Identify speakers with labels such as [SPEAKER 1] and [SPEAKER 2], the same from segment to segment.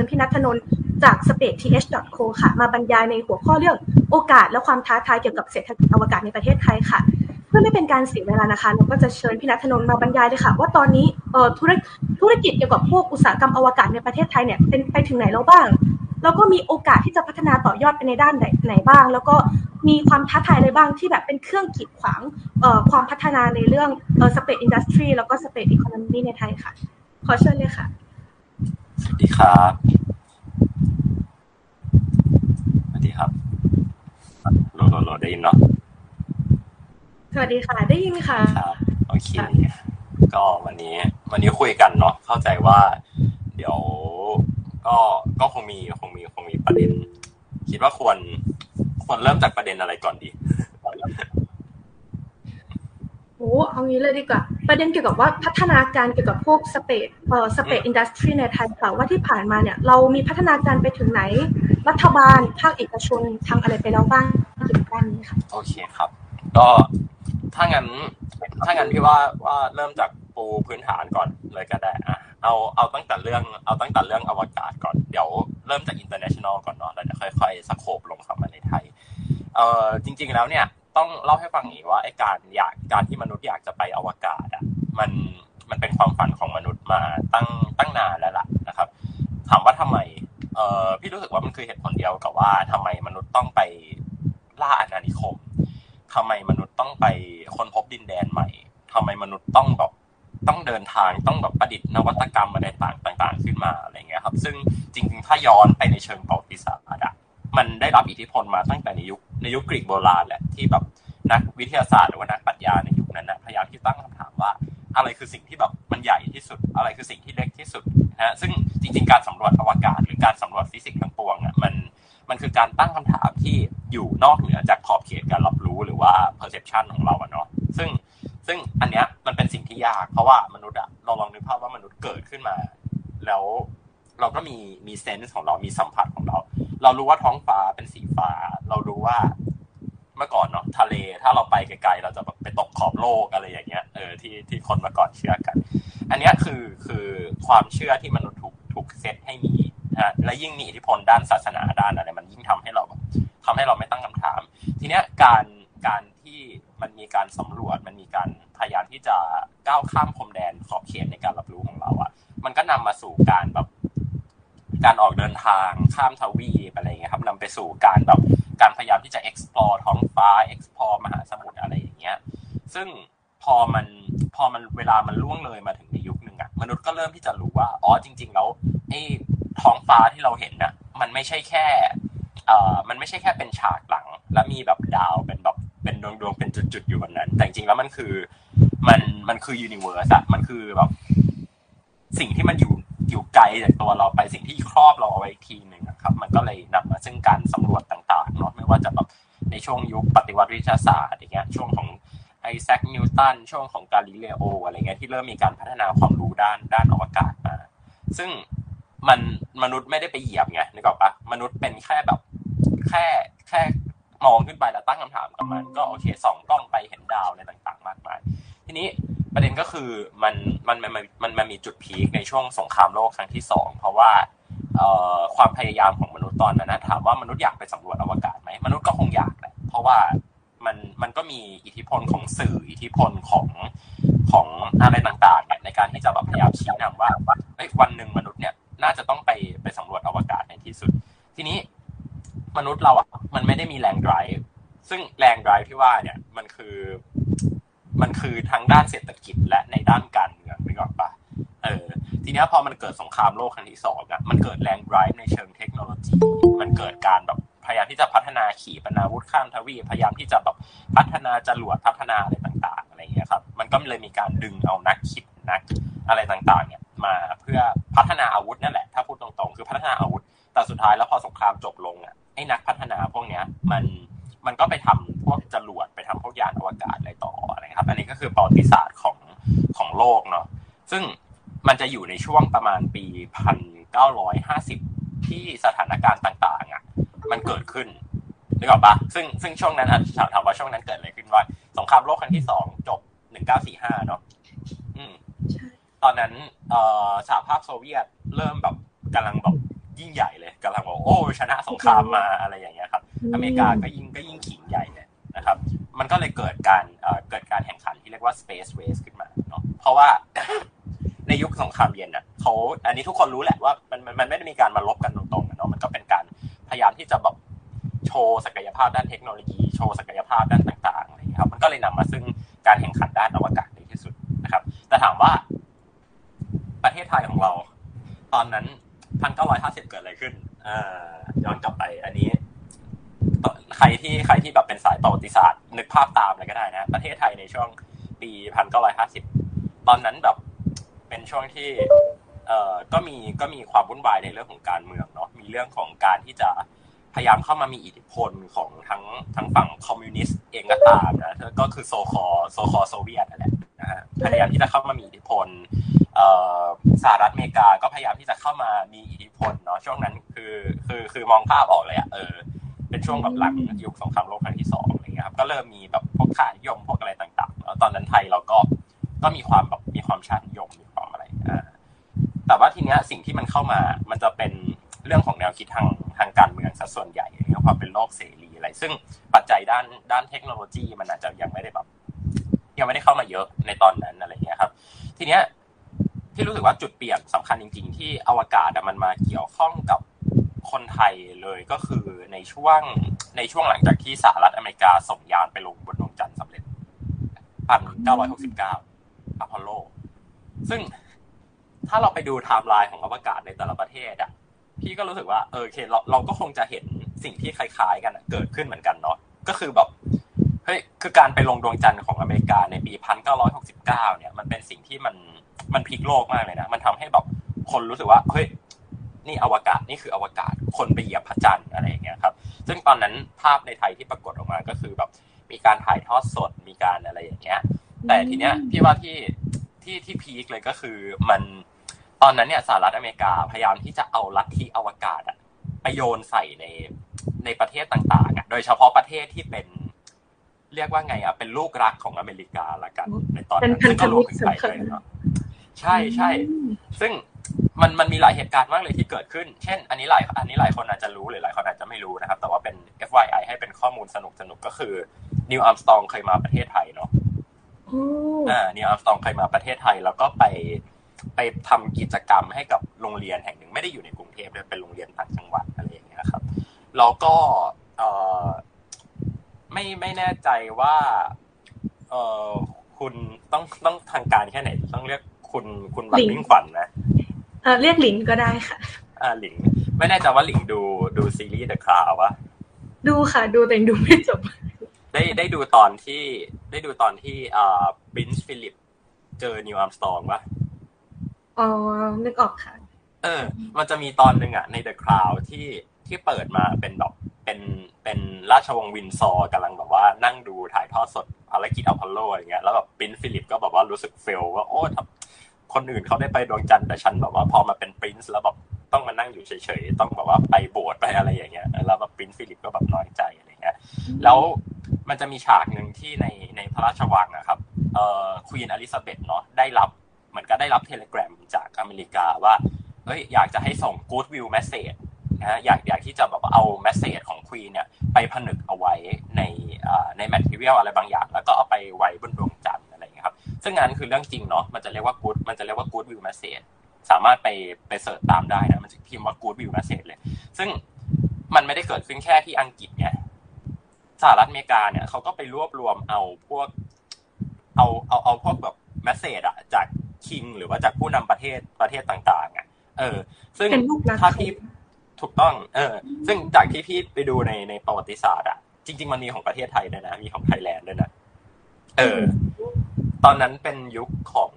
[SPEAKER 1] ญพี่นัทนนท์จาก spaceth.co ค่ะ มาบรรยายในหัวข้อเรื่องโอกาสและความท้าทายเกี่ยวกับเศรษฐกิจอวกาศในประเทศไทยค่ะ เพื่อไม่เป็นการเสียเวลานะคะเราก็จะเชิญพี่นัทนนท์มาบรรยายเลยค่ะ ว่าตอนนี้เอ่อธุรธุรกิจเกี่ยวกับพวกอุตสาหกรรมอวกาศในประเทศไทยเนี่ยเป็นไปถึงไหนแล้วบ้าง แล้วก็มีโอกาสที่จะพัฒนาต่อยอดไปในด้านไหนไหนบ้าง แล้วก็มีความท้าทายอะไรบ้างที่แบบเป็นเครื่องกีดขวางเอ่อความพัฒนาในเรื่องเอ่อ space industry แล้วก็ space economy ในไทยค่ะ ขอเชิญเลยค่ะ
[SPEAKER 2] สวัสดีครับสวัสดีครับโหลโหลโหลได้ยินเนาะ
[SPEAKER 1] สวัสดีค่ะ ได้ยินค่ะ
[SPEAKER 2] ครับโอเคก็วันนี้ วันนี้คุยกันเนาะเข้าใจว่า เดี๋ยวก็ก็คงมีคงมีคงมีประเด็น คิดว่าควรควรเริ่มจากประเด็นอะไรก่อนดี
[SPEAKER 1] โอ้เอางี้เลยดีกว่า ประเด็นเกี่ยวกับว่าพัฒนาการเกี่ยวกับพวกสเปซเอ่อสเปซอินดัสทรีในไทยค่ะว่าที่ผ่านมาเนี่ย เรามีพัฒนาการไปถึงไหน รัฐบาล ภาคเอกชนทำอะไรไปแล้วบ้างเกี่ยวกับด้านนี้ค่ะ
[SPEAKER 2] โอเคครับ ก็ถ้างั้นถ้างั้นพี่ว่าว่าเริ่มจากปูพื้นฐานก่อนเลยก็ได้อะเอาเอาตั้งแต่เรื่องเอาตั้งแต่เรื่องอวกาศก่อนเดี๋ยวเริ่มจาก international ก่อนเนาะแล้วเดี๋ยวค่อยๆสโคบลงเข้ามาในไทยเอ่อจริง ๆแล้วเนี่ย ต้องเล่าให้ฟังอีกว่าไอ้การอยากการที่มนุษย์อยากจะไปอวกาศอะมันมันเป็นความฝันของมนุษย์มาตั้งตั้งนานแล้วล่ะนะครับ ถามว่าทำไมเอ่อพี่รู้สึกว่ามันคือเหตุผลเดียวกับว่าทำไมมนุษย์ต้องไปล่าอาณานิคมทำไมมนุษย์ต้องไปค้นพบดินแดนใหม่ทำไมมนุษย์ต้องแบบต้องเดินทางต้องแบบประดิษฐ์นวัตกรรมอะไรต่างต่าง ๆ ขึ้นมาอะไรเงี้ยครับ ซึ่งจริง ๆ ถ้าย้อนไปในเชิงประวัติศาสตร์อะ มันได้รับอิทธิพลมาตั้งแต่ในยุคในยุคกรีกโบราณแหละที่แบบนักวิทยาศาสตร์หรือว่านักปรัชญาในยุคนั้นนะพยายามที่ตั้งคำถามว่า อะไรคือสิ่งที่แบบมันใหญ่ที่สุด อะไรคือสิ่งที่เล็กที่สุดนะฮะซึ่งจริง ๆ การสำรวจอวกาศ หรือการสำรวจฟิสิกส์ทั้งปวงอะมันมันคือการตั้งคำถามที่อยู่นอกเหนือจากขอบเขตการรับรู้หรือว่า perception ของเราอะเนาะซึ่งซึ่งอันเนี้ยมันเป็นสิ่งที่ยากเพราะว่ามนุษย์อะเราลองนึกภาพว่ามนุษย์เกิดขึ้นมา แล้วเราก็มีมีเซนส์ของเรามีสัมผัสของเรา เรารู้ว่าท้องฟ้าเป็นสีฟ้า เรารู้ว่าเมื่อก่อนเนาะทะเลถ้าเราไปไกลๆเราจะแบบไปตกขอบโลกอะไรอย่างเงี้ยเออที่ที่คนเมื่อก่อนเชื่อกัน อันเนี้ยคือคือความเชื่อที่มนุษย์ถูกถูกเซตให้มีนะและยิ่งมีอิทธิพลด้านศาสนาด้านอะไรมันยิ่งทำให้เราแบบทำให้เราไม่ตั้งคำถาม ทีเนี้ยการการที่มันมีการสำรวจมันมีการพยายามที่จะก้าวข้ามพรมแดนขอบเขตในการรับรู้ของเราอะมันก็นำมาสู่การแบบ การออกเดินทางข้ามทวีปอะไรเงี้ยครับนำไปสู่การแบบการพยายามที่จะ explore ท้องฟ้า explore มหาสมุทรอะไรอย่างเงี้ย ซึ่งพอมันพอมันเวลามันล่วงเลยมาถึงในยุคหนึ่งอะมนุษย์ก็เริ่มที่จะรู้ว่าอ๋อจริง ๆ แล้วไอ้ท้องฟ้าที่เราเห็นน่ะ มันไม่ใช่แค่เอ่อมันไม่ใช่แค่เป็นฉากหลัง และมีแบบดาวเป็นแบบเป็นดวงดวงๆเป็นจุดๆอยู่บนนั้น แต่จริงๆแล้วมันคือมันมันคือ universe อะมันคือแบบสิ่งที่มันอยู่ อยู่ไกลจากตัวเราไปสิ่งที่ครอบเราเอาไว้ทีหนึ่งอะครับ มันก็เลยนำมาซึ่งการสำรวจต่างๆเนาะไม่ว่าจะแบบในช่วงยุคปฏิวัติวิทยาศาสตร์อย่างเงี้ยช่วงของไอแซคนิวตันช่วงของกาลิเลโออะไรเงี้ยที่เริ่มมีการพัฒนาความรู้ด้านด้านอวกาศมา ซึ่งมันมนุษย์ไม่ได้ไปเหยียบไงนึกออกปะมนุษย์เป็นแค่แบบแค่แค่มองขึ้นไปแล้วตั้งคำถามกับมัน ก็โอเคส่องกล้องไปเห็นดาวอะไรต่าง ๆ มากมาย ทีนี้ ประเด็นก็คือมันมันมันมันมันมีจุดพีคในช่วงสงครามโลกครั้งที่สองเพราะว่าความพยายามของมนุษย์ตอนนั้นนะถามว่ามนุษย์อยากไปสำรวจอวกาศไหมมนุษย์ก็คงอยากแหละเพราะว่ามันมันก็มีอิทธิพลของสื่ออิทธิพลของของอะไรต่างๆเนี่ยในการที่จะแบบพยายามชี้นำว่าวันหนึ่งมนุษย์เนี่ยน่าจะต้องไปไปสำรวจอวกาศในที่สุด ทีนี้มนุษย์เราอะมันไม่ได้มีแรงไดรฟ์ซึ่งแรงไดรฟ์ที่ว่าเนี่ยมันคือ มันคือทั้งด้านเศรษฐกิจและในด้านการเมืองนึกออกปะเออ ทีนี้พอมันเกิดสงครามโลกครั้งที่สองอะมันเกิดแรงไดรฟ์ในเชิงเทคโนโลยี มันเกิดการแบบพยายามที่จะพัฒนาขีปนาวุธข้ามทวีปพยายามที่จะแบบพัฒนาจรวดพัฒนาอะไรต่างๆอะไรเงี้ยครับ มันก็เลยมีการดึงเอานักคิดนักอะไรต่างๆ เนี่ยมาเพื่อพัฒนาอาวุธนั่นแหละ ถ้าพูดตรงๆ คือพัฒนาอาวุธ แต่สุดท้ายแล้วพอสงครามจบลงอะไอ้นักพัฒนาพวกเนี้ยมันมันก็ไปทำพวกจรวดไปทำพวกยานอวกาศอะไรต่อ อะไรครับ อันนี้ก็คือประวัติศาสตร์ของของโลกเนาะซึ่งมันจะอยู่ในช่วงประมาณปีพันเก้าร้อยห้าสิบที่สถานการณ์ต่างๆอะมันเกิดขึ้นนึกออกปะซึ่งซึ่งช่วงนั้นอะถามว่าช่วงนั้นเกิดอะไรขึ้นว่าสงครามโลกครั้งที่สองจบหนึ่งเก้าสี่ห้าเนาะอืมตอนนั้นเอ่อสหภาพโซเวียตเริ่มแบบกำลังแบบยิ่งใหญ่เลยกำลังบอกโอ้ชนะสงครามมาอะไรอย่างเงี้ยครับ อเมริกาก็ยิ่งก็ยิ่งขิงใหญ่เลย นะครับ มันก็เลยเกิดการเกิดการแข่งขันที่เรียกว่า space race ขึ้นมาเนาะเพราะว่าในยุคสงครามเย็นอะเขาอันนี้ทุกคนรู้แหละว่ามันมันไม่ได้มีการมาลบกันตรงๆเนาะมันก็เป็นการพยายามที่จะแบบโชว์ศักยภาพด้านเทคโนโลยี โชว์ศักยภาพด้านต่างๆอะไรอย่างนี้ครับ มันก็เลยนำมาซึ่งการแข่งขันด้านอวกาศในที่สุดนะครับ แต่ถามว่าประเทศไทยของเรา ตอนนั้นพันเก้าร้อยห้าสิบเกิดอะไรขึ้นอย้อนกลับไป อันนี้ ใครที่ใครที่แบบเป็นสายประวัติศาสตร์นึกภาพตามเลยก็ได้นะ ประเทศไทยในช่วงปีพันเก้าร้อยห้าสิบตอนนั้นแบบเป็นช่วงที่เอ่อก็มีก็มีความวุ่นวายในเรื่องของการเมืองเนาะมีเรื่องของการที่จะพยายามเข้ามามีอิทธิพลของทั้งทั้งฝั่งคอมมิวนิสต์เองก็ตามนะก็คือโซคอโซคอโซเวียตนั่นแหละนะฮะพยายามที่จะเข้ามามีอิทธิพลสหรัฐอเมริกาก็พยายามที่จะเข้ามามีอิทธิพลเนาะช่วงนั้นคือคือคือมองภาพออกเลยอะเออ เป็นช่วงแบบหลังยุคสงครามโลกครั้งที่สองอะไรเงี้ยครับก็เริ่มมีแบบพวกค่านิยมพวกอะไรต่างๆแล้วตอนนั้นไทยเราก็ก็มีความแบบมีความชาตินิยมมีความอะไรอ่าแต่ว่าทีเนี้ยสิ่งที่มันเข้ามา มันจะเป็นเรื่องของแนวคิดทางทางการเมืองซะส่วนใหญ่เรื่องความเป็นโลกเสรีอะไร ซึ่งปัจจัยด้านด้านเทคโนโลยีมันอาจจะยังไม่ได้แบบยังไม่ได้เข้ามาเยอะในตอนนั้นอะไรเงี้ยครับ ทีเนี้ยที่รู้สึกว่าจุดเปลี่ยนสำคัญจริง ๆ ที่อวกาศมันมาเกี่ยวข้องกับ คนไทยเลยก็คือในช่วงในช่วงหลังจากที่สหรัฐอเมริกาส่งยานไปลงบนดวงจันทร์สำเร็จพันเก้าร้อยหกสิบเก้าอพอลโล ซึ่งถ้าเราไปดูไทม์ไลน์ของอวกาศในแต่ละประเทศอะพี่ก็รู้สึกว่าเออโอเคเราเราก็คงจะเห็นสิ่งที่คล้ายๆ กันเกิดขึ้นเหมือนกันเนาะก็คือแบบเฮ้ยคือการไปลงดวงจันทร์ของอเมริกาในปีพันเก้าร้อยหกสิบเก้าเนี่ย มันเป็นสิ่งที่มันมันพลิกโลกมากเลยนะ มันทำให้แบบคนรู้สึกว่าเฮ้ย นี่อวกาศนี่คืออวกาศคนไปเหยียบพระจันทร์อะไรอย่างเงี้ยครับ ซึ่งตอนนั้นภาพในไทยที่ปรากฏออกมาก็คือแบบมีการถ่ายทอดสดมีการอะไรอย่างเงี้ย แต่ทีเนี้ยพี่ว่าที่ที่ที่พีคเลยก็คือมันตอนนั้นเนี่ยสหรัฐอเมริกาพยายามที่จะเอาลัทธิอวกาศอะไปโยนใส่ในในประเทศต่างๆอะโดยเฉพาะประเทศที่เป็น เรียกว่าไงอะเป็นลูกรักของอเมริกาละกันในตอนนั้นซึ่งก็รวมถึงไทยด้วยเนาะใช่ใช่ซึ่ง มันมันมีหลายเหตุการณ์มากเลยที่เกิดขึ้น เช่น อันนี้หลายอันนี้หลายคนอาจจะรู้หรือหลายคนอาจจะไม่รู้นะครับ แต่ว่าเป็น FYI ให้เป็นข้อมูลสนุกสนุกก็คือนิวอัมสตองเคยมาประเทศไทยเนาะอ่านิวอัมสตองเคยมาประเทศไทย แล้วก็ไปไปทำกิจกรรมให้กับโรงเรียนแห่งหนึ่งไม่ได้อยู่ในกรุงเทพเลยเป็นโรงเรียนต่างจังหวัดอะไรอย่างเงี้ยครับแล้วก็เออไม่ไม่แน่ใจว่าเออคุณต้องต้องทางการแค่ไหน ต้องเรียกคุณคุณวันมิ่งขวัญนะ
[SPEAKER 1] เออเรียกหลิงก็ได้ค่ะ
[SPEAKER 2] อ่าหลิง ไม่แน่ใจว่าหลิงดูดูซีรีส์ The Crown ปะ
[SPEAKER 1] ดูค่ะ ดูแต่ดูไม่จบ
[SPEAKER 2] ได้ได้ดูตอนที่ได้ดูตอนที่อ่า Prince ฟิลิปเจอนีลอาร์มสตรองปะ
[SPEAKER 1] อ๋อ นึกออกค่ะ
[SPEAKER 2] เออ มันจะมีตอนหนึ่งอะใน The Crown ที่ที่เปิดมาเป็นแบบเป็นเป็นราชวงศ์วินด์เซอร์กำลังแบบว่านั่งดูถ่ายทอดสดภารกิจอพอลโลอย่างเงี้ยแล้วแบบ Prince ฟิลิปก็แบบว่ารู้สึก fail ว่าโอ้ คนอื่นเขาได้ไปดวงจันทร์แต่ฉันแบบว่าพอมาเป็น prince แล้วแบบต้องมานั่งอยู่เฉยๆต้องแบบว่าไปโบสถ์ไปอะไรอย่างเงี้ยแล้วแบบ Prince ฟิลิปก็แบบน้อยใจอะไรเงี้ยแล้วมันจะมีฉากหนึ่งที่ในในพระราชวังนะครับเอ่อ Queen อลิซาเบธเนาะได้รับเหมือนกับได้รับ telegraph จากอเมริกาว่าเฮ้ยอยากจะให้ส่ง good will message นะอยากอยากที่จะแบบเอา message ของ Queen เนี่ยไปผนึกเอาไว้ในใน material อะไรบางอย่าง แล้วก็เอาไปไว้บนดวงจันทร์ อะไรอย่างเงี้ยครับ ซึ่งงานคือเรื่องจริงเนาะมันจะเรียกว่ากู๊ดมันจะเรียกว่ากู๊ดวิวแมสเซจสามารถไปไป search ตามได้นะมันจะพิมพ์ว่ากู๊ดวิวแมสเซจเลย ซึ่งมันไม่ได้เกิดขึ้นแค่ที่อังกฤษไงสหรัฐอเมริกาเนี่ยเขาก็ไปรวบรวมเอาพวก เอาเอาเอาพวกแบบ message อะจาก king หรือว่าจากผู้นำประเทศประเทศต่างๆอะเออ ซึ่งถ้าที่ถูกต้อง เออ ซึ่งจากที่พี่ไปดูในในประวัติศาสตร์อะจริง ๆ มันมีของประเทศไทยด้วยนะ มีของไทยแลนด์ด้วยนะ เออ ตอนนั้นเป็นยุคของ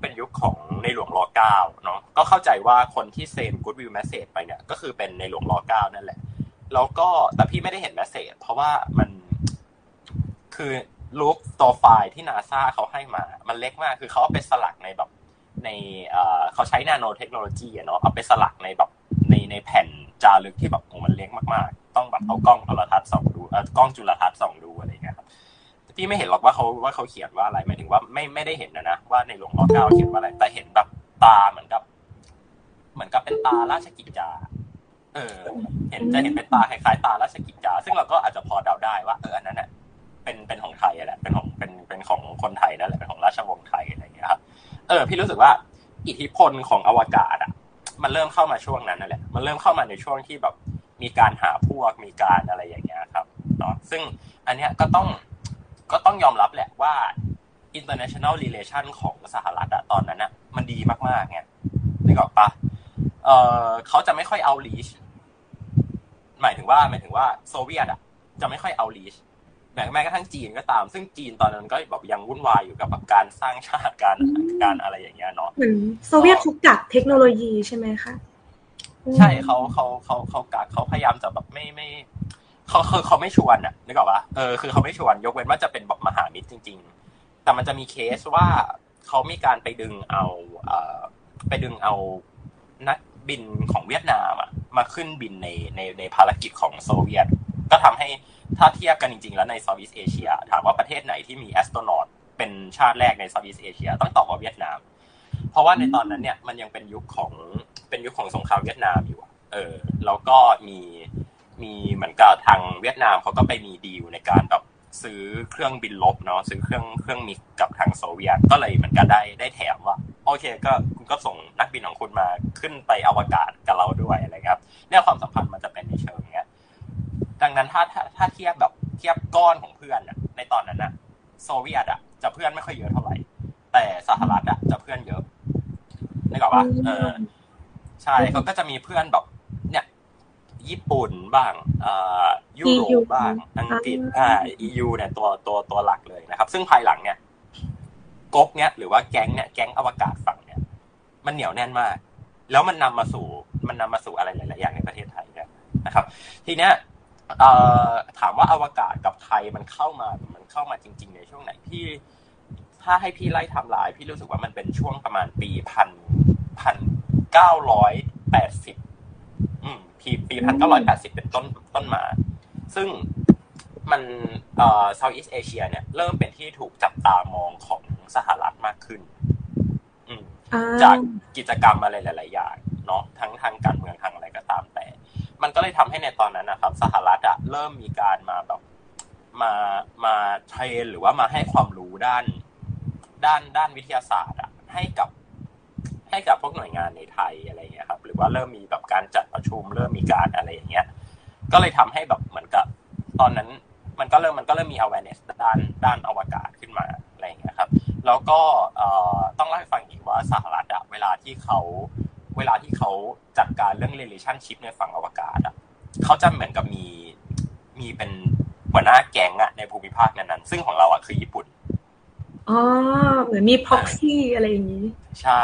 [SPEAKER 2] เป็นยุคของในหลวงรอเก้าเนาะก็เข้าใจว่าคนที่เซ็นกูดวิวแมสเซจไปเนี่ย ก็คือเป็นในหลวงรอเก้านั่นแหละ แล้วก็แต่พี่ไม่ได้เห็น message เพราะว่ามันคือรูปตัวไฟล์ที่นาซาเขาให้มา มันเล็กมากคือเขาเอาไปสลักในแบบในเขาใช้นาโนเทคโนโลยีเนาะเอาไปสลักในแบบในในแผ่นจารึกที่แบบมันเล็กมากๆ ต้องแบบเอากล้องโทรทัศน์ส่องดูเออกล้องจุลทรรศน์ส่องดูอะไรเงี้ยครับ พี่ไม่เห็นหรอกว่าเขาว่าเขาเขียนว่าอะไรหมายถึงว่าไม่ไม่ได้เห็นนะนะว่าในหลวงรอเก้าเขียนว่าอะไร แต่เห็นแบบตาเหมือนกับ เหมือนกับเป็นตาราชกิจจาเออ เห็นจะเห็นเป็นตาคล้ายๆตาราชกิจจาซึ่งเราก็อาจจะพอเดาได้ว่าเอออันนั้นเนี่ยเป็นเป็นของไทยแหละเป็นของเป็นเป็นของคนไทยนั่นแหละเป็นของราชวงศ์ไทยอะไรอย่างเงี้ยครับเออ พี่รู้สึกว่า อิทธิพลของอวกาศอะ มันเริ่มเข้ามาช่วงนั้นนั่นแหละ มันเริ่มเข้ามาในช่วงที่แบบมีการหาพวกมีการอะไรอย่างเงี้ยครับเนาะซึ่งอันเนี้ยก็ต้อง ก็ต้องยอมรับแหละว่า international relation ของสหรัฐอะตอนนั้นอะมันดีมากๆไงนึกออกปะเออเขาจะไม่ค่อยเอาลีชหมายถึงว่าหมายถึงว่าโซเวียตอะจะไม่ค่อยเอาลีชแม้แม้กระทั่งจีนก็ตาม ซึ่งจีนตอนนั้นก็แบบยังวุ่นวายอยู่กับการสร้างชาติการการอะไรอย่างเงี้ยเนาะ
[SPEAKER 1] เหมือนโซเวียตเขากักเทคโนโลยีใช่ไหมคะ
[SPEAKER 2] ใช่เขาเขาเขาเขากักเขาพยายามจะแบบไม่ไม่ เขาเขาเขาไม่ชวนอะนึกออกปะเออคือเขาไม่ชวนยกเว้นว่าจะเป็นแบบมหามิตรจริง ๆ แต่มันจะมีเคสว่าเขามีการไปดึงเอาเอ่อไปดึงเอานักบินของเวียดนามอะมาขึ้นบินในในในภารกิจของโซเวียต ก็ทำให้ถ้าเทียบกันจริง ๆ แล้วใน Southeast Asia ถามว่าประเทศไหนที่มี astronaut เป็นชาติแรกใน Southeast Asia ต้องตอบว่าเวียดนาม เพราะว่าในตอนนั้นเนี่ยมันยังเป็นยุคของเป็นยุคของสงครามเวียดนามอยู่เออแล้วก็มี มีเหมือนกับทางเวียดนามเขาก็ไปมีดีลในการแบบซื้อเครื่องบินลบเนาะซื้อเครื่องเครื่องมิกกับทางโซเวียตก็เลยเหมือนกันได้ได้แถมว่า โอเคก็คุณก็ส่งนักบินของคุณมาขึ้นไปอวกาศกับเราด้วยอะไรครับเนี่ยความสัมพันธ์มันจะเป็นในเชิงเนี้ย ดังนั้นถ้าถ้าถ้าเทียบแบบเทียบก้อนของเพื่อนอะในตอนนั้นอะโซเวียตอะจะเพื่อนไม่ค่อยเยอะเท่าไหร่ แต่สหรัฐอะจะเพื่อนเยอะนึกออกปะเออใช่เขาก็จะมีเพื่อนแบบ ญี่ปุ่นบ้างเอ่อยุโรปบ้างอังกฤษอ่า EU เนี่ยตัวตัวตัวหลักเลยนะครับ ซึ่งภายหลังเนี่ยก๊กเนี่ยหรือว่าแก๊งเนี่ยแก๊งอวกาศฝั่งเนี่ย มันเหนียวแน่นมาก แล้วมันนำมาสู่มันนำมาสู่อะไรหลาย ๆ อย่างในประเทศไทยเนี่ยนะครับ ทีเนี้ยเอ่อถามว่าอวกาศกับไทยมันเข้ามามันเข้ามาจริง ๆ ในช่วงไหนพี่ถ้าให้พี่ไล่ทำลาย พี่รู้สึกว่ามันเป็นช่วงประมาณปีพันพันเก้าร้อยแปดสิบอืม ปีปีพันเก้าร้อยแปดสิบเป็นต้นต้นมา ซึ่งมันเอ่อเซาท์อีสเอเชียเนี่ย เริ่มเป็นที่ถูกจับตามองของสหรัฐมากขึ้นอืมจากกิจกรรมอะไรหลาย ๆ อย่างเนาะทั้งทางการเมืองทางอะไรก็ตามแต่ มันก็เลยทำให้ในตอนนั้นนะครับ สหรัฐอะเริ่มมีการมาแบบมามาเทรนหรือว่ามาให้ความรู้ด้าน ด้านด้านวิทยาศาสตร์อะให้กับให้กับพวกหน่วยงานในไทยอะไรเงี้ยครับห รือว่าเริ่มมีแบบการจัดประชุมเริ่มมีการอะไรอย่างเงี้ยก็เลยทำให้แบบเหมือนกับตอนนั้นมันก็เริ่มมันก็เริ่มมี awareness ด้านด้านอวกาศขึ้นมาอะไรอย่างเงี้ยครับ แล้วก็ต้องเล่าให้ฟังอีกว่าสหรัฐอะเวลาที่เขาเวลาที่เขาจัดการเรื่อง relationship ในฝั่งอวกาศอะเขาจะเหมือนกับมีมีเป็นหัวหน้าแก๊งอะในภูมิภาคนั้นๆซึ่งของเราอะคือญี่ปุ่น
[SPEAKER 1] อ๋อเหมือนมี proxy อะไรอย่างนี้
[SPEAKER 2] ใช่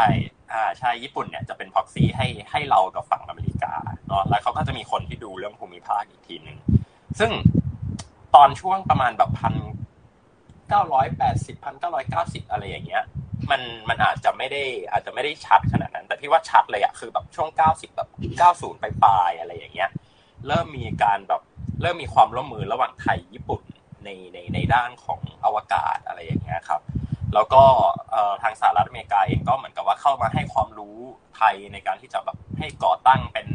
[SPEAKER 2] อ่าใช่ญี่ปุ่นเนี่ยจะเป็น proxy ให้ให้เรากับฝั่งอเมริกาเนาะแล้วเขาก็จะมีคนที่ดูเรื่องภูมิภาคอีกทีหนึ่งซึ่งตอนช่วงประมาณแบบพันเก้าร้อยแปดสิบพันเก้าร้อยเก้าสิบอะไรอย่างเงี้ย มันมันอาจจะไม่ได้อาจจะไม่ได้ชัดขนาดนั้น แต่พี่ว่าชัดเลยอะคือแบบช่วงเก้าสิบแบบเก้าศูนย์ปลายอะไรอย่างเงี้ย เริ่มมีการแบบเริ่มมีความร่วมมือระหว่างไทยญี่ปุ่นในในในด้านของอวกาศอะไรอย่างเงี้ยครับ แล้วก็ทางสหรัฐอเมริกาเองก็เหมือนกับว่าเข้ามาให้ความรู้ไทยในการที่จะแบบให้ก่อตั้งเป็น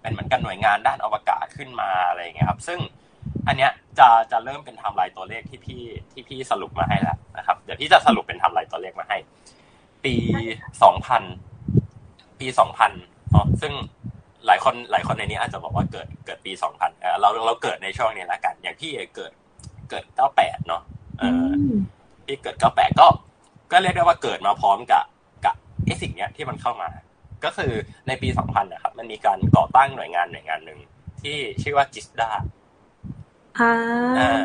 [SPEAKER 2] เป็นเหมือนกันหน่วยงานด้านอวกาศขึ้นมาอะไรอย่างเงี้ยครับ ซึ่งอันเนี้ยจะจะเริ่มเป็นทำลายตัวเลขที่พี่ที่พี่สรุปมาให้แล้วนะครับ เดี๋ยวพี่จะสรุปเป็นทำลายตัวเลขมาให้ ปีสองพันปีสองพันเนาะซึ่งหลายคนหลายคนในนี้อาจจะบอกว่าเกิดเกิดปีสองพันเราเราเกิดในช่วงนี้ละกัน อย่างพี่เกิดเกิดเก้าแปดเนาะเออ พี่เกิดเก้าแปดก็ ก็เรียกได้ว่าเกิดมาพร้อมกับกับไอ้สิ่งเนี้ยที่มันเข้ามา ก็คือในปีสองพันนะครับ มันมีการก่อตั้งหน่วยงานหน่วยงานหนึ่งที่ชื่อว่าจิสดา
[SPEAKER 1] อ่า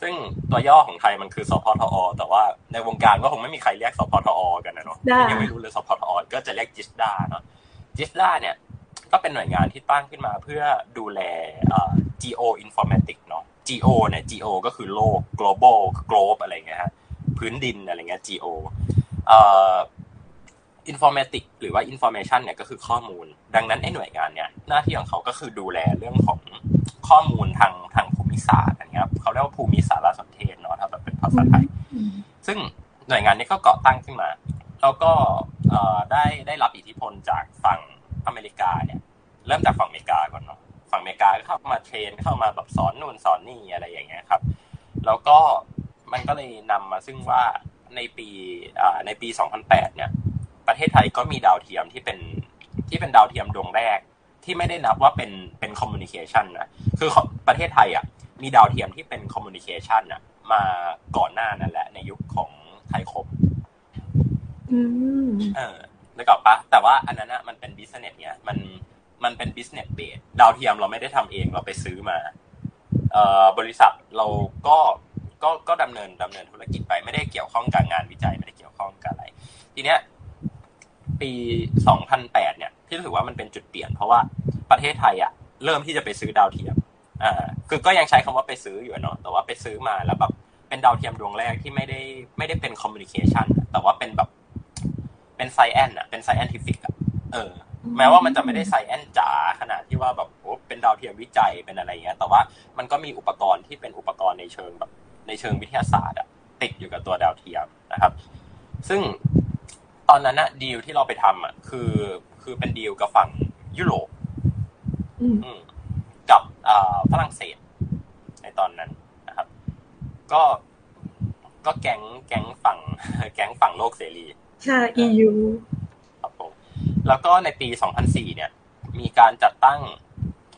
[SPEAKER 2] ซึ่งตัวย่อของไทยมันคือสพทอ แต่ว่าในวงการก็คงไม่มีใครเรียกสพทอ กันนะเนาะยังไม่รู้เลยสพทอ ก็จะเรียกจิสดาเนาะจิสดาเนี่ย ก็เป็นหน่วยงานที่ตั้งขึ้นมาเพื่อดูแล geo informatics เนาะ geo เนี่ย geo ก็คือโลก global globe อะไรเงี้ยฮะ พื้นดินอะไรเงี้ย geo เอ่อ informatics หรือว่า information เนี่ยก็คือข้อมูล ดังนั้นไอ้หน่วยงานเนี่ยหน้าที่ของเขาก็คือดูแลเรื่องของข้อมูลทางทางภูมิศาสตร์อันนี้ครับเขาเรียกว่าภูมิสารสนเทศเนาะถ้าแบบเป็นภาษาไทย ซึ่งหน่วยงานนี้ก็ก่อตั้งขึ้นมา แล้วก็ได้ได้รับอิทธิพลจากฝั่งอเมริกาเนี่ย เริ่มจากฝั่งอเมริกาก่อนเนาะฝั่งอเมริกาก็เข้ามาเทรนเข้ามาแบบสอนนู่นสอนนี่อะไรอย่างเงี้ยครับ แล้วก็ มันก็เลยนำมาซึ่งว่าในปีในปี 2008 เนี่ย ประเทศไทยก็มีดาวเทียมที่เป็นที่เป็นดาวเทียมดวงแรก ที่ไม่ได้นับว่าเป็นเป็น communication นะคือประเทศไทยอะมีดาวเทียมที่เป็น communication อะ มาก่อนหน้านั่นแหละ ในยุคของไทยคมเออนึกออกปะแต่ว่าอันนั้นอะมันเป็น business เนี่ยมันมันเป็น business based ดาวเทียมเราไม่ได้ทำเองเราไปซื้อมา เอ่อบริษัทเราก็ ก็ก็ดำเนินดำเนินธุรกิจไปไม่ได้เกี่ยวข้องกับงานวิจัยไม่ได้เกี่ยวข้องกับอะไร ทีเนี้ยปี 2008 เนี่ย ที่ถือว่ามันเป็นจุดเปลี่ยน เพราะว่าประเทศไทยอะเริ่มที่จะไปซื้อดาวเทียมอ่าคือก็ยังใช้คำว่าไปซื้ออยู่เนาะแต่ว่าไปซื้อมาแล้วแบบเป็นดาวเทียมดวงแรกที่ไม่ได้ไม่ได้เป็น communication แต่ว่าเป็นแบบเป็น science อะเป็น scientific อะเออ แม้ว่ามันจะไม่ได้ science จ๋าขนาดที่ว่าแบบโอ้เป็นดาวเทียมวิจัยเป็นอะไรเงี้ย แต่ว่ามันก็มีอุปกรณ์ที่เป็นอุปกรณ์ในเชิงแบบ ในเชิงวิทยาศาสตร์อะติดอยู่กับตัวดาวเทียมนะครับ ซึ่งตอนนั้นนะดีลที่เราไปทำอะคือคือเป็นดีลกับฝั่งยุโรปกับฝรั่งเศส ในตอนนั้นนะครับ ก็ก็แก๊งแก๊งฝั่ง แก๊งฝั่งโลกเสรี
[SPEAKER 1] ใช่ EU
[SPEAKER 2] ครับผมแล้วก็ในปี 2004 เนี่ย มีการจัดตั้ง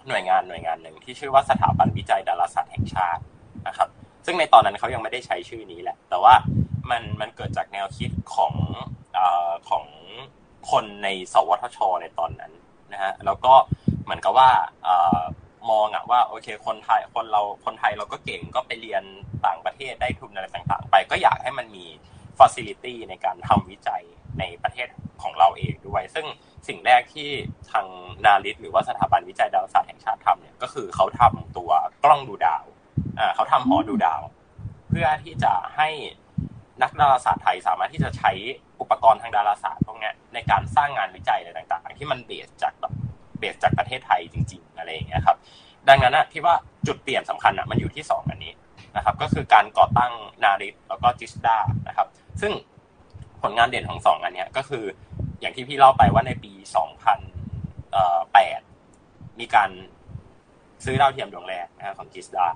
[SPEAKER 2] หน่วยงานหน่วยงานหนึ่งที่ชื่อว่าสถาบันวิจัยดาราศาสตร์แห่งชาตินะครับ ซึ่งในตอนนั้นเขายังไม่ได้ใช้ชื่อนี้แหละ แต่ว่ามันมันเกิดจากแนวคิดของอของคนในสวทช ในตอนนั้นนะฮะแล้วก็เหมือนกับว่ามองอะว่าโอเคคนไทยคนเราคนไทยเราก็เก่งก็ไปเรียนต่างประเทศได้ทุนอะไรต่าง ๆ ไป ก็อยากให้มันมี facility ในการทำวิจัยในประเทศของเราเองด้วย ซึ่งสิ่งแรกที่ทางนาริสหรือว่าสถาบันวิจัยดาราศาสตร์แห่งชาติทำเนี่ยก็คือเขาทำตัวกล้องดูดาว เขาทำหอดูดาว เพื่อที่จะให้นักดาราศาสตร์ไทยสามารถที่จะใช้อุปกรณ์ทางดาราศาสตร์พวกนี้ในการสร้างงานวิจัยอะไรต่าง ๆ ที่มันเบสจากแบบเบสจากประเทศไทยจริง ๆ อะไรอย่างเงี้ยครับ ดังนั้นนะที่ว่าจุดเปลี่ยนสำคัญอะมันอยู่ที่ 2 อันนี้นะครับ ก็คือการก่อตั้งนาริสแล้วก็จิสดานะครับ ซึ่งผลงานเด่นของสองอันนี้ก็คืออย่างที่พี่เล่าไปว่าในปี 2008 มีการซื้อดาวเทียมดวงแรกนะของจิสดา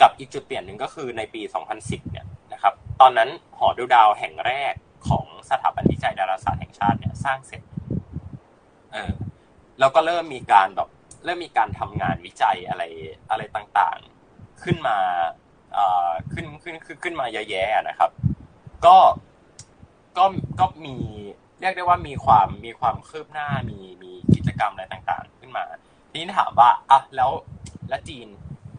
[SPEAKER 2] กับอีกจุดเปลี่ยนหนึ่งก็คือในปี 2010 เนี่ยนะครับ ตอนนั้นหอดูดาวแห่งแรกของสถาบันวิจัยดาราศาสตร์แห่งชาติเนี่ยสร้างเสร็จ เออแล้วก็เริ่มมีการแบบเริ่มมีการทำงานวิจัยอะไรอะไรต่างๆ ขึ้นมาเอ่อขึ้นขึ้นขึ้นขึ้นมาเยอะแยะนะครับ ก็ก็ก็มีเรียกได้ว่ามีความมีความคืบหน้ามีมีกิจกรรมอะไรต่างๆ ขึ้นมาทีนี้ถามว่าอะแล้วแล้วจีน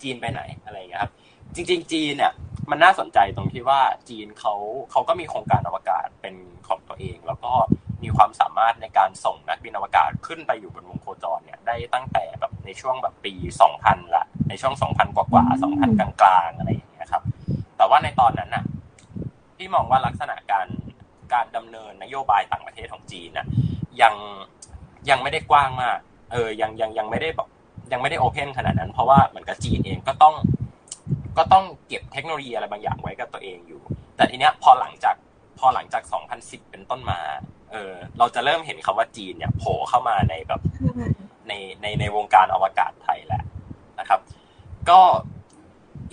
[SPEAKER 2] จีนไปไหนอะไรเงี้ยครับ จริง ๆ จีนเนี่ยมันน่าสนใจตรงที่ว่าจีนเขาเขาก็มีโครงการอวกาศเป็นของตัวเอง แล้วก็มีความสามารถในการส่งนักบินอวกาศขึ้นไปอยู่บนวงโคจรเนี่ยได้ตั้งแต่แบบในช่วงแบบปี 2000 ละ ในช่วง 2000 กว่ากว่า2000 กลางๆอะไรอย่างเงี้ยครับ แต่ว่าในตอนนั้นน่ะพี่มองว่าลักษณะการการดำเนินนโยบายต่างประเทศของจีนน่ะยังยังไม่ได้กว้างมาก เออยังยังยังไม่ได้แบบ ยังไม่ได้โอเพนขนาดนั้น เพราะว่าเหมือนกับจีนเองก็ต้อง ก็ต้องเก็บเทคโนโลยีอะไรบางอย่างไว้กับตัวเองอยู่ แต่ทีเนี้ยพอหลังจากพอหลังจาก 2010 เป็นต้นมา เออเราจะเริ่มเห็นคำว่าจีนเนี่ยโผล่เข้ามาในแบบในในในวงการอวกาศไทยแหละนะครับ ก็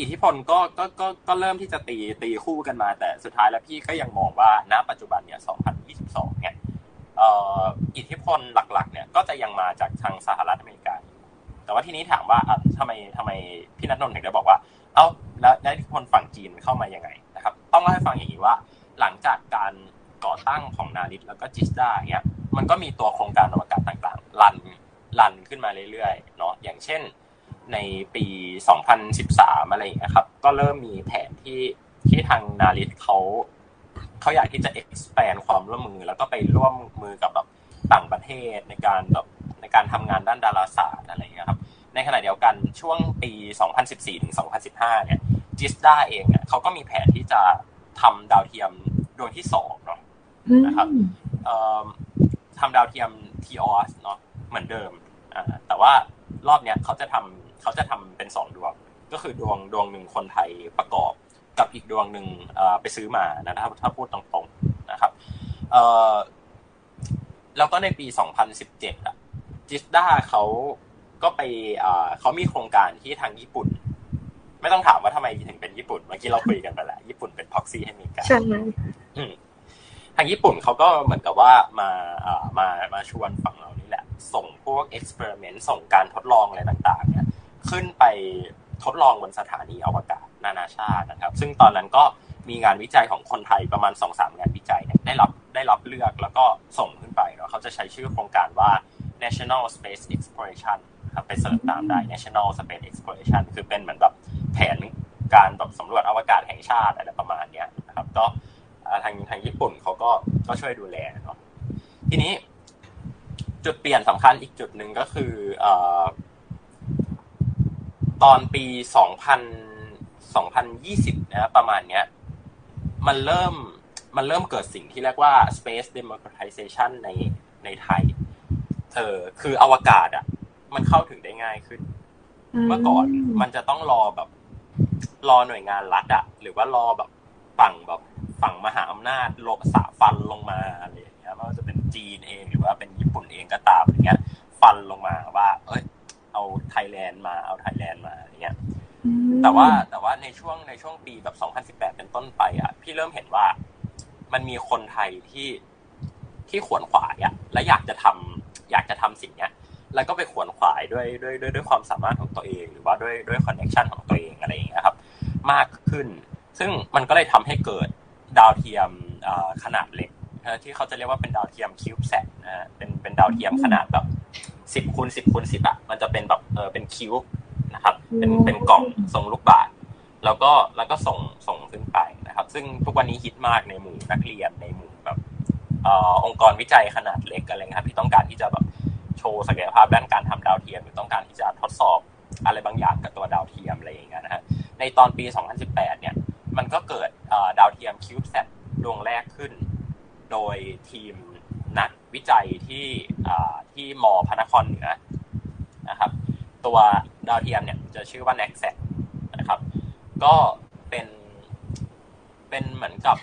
[SPEAKER 2] อิทธิพลก็ก็ก็ก็เริ่มที่จะตีตีคู่กันมา แต่สุดท้ายแล้วพี่ก็ยังมองว่าณปัจจุบันเนี่ย 2022 เนี่ยอิทธิพลหลักๆ เนี่ยก็จะยังมาจากทางสหรัฐอเมริกา แต่ว่าที่นี้ถามว่าทำไมทำไมพี่นัทนนท์ถึงได้บอกว่า เอ้าแล้วอิทธิพลฝั่งจีนเข้ามายังไงนะครับ ต้องเล่าให้ฟังอย่างนี้ว่า หลังจากการก่อตั้งของนาริสแล้วก็จิสดาเนี่ยมันก็มีตัวโครงการอวกาศต่างๆ รันรันขึ้นมาเรื่อยๆเนาะอย่างเช่นในปี 2013 อะไรอย่างนี้ยครับ ก็เริ่มมีแผนที่ที่ทางนาริสเขาเขาอยากที่จะ expand ความร่วมมือ แล้วก็ไปร่วมมือกับแบบต่างประเทศในการแบบ การทำงานด้านดาราศาสตร์อะไรอย่างนี้ครับ ในขณะเดียวกันช่วงปี 2014ถึง2015 เนี่ยจิสดาเองเนี่ยเขาก็มีแผนที่จะทำดาวเทียมดวงที่สองเนาะนะครับทำดาวเทียมทีออสเนาะเหมือนเดิมแต่ว่ารอบเนี้ยเขาจะทำเขาจะทำเป็นสองดวง ก็คือดวงดวงหนึ่งคนไทยประกอบกับอีกดวงหนึ่งไปซื้อมานะครับถ้าพูดตรงๆนะครับแล้วก็ในปี 2017อะ จิสดาเขาก็ไปเขามีโครงการที่ทางญี่ปุ่น ไม่ต้องถามว่าทำไมถึงเป็นญี่ปุ่นเมื่อกี้เราคุยกันไปแล้วญี่ปุ่นเป็นพ็อกซี่ให้มีการ
[SPEAKER 1] ใช่
[SPEAKER 2] ทางญี่ปุ่นเขาก็เหมือนกับว่ามามามาชวนฝั่งเรานี่แหละ ส่งพวกเอ็กซ์เพร์เมนต์ส่งการทดลองอะไรต่าง ๆ เนี่ย ขึ้นไปทดลองบนสถานีอวกาศนานาชาตินะครับ ซึ่งตอนนั้นก็มีงานวิจัยของคนไทยประมาณ2อสงานวิจัยเนี่ยได้รับได้รับเลือกแล้วก็ส่งขึ้นไปเนาะเขาจะใช้ชื่อโครงการว่า National Space Exploration ครับไปเสิร์ชตามได้ National Space Exploration คือเป็นเหมือนแบบแผนการแบบสำรวจอวกาศแห่งชาติอะไรประมาณเนี้ยนะครับ ก็ทางทางญี่ปุ่นเขาก็ก็ช่วยดูแลเนาะทีนี้จุดเปลี่ยนสำคัญอีกจุดหนึ่งก็คืออตอนปีสองพันสองพันยี่สิบนะประมาณเนี้ย มันเริ่มมันเริ่มเกิดสิ่งที่เรียกว่า space democratization ในในไทย เออคืออวกาศอะ มันเข้าถึงได้ง่ายขึ้น เมื่อก่อนมันจะต้องรอแบบ รอหน่วยงานรัฐอะหรือว่ารอแบบฝั่งแบบฝั่งมหาอำนาจโลกสาฟันลงมาอะไรอย่างเงี้ยไม่ว่าจะเป็นจีนเองหรือว่าเป็นญี่ปุ่นเองก็ตามอย่างเงี้ย ฟันลงมาว่า เอ้ย เอาไทยแลนด์มาเอาไทยแลนด์มาอย่างเงี้ยแต่ว่าแต่ว่าในช่วงในช่วงปีแบบ 2018 เป็นต้นไปอะ พี่เริ่มเห็นว่ามันมีคนไทยที่ ที่ขวนขวายอะและอยากจะทำอยากจะทำสิ่งเนี้ยแล้วก็ไปขวนขวายด้วยด้วยด้วยด้วยความสามารถของตัวเอง หรือว่าด้วยด้วย connection ของตัวเองอะไรอย่างเงี้ยครับ มากขึ้น ซึ่งมันก็เลยทำให้เกิดดาวเทียมขนาดเล็กที่เขาจะเรียกว่าเป็นดาวเทียม CubeSat นะฮะเป็นเป็นดาวเทียมขนาดแบบสิบคูณสิบคูณสิบอะมันจะเป็นแบบเออเป็น cube นะครับเป็นเป็นกล่องทรงลูกบาศก์แล้วก็แล้วก็ส่งส่งขึ้นไปนะครับ ซึ่งทุกวันนี้ฮิตมากในหมู่นักเรียนในหมู่แบบ องค์กรวิจัยขนาดเล็กอะไรเงี้ยครับที่ต้องการที่จะแบบโชว์ศักยภาพด้านการทำดาวเทียมหรือต้องการที่จะทดสอบอะไรบางอย่างกับตัวดาวเทียมอะไรอย่างเงี้ยนะฮะในตอนปี 2018 เนี่ยมันก็เกิดดาวเทียมคิวบ์แซดดวงแรกขึ้น โดยทีมนักวิจัยที่ที่มอพระนครเหนือนะครับ ตัวดาวเทียมเนี่ยจะชื่อว่า n e x a t นะครับ ก็เป็นเป็นเหมือนกับ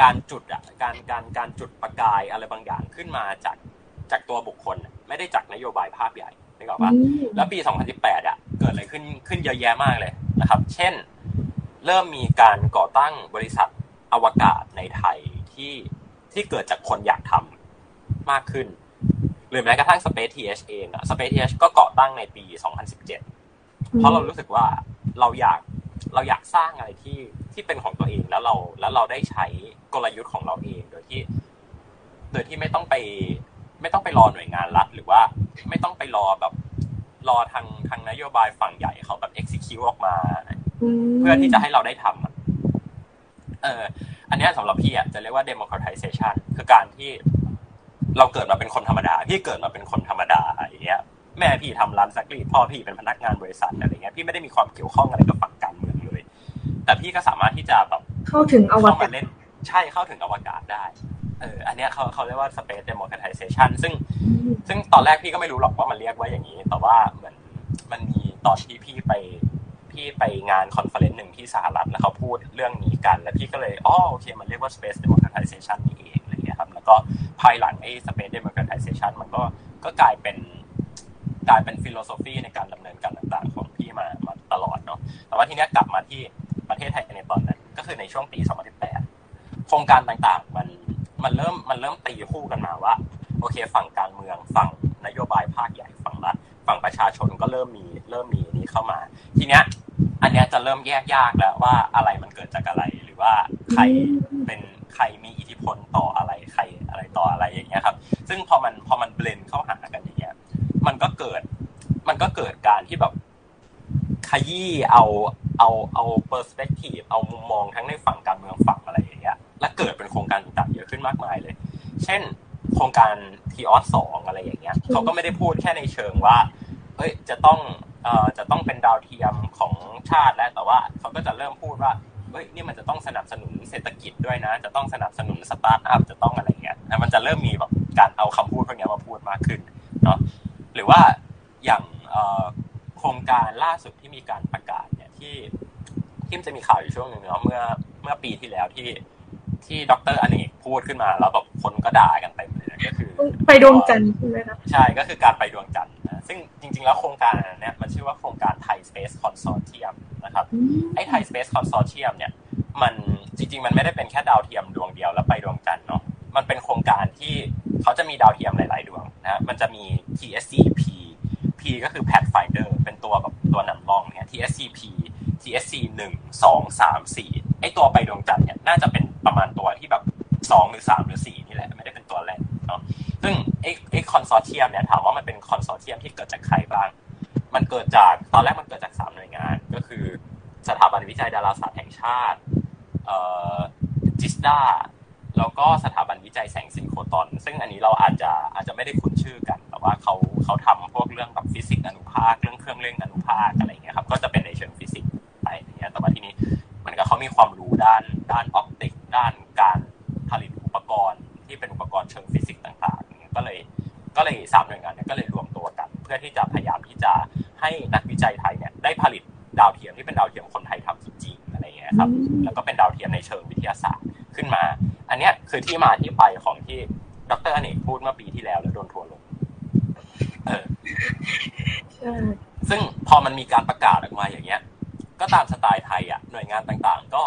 [SPEAKER 2] การจุดอะการการการจุดประกายอะไรบางอย่างขึ้นมาจากจากตัวบุคคล ไม่ได้จากนโยบายภาพใหญ่นึกออกปะแล้วปี 2018อะเกิดอะไรขึ้นขึ้นเยอะแยะมากเลยนะครับ เช่น เริ่มมีการก่อตั้งบริษัทอวกาศในไทยที่ที่เกิดจากคนอยากทำมากขึ้น หรือแม้กระทั่ง Space TH เองอะ Space TH ก็ก่อตั้งในปี 2017 เพราะเรารู้สึกว่าเราอยากเราอยากสร้างอะไรที่ ที่เป็นของตัวเองแล้วเราแล้วเราได้ใช้กลยุทธ์ของเราเองโดยที่ โดยที่ไม่ต้องไป ไม่ต้องไปรอหน่วยงานรัฐหรือว่า ไม่ต้องไปรอแบบ รอทางทางนโยบายฝั่งใหญ่เขาแบบ execute ออกมา เพื่อที่จะให้เราได้ทำเออ อันนี้สำหรับพี่อะจะเรียกว่า democratization คือการที่เราเกิดมาเป็นคนธรรมดา พี่เกิดมาเป็นคนธรรมดาอย่างเงี้ย แม่พี่ทำร้านซักรีดพ่อพี่เป็นพนักงานบริษัทอะไรเงี้ย พี่ไม่ได้มีความเกี่ยวข้องอะไรกับฝั่ง แต่พี่ก็สามารถที่จะแบบ
[SPEAKER 1] เข้าถึงอวกาศ
[SPEAKER 2] เล่นใช่เข้าถึงอวกาศได้เอออันนี้เขาเขาเรียกว่า space democratization ซึ่ง ซึ่งตอนแรกพี่ก็ไม่รู้หรอกว่ามันเรียกว่าอย่างนี้ แต่ว่าเหมือนมันมีตอนที่พี่ไปพี่ไปงาน conference หนึ่งที่สหรัฐแล้วเขาพูดเรื่องนี้กัน แล้วพี่ก็เลยอ๋อโอเค มันเรียกว่า space democratization นี่เองอะไรเงี้ยครับ แล้วก็ภายหลังไอ้ space democratization มันก็ก็กลายเป็นกลายเป็น philosophy ในการดำเนินการต่างๆ ของพี่มามาตลอดเนาะแต่ว่าทีนี้กลับมาที่ ประเทศไทยในตอนนั้น ก็คือในช่วงปี 2018 โครงการต่างๆ มันมันเริ่มมันเริ่มตีคู่กันมาว่าโอเค ฝั่งการเมืองฝั่งนโยบายภาคใหญ่ฝั่งรัฐฝั่งประชาชนก็เริ่มมีเริ่มมีนี้เข้ามา ทีเนี้ยอันเนี้ยจะเริ่มแยกยากแล้วว่าอะไรมันเกิดจากอะไรหรือว่าใครเป็นใครมีอิทธิพลต่ออะไรใครอะไรต่ออะไรอย่างเงี้ยครับ ซึ่งพอมันพอมันเบลนเข้าหากันอย่างเงี้ยมันก็เกิดมันก็เกิดการที่แบบ ขยี้เอาเอาเอาเปอร์สเปกทีฟเอามุมมองทั้งในฝั่งการเมืองฝั่งอะไรอย่างเงี้ยและเกิดเป็นโครงการต่างๆเยอะขึ้นมากมายเลย เช่น โครงการทีออสสองอะไรอย่างเงี้ยเขาก็ไม่ได้พูดแค่ในเชิงว่าเฮ้ยจะต้องเอ่อจะต้องเป็นดาวเทียมของชาติแล้วแต่ว่าเขาก็จะเริ่มพูดว่าเฮ้ยนี่มันจะต้องสนับสนุนเศรษฐกิจด้วยนะ จะต้องสนับสนุนสตาร์ทอัพจะต้องอะไรเงี้ยมันจะเริ่มมีแบบการเอาคำพูดพวกนี้มาพูดมากขึ้นเนาะหรือว่าอย่างโครงการล่าสุดที่มีการประกาศเนี่ยที่ที่จะมีข่าวอยู่ช่วงหนึ่งเนาะเมื่อเมื่อปีที่แล้วที่ที่ดรอเนกพูดขึ้นมา แล้วแบบคนก็ด่ากันเต็มเลยก็คือ
[SPEAKER 1] ไปดวงจันทร์ใช่ไหมคะ
[SPEAKER 2] ใช่ก็คือการไปดวงจันทร์นะซึ่งจริง ๆ แล้วโครงการนี้มันชื่อว่าโครงการไทย Space Consortium นะครับไอ้ไทย Space Consortium เนี่ย มันจริง ๆ มันไม่ได้เป็นแค่ดาวเทียมดวงเดียวแล้วไปดวงจันทร์เนาะมันเป็นโครงการที่เขาจะมีดาวเทียมหลาย ๆ ดวงนะมันจะมี TSCP P ก็คือ Pathfinder เป็นตัวแบบตัวนำร่องเนี่ย TSCP TSC หนึ่งสองสามสี่ไอตัวไปดวงจันทร์เนี่ยน่าจะเป็นประมาณตัวที่แบบสองหรือสามหรือสี่นี่แหละ ไม่ได้เป็นตัวแรกเนาะซึ่งไอไอ consortium เนี่ยถามว่ามันเป็น consortium ที่เกิดจากใครบ้าง มันเกิดจากตอนแรกมันเกิดจากสามหน่วยงาน ก็คือสถาบันวิจัยดาราศาสตร์แห่งชาติเอ่อ GISTDA แล้วก็สถาบันวิจัยแสงซินโครตอน ซึ่งอันนี้เราอาจจะอาจจะไม่ได้คุ้นชื่อกัน ว่าเขาเขาทำพวกเรื่องแบบฟิสิกส์อนุภาคเรื่องเครื่องเร่งอนุภาคอะไรเงี้ยครับก็จะเป็นในเชิงฟิสิกส์ไปเนี่ยแต่ว่าทีนี้เหมือนกับเขามีความรู้ด้านด้าน optic ด้านการผลิตอุปกรณ์ที่เป็นอุปกรณ์เชิงฟิสิกส์ต่างๆ ก็เลยก็เลยสามหน่วยงานเนี่ยก็เลยรวมตัวกัน เพื่อที่จะพยายามที่จะให้นักวิจัยไทยเนี่ยได้ผลิตดาวเทียมที่เป็นดาวเทียมคนไทยทำจริงๆอะไรเงี้ยครับแล้วก็เป็นดาวเทียมในเชิงวิทยาศาสตร์ขึ้นมา อันนี้คือที่มาที่ไปของที่ดรอเนกพูดเมื่อปีที่แล้วแล้วโดนทัวลงเออ ซึ่งพอมันมีการประกาศออกมาอย่างเงี้ย ก็ตามสไตล์ไทยอะ หน่วยงานต่างๆ ก็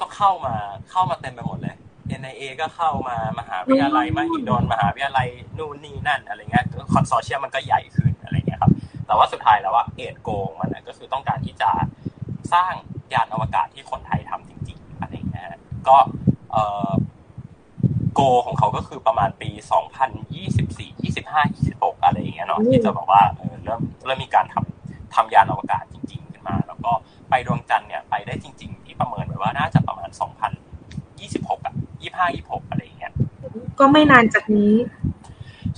[SPEAKER 2] ก็เข้ามาเข้ามาเต็มไปหมดเลย NIA ก็เข้ามามหาวิทยาลัยมหิดลมหาวิทยาลัยนู่นนี่นั่นอะไรเงี้ยคอนโซเชียมมันก็ใหญ่ขึ้นอะไรเงี้ยครับ แต่ว่าสุดท้ายแล้วว่าเอ็ดโกงมันก็คือต้องการที่จะสร้างยานอวกาศที่คนไทยทำจริงๆอะไรเงี้ยก็เออ โกของเขาก็คือประมาณปี 2024 25 26 อะไรอย่างเงี้ยเนาะที่จะบอกว่าเออเริ่มเริ่มมีการทำทำยานอวกาศจริง ๆ ขึ้นมา แล้วก็ไปดวงจันทร์เนี่ยไปได้จริง ๆ ที่ประเมินไว้ว่าน่าจะประมาณ 2026 อะ 25 26 อะไรอย่างเงี้ย
[SPEAKER 1] ก็ไม่นานจากนี้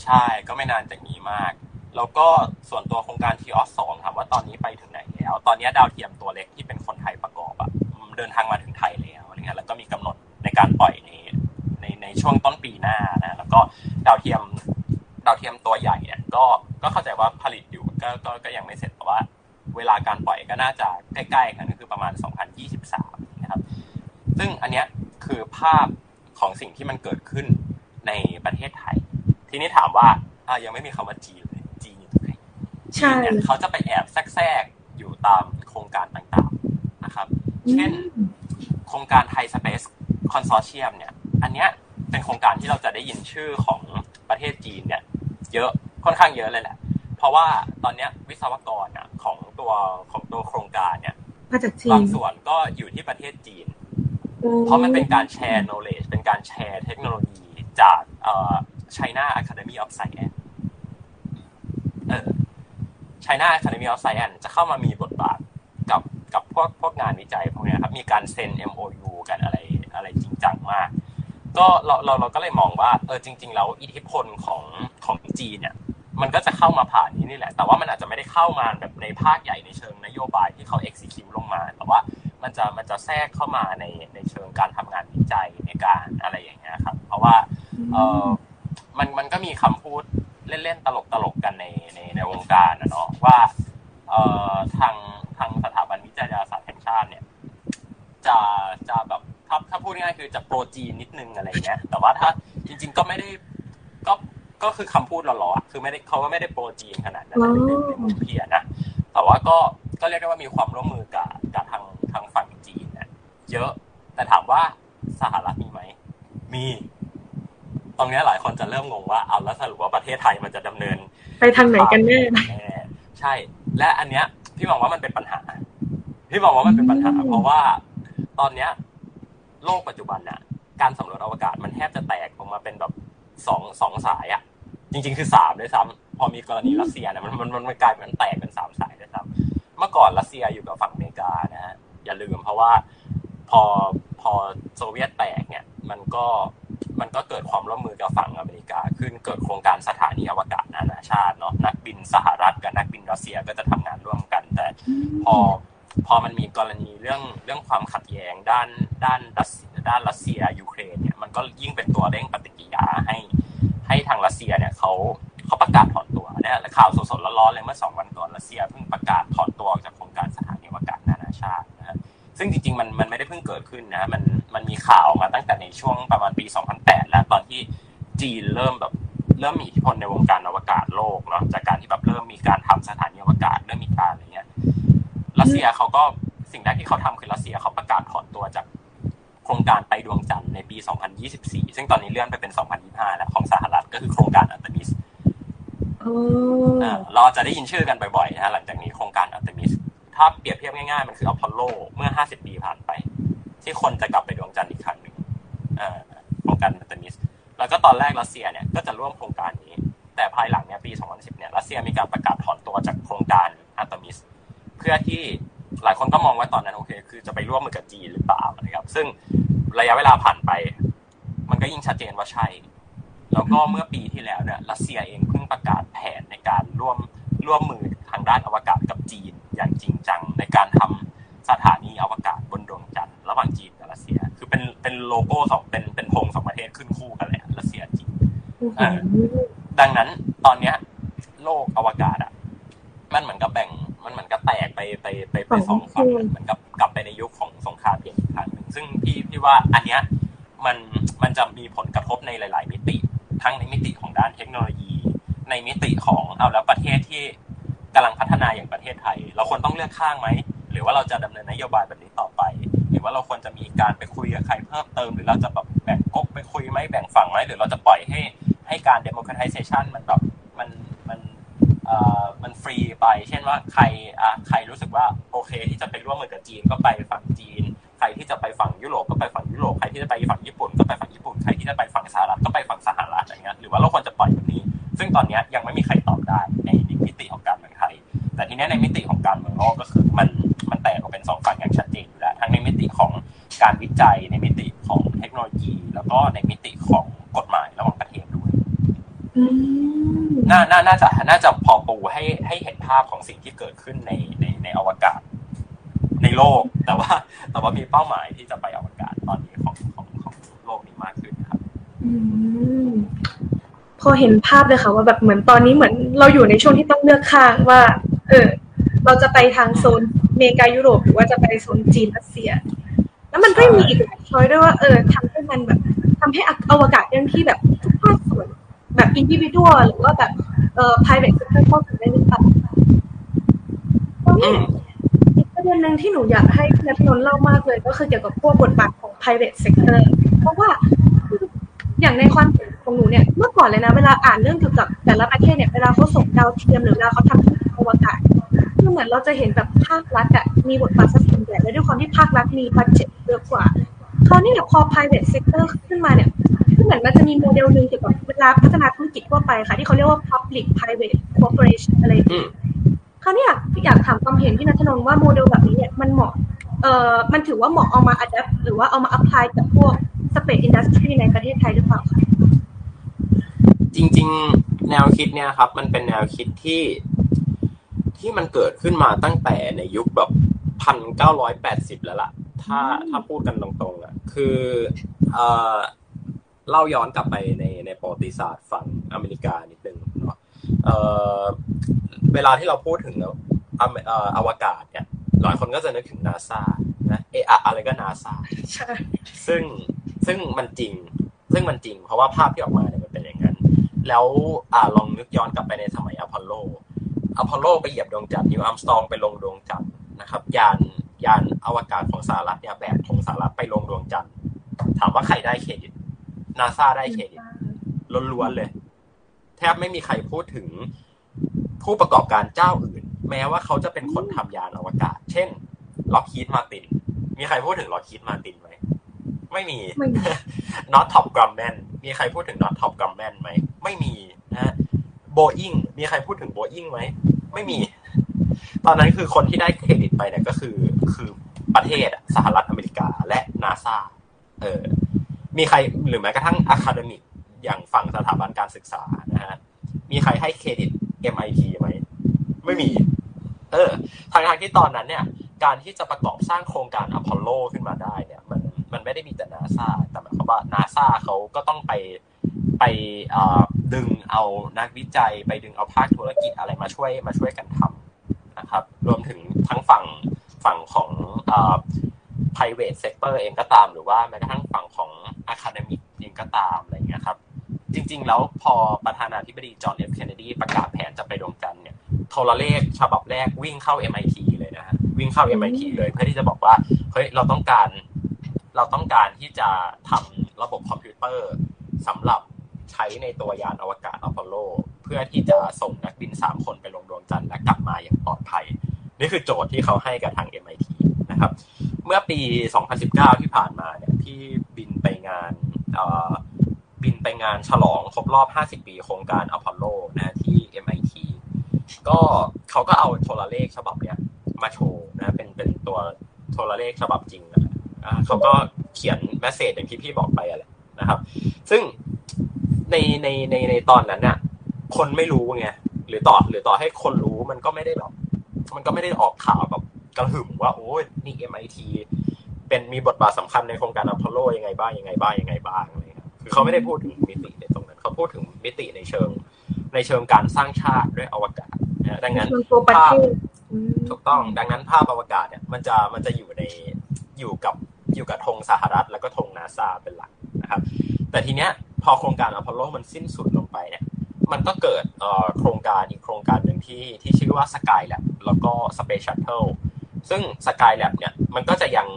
[SPEAKER 2] ใช่ก็ไม่นานจากนี้มาก แล้วก็ส่วนตัวโครงการทีออสสองถามว่าตอนนี้ไปถึงไหนแล้ว ตอนนี้ดาวเทียมตัวเล็กที่เป็นคนไทยประกอบอะเดินทางมาถึงไทยแล้วอะไรเงี้ยแล้วก็มีกำหนดในการปล่อย ในในในช่วงต้นปีหน้านะแล้วก็ดาวเทียมดาวเทียมตัวใหญ่เนี่ยก็ก็เข้าใจว่าผลิตอยู่ก็ก็ก็ยังไม่เสร็จแต่ว่า เวลาการปล่อยก็น่าจะใกล้ๆกันก็คือประมาณ 2023 นะครับ ซึ่งอันเนี้ยคือภาพของสิ่งที่มันเกิดขึ้นในประเทศไทย ทีนี้ถามว่าอ่ายังไม่มีคำว่าจีนเลยจีนอยู่ตรงไหนจีนเนี่ยเขาจะไปแอบแทรกอยู่ตามโครงการต่างๆนะครับ เช่น โครงการไทยสเปซคอนโซเชียมเนี่ย อันเนี้ยเป็นโครงการที่เราจะได้ยินชื่อของประเทศจีนเนี่ยเยอะค่อนข้างเยอะเลยแหละ เพราะว่าตอนเนี้ยวิศวกรอะของตัวของตัวโครงการเนี่ยบางส่วนก็อยู่ที่ประเทศจีน เพราะมันเป็นการแชร์ knowledge เป็นการแชร์เทคโนโลยีจากเอ่อ China Academy of Science เออ China Academy of Science จะเข้ามามีบทบาทกับกับพวกพวกงานวิจัยพวกนี้ครับ มีการเซ็น MOU กันอะไรอะไรจริงจังมาก ก็เราเราเราก็เลยมองว่าเออจริง ๆ แล้วอิทธิพลของของจีนเนี่ยมันก็จะเข้ามาผ่านนี้นี่แหละ แต่ว่ามันอาจจะไม่ได้เข้ามาแบบในภาคใหญ่ในเชิงนโยบายที่เขา execute ลงมา แต่ว่ามันจะมันจะแทรกเข้ามาในในเชิงการทำงานวิจัยในการอะไรอย่างเงี้ยครับ เพราะว่าเออมันมันก็มีคำพูดเล่นๆตลกๆกันในในในวงการนะเนาะว่าเอ่อทางทางสถาบันวิจัยดาราศาสตร์แห่งชาติเนี่ย จะจะแบบ ถ้าถ้าพูดง่ายคือจะโปรจีนนิดนึงอะไรเงี้ย แต่ว่าถ้าจริง ๆ ก็ไม่ได้ก็ก็คือคำพูดหล่อๆคือไม่ได้เขาก็ไม่ได้โปรจีนขนาดนั้นในในมุมพี่นะแต่ว่าก็ก็เรียกได้ว่ามีความร่วมมือกับกับทางทางฝั่งจีนเนี่ยเยอะแต่ถามว่าสหรัฐมีไหมมีตรงนี้หลายคนจะเริ่มงงว่าเอาแล้วสรุปว่าประเทศไทยมันจะดำเนิน
[SPEAKER 1] ไปทางไหนกันแน่
[SPEAKER 2] ใช่ และอันเนี้ยพี่มองว่ามันเป็นปัญหา พี่มองว่ามันเป็นปัญหา เพราะว่าตอนเนี้ย โลกปัจจุบันน่ะ การสำรวจอวกาศมันแทบจะแตกออกมาเป็นแบบสองสองสายอะ จริง ๆ คือสามด้วยซ้ำพอมีกรณีรัสเซียเนี่ยมันมันมันกลายเป็นแตกเป็นสามสายด้วยซ้ำเมื่อก่อนรัสเซียอยู่กับฝั่งอเมริกานะฮะอย่าลืมเพราะว่าพอพอโซเวียตแตกเนี่ยมันก็มันก็เกิดความร่วมมือกับฝั่งอเมริกา ขึ้นเกิดโครงการสถานีอวกาศนานาชาติเนาะนักบินสหรัฐกับนักบินรัสเซียก็จะทำงานร่วมกัน แต่พอ พอมันมีกรณีเรื่องเรื่องความขัดแย้งด้านด้านรัสด้านรัสเซียยูเครนเนี่ยมันก็ยิ่งเป็นตัวเร่งปฏิกิริยาให้ ให้ทางรัสเซียเนี่ยเขาเขาประกาศถอนตัวเนี่ยข่าวสดๆร้อนๆเลยเมื่อสองวันก่อนรัสเซียเพิ่งประกาศถอนตัวออกจากโครงการสถานีอวกาศนานาชาตินะซึ่งจริงๆมันมันไม่ได้เพิ่งเกิดขึ้นนะมันมันมีข่าวมาตั้งแต่ในช่วงประมาณปี 2008 แล้วตอนที่จีนเริ่มแบบเริ่มมีอิทธิพลในวงการอวกาศโลกเนาะจากการที่แบบเริ่มมีการทำสถานีอวกาศเริ่มมีการอะไรเงี้ย รัสเซียเขาก็สิ่งแรกที่เขาทำคือรัสเซียเขาประกาศถอนตัวจากโครงการไปดวงจันทร์ในปี 2024 ซึ่งตอนนี้เลื่อนไปเป็น 2025 แล้วของสหรัฐก็คือโครงการอัลเตมิสเราจะได้ยินชื่อกันบ่อยๆนะหลังจากนี้โครงการอัลเตมิส ถ้าเปรียบเทียบง่ายๆ มันคืออพอลโลเมื่อ 50 ปีผ่านไป ที่คนจะกลับไปดวงจันทร์อีกครั้งหนึ่งโครงการอัลเตมิส แล้วก็ตอนแรกรัสเซียเนี่ยก็จะร่วมโครงการนี้ แต่ภายหลังเนี่ยปี 2010 เนี่ยรัสเซียมีการประกาศถอนตัวจากโครงการอัลเตมิสเพื่อที่หลายคนก็มองว่าตอนนั้นโอเค คือจะไปร่วมมือกับจีนหรือเปล่านะครับซึ่งระยะเวลาผ่านไป มันก็ยิ่งชัดเจนว่าใช่ แล้วก็เมื่อปีที่แล้วเนี่ยรัสเซียเองเพิ่งประกาศแผนในการร่วมร่วมมือทางด้านอวกาศกับจีนอย่างจริงจังในการทำสถานีอวกาศบนดวงจันทร์ระหว่างจีนกับรัสเซีย คือเป็นเป็นโลโก้สองเป็นเป็นธงสองประเทศขึ้นคู่กันเลยรัสเซียจีนดังนั้นตอนเนี้ย โลกอวกาศอะ มันเหมือนกับแบ่ง มันเหมือนกับแตกไปไปไปไปสองฝั่งเหมือนกับกลับไปในยุคของสงครามเย็นอีกครั้งหนึ่งซึ่งพี่พี่ว่าอันเนี้ยมันมันจะมีผลกระทบในหลาย ๆ มิติ ทั้งในมิติของด้านเทคโนโลยี ในมิติของเอาแล้วประเทศที่กำลังพัฒนาอย่างประเทศไทย เราควรต้องเลือกข้างไหมหรือว่าเราจะดำเนินนโยบายแบบนี้ต่อไป หรือว่าเราควรจะมีการไปคุยกับใครเพิ่มเติม หรือเราจะแบบแบ่งก๊กไปคุยไหมแบ่งฝั่งไหมหรือเราจะปล่อยให้ให้การ democratization มันแบบมันมันเอ่อ มันฟรีไป เช่นว่าใครอะใครรู้สึกว่าโอเค ที่จะไปร่วมมือกับจีนก็ไปฝั่งจีน ใครที่จะไปฝั่งยุโรปก็ไปฝั่งยุโรป ใครที่จะไปฝั่งญี่ปุ่นก็ไปฝั่งญี่ปุ่น ใครที่จะไปฝั่งสหรัฐก็ไปฝั่งสหรัฐอะไรเงี้ย หรือว่าเราควรจะปล่อยแบบนี้ ซึ่งตอนนี้ยังไม่มีใครตอบได้ในมิติของการเมืองไทย แต่ทีนี้ในมิติของการเมืองโลกก็คือมันมันแตกออกเป็นสองฝั่งอย่างชัดเจนอยู่แล้ว ทั้งในมิติของการวิจัย ในมิติของเทคโนโลยี แล้วก็ในมิติของกฎหมายระหว่างประเทศด้วยน่าน่าน่าจะน่าจะพอปู ให้ให้เห็นภาพของสิ่งที่เกิดขึ้นในในในอวกาศ ในโลก แต่ว่า แต่ว่ามีเป้าหมายที่จะไปอวกาศตอนนี้ของของของโลกนี้มากขึ้นครับ
[SPEAKER 1] พอเห็นภาพเลยค่ะ ว่าแบบเหมือนตอนนี้เหมือนเราอยู่ในช่วงที่ต้องเลือกข้างว่า เออ เราจะไปทางโซนเมกายุโรป หรือว่าจะไปโซนจีนรัสเซีย แล้วมันก็มีอีกหลาย choice ด้วยว่าเออทำให้มันแบบทำให้อวกาศเรื่องที่แบบทุกภาคส่วนแบบ individual หรือว่าแบบเอ่อ private sector เข้าถึ private sector เพราะว่าอย่างในความเห็นของหนูเนี่ยเมื่อก่อนเลยนะ เวลาอ่านเรื่องเกี่ยวกับแต่ละประเทศเนี่ยเวลาเขาส่งดาวเทียมหรือเวลาเขาทำธุรกิจอวกาศคือเหมือนเราจะเห็นแบบภาครัฐอะมีบทบาทสักส่วนใหญ่และด้วยความที่ภาครัฐมีบัตเจ็ตเยอะกว่าคราวนี้เนี่ยพอ private sector ขึ้นมาเนี่ยคือเหมือนมันจะมีโมเดลหนึ่งเกี่ยวกับเวลาพัฒนาธุรกิจทั่วไปค่ะ ที่เขาเรียกว่า public private cooperation อะไรคราวนี้อยากอยากถามความเห็นที่นัทนนว่าโมเดลแบบนี้ เอ่อมันถือว่าเหมาะเอามา adapt หรือว่าเอามา apply กับพวก space industry ในประเทศไทยหรือเปล่าคะ
[SPEAKER 2] จริง ๆ แนวคิดเนี่ยครับ มันเป็นแนวคิดที่ที่มันเกิดขึ้นมาตั้งแต่ในยุคแบบพันเก้าร้อยแปดสิบแล้วล่ะ ถ้าถ้าพูดกันตรงๆอะคือเอ่อเล่าย้อนกลับไปในในประวัติศาสตร์ฝั่งอเมริกานิดนึงเนาะเอ่อเวลาที่เราพูดถึงอวกาศเนี่ย หลายคนก็จะนึกถึงนาซานะเอออะไรก็นาซาใช่ซึ่งซึ่งมันจริง ซึ่งมันจริง เพราะว่าภาพที่ออกมาเนี่ยมันเป็นอย่างนั้น แล้วอ่าลองนึกย้อนกลับไปในสมัยอพอลโลอพอลโลไปเหยียบดวงจันทร์นิวอัมสตองไปลงดวงจันทร์นะครับ ยานยานอวกาศของสหรัฐเนี่ยแบบของสหรัฐไปลงดวงจันทร์ถามว่าใครได้เครดิตนาซาได้เครดิตล้วนๆเลย แทบไม่มีใครพูดถึงผู้ประกอบการเจ้าอื่น แม้ว่าเขาจะเป็นคนทำยานอวกาศ เช่น Lockheed Martin มีใครพูดถึง Lockheed Martin ไหม ไม่มี Northrop Grumman มีใครพูดถึง Northrop Grumman ไหม ไม่มีนะโบอิงมีใครพูดถึงโบอิงไหม ไม่มี ตอนนั้นคือคนที่ได้เครดิตไปเนี่ยก็คือคือประเทศสหรัฐอเมริกาและนาซาเออ มีใครหรือแม้กระทั่ง academic อย่างฝั่งสถาบันการศึกษานะฮะ มีใครให้เครดิต MIT ไหม ไม่มี เออทางทางที่ตอนนั้นเนี่ย การที่จะประกอบสร้างโครงการอพอลโลขึ้นมาได้เนี่ย มันมันไม่ได้มีแต่นาซาแต่หมายความว่านาซาเขาก็ต้องไปไปดึงเอานักวิจัย ไปดึงเอาภาคธุรกิจอะไรมาช่วยมาช่วยกันทำนะครับ รวมถึงทั้งฝั่งฝั่งของ private sector เองก็ตาม หรือว่าแม้กระทั่งฝั่งของ academic เองก็ตามอะไรเงี้ยครับ จริง ๆ แล้วพอประธานาธิบดีจอห์นเอฟเคนเนดีประกาศแผนจะไปดวงจันทร์เนี่ย โทรเลขฉบับแรกวิ่งเข้า MIT เลยนะฮะวิ่งเข้า MIT เลยเพื่อที่จะบอกว่าเฮ้ยเราต้องการเราต้องการที่จะทำระบบคอมพิวเตอร์สำหรับใช้ในตัวยานอวกาศอพอลโล เพื่อที่จะส่งนักบินสามคนไปลงดวงจันทร์และกลับมาอย่างปลอดภัย นี่คือโจทย์ที่เขาให้กับทาง MIT นะครับ เมื่อปี 2019 ที่ผ่านมาเนี่ยที่บินไปงานบินไปงานฉลองครบรอบ 50 ปีโครงการอพอลโลนะที่ MIT ก็เขาก็เอาโทรเลขฉบับเนี้ยมาโชว์นะ เป็นเป็นตัวโทรเลขฉบับจริงนะเขาก็เขียนแมสเซจอย่างที่พี่บอกไปอะไรนะครับ ซึ่งในในในในตอนนั้นเนี่ยคนไม่รู้ไงหรือต่อหรือต่อให้คนรู้มันก็ไม่ได้แบบมันก็ไม่ได้ออกข่าวแบบกระหึ่มว่าโอ้ยนี่ MIT เป็นมีบทบาทสำคัญในโครงการอพอลโลยังไงบ้างยังไงบ้างยังไงบ้างอะไรคือเขาไม่ได้พูดถึงมิติในตรงนั้นเขาพูดถึงมิติในเชิง ในเชิงการสร้างชาติด้วยอวกาศ นะดังนั้นภาพถูกต้องดังนั้นภาพอวกาศเนี่ย มันจะมันจะอยู่ในอยู่กับอยู่กับธงสหรัฐ แล้วก็ธงนาซาเป็นหลักนะครับ แต่ทีเนี้ยพอโครงการอพอลโลมันสิ้นสุดลงไปเนี่ย มันก็เกิดโครงการอีกโครงการหนึ่งที่ที่ชื่อว่า Skylab แล้วก็ Space Shuttle ซึ่ง Skylab เนี่ยมันก็จะยัง